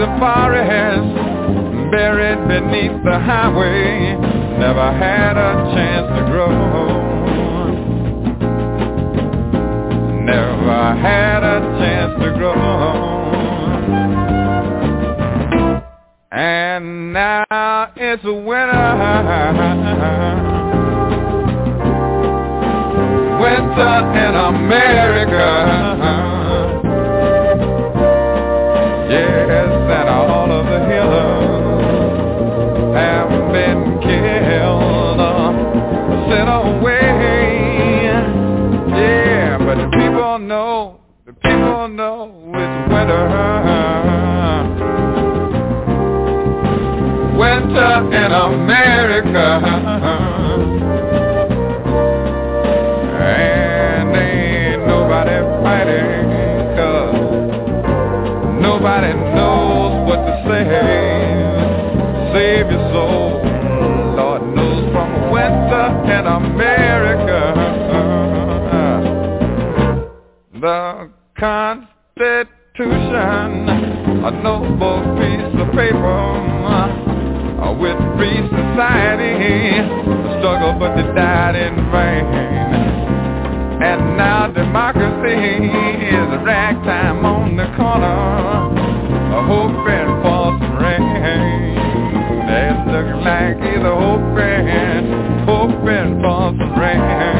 the forest, buried beneath the highway, never had a chance to grow. Never had a chance to grow. And now it's winter winter in America. winter. Winter in America. And ain't nobody fighting, cause nobody knows what to say. Save your soul. Died in vain. And now democracy is a ragtime on the corner, hoping for some rain. It's looking like he's hoping, hoping for some rain.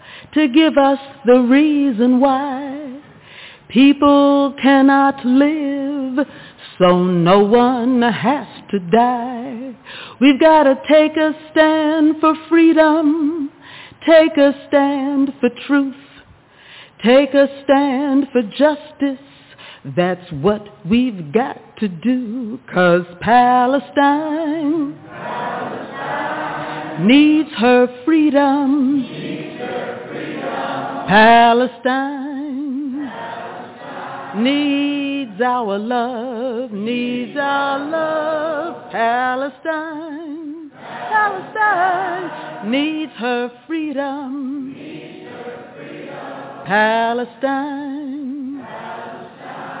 to give us the reason why people cannot live, so no one has to die. We've got to take a stand for freedom, take a stand for truth, take a stand for justice. That's what we've got to do, cause Palestine, Palestine needs her freedom. Needs Palestine, Palestine needs our love, needs our love. Palestine, Palestine needs her freedom. Palestine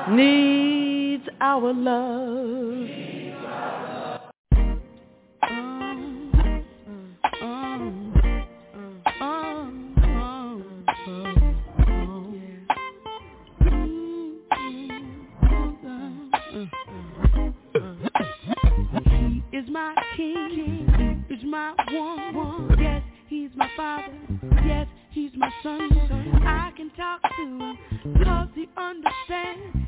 needs our love. He is my king, is my one, one. Yes, he's my father. Yes, he's my son. I can talk to him, cause he understands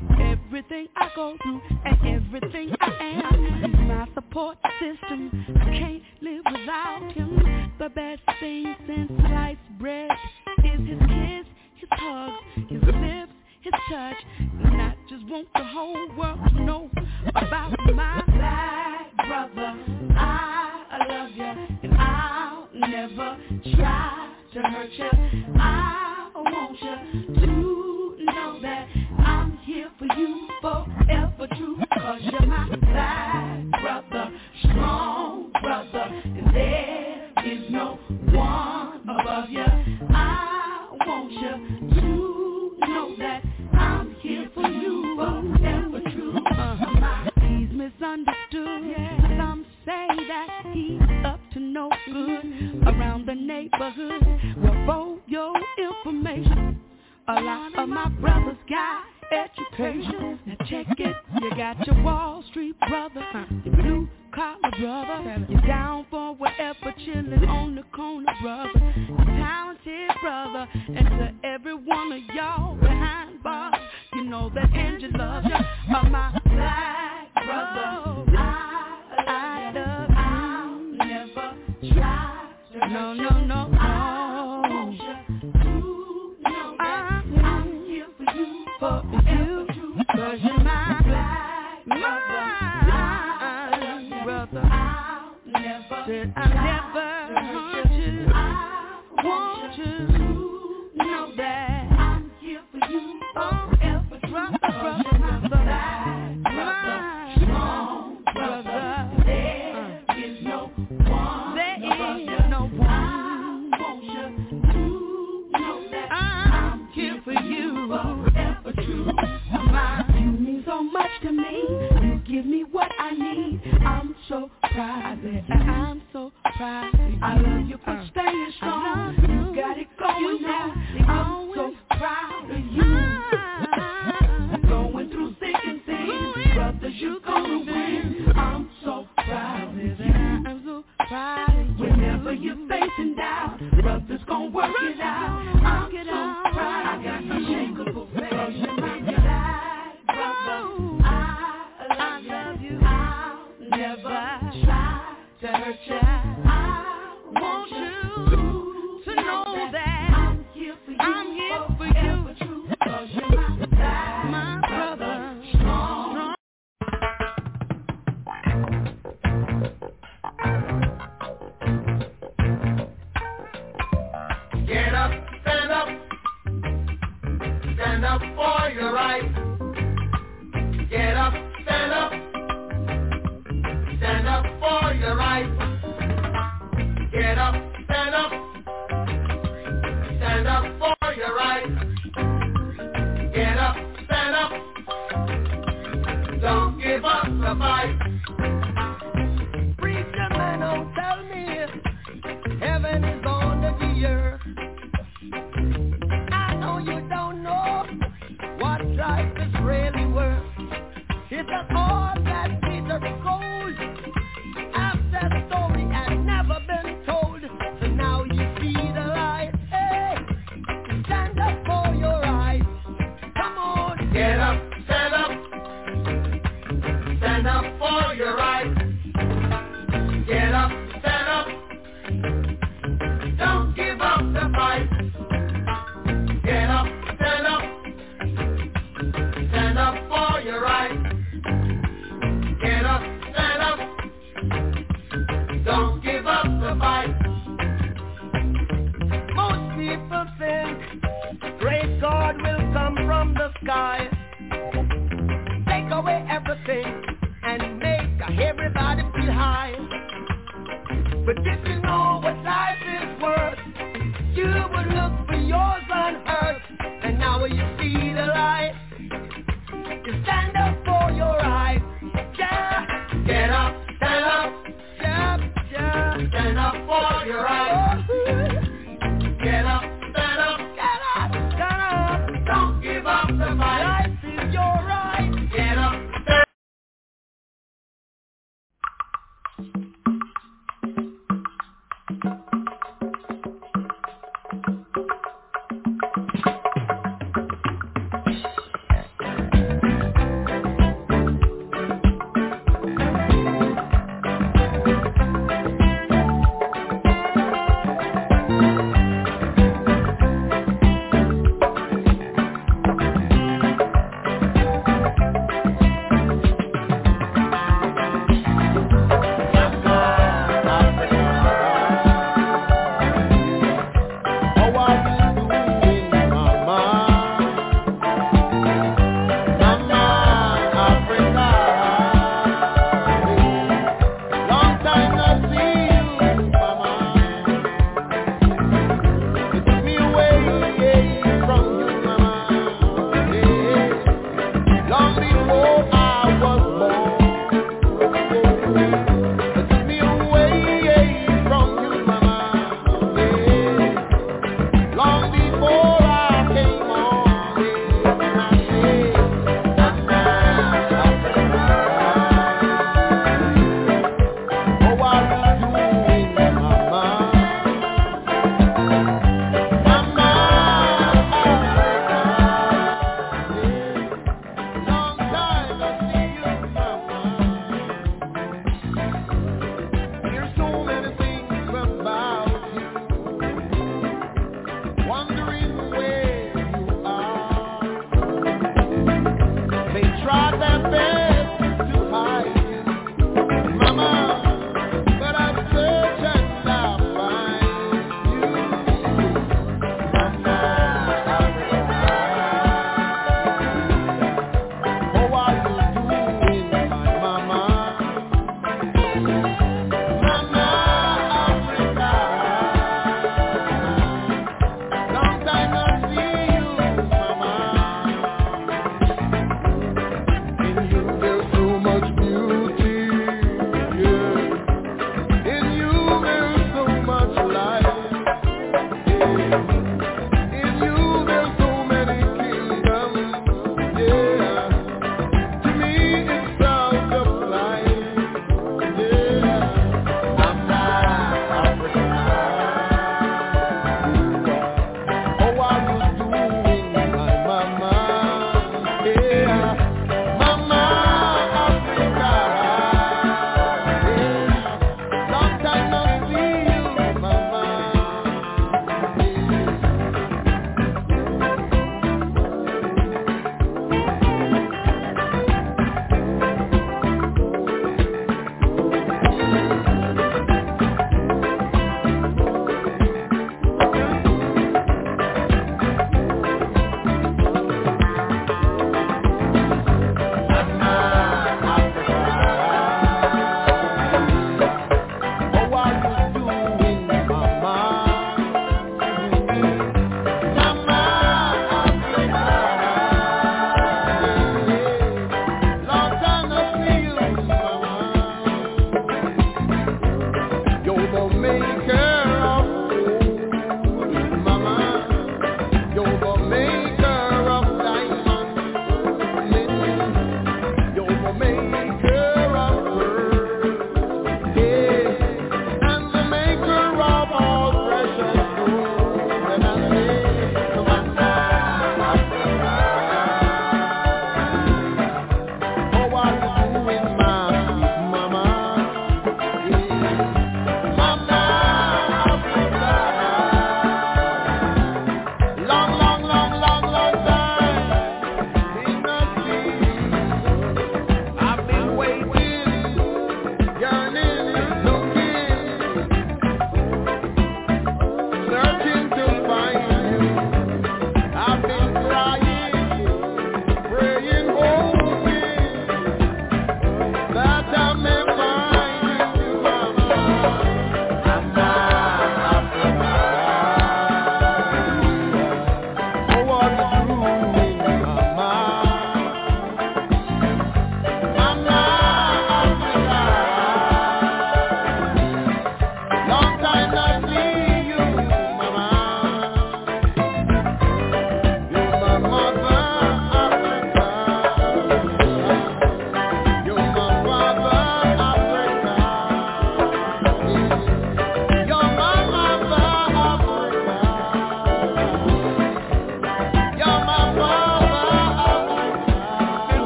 everything I go through and everything I am. He's my support system, I can't live without him. The best thing since sliced bread is his kiss, his hugs, his lips, his touch. And I just want the whole world to know about my black brother. I love you and I'll never try to hurt you. Neighborhood. For your information, a lot of my brothers got education. Now check it, you got your Wall Street brother, your blue collar brother, you're down for whatever, chillin' on the corner brother, your talented brother, and to every one of y'all behind bars, you know that Angie loves uh, you, are my black no, no, no, no. I'm here for you, for you, cause you're my black my brother. I'll never, Said I'll never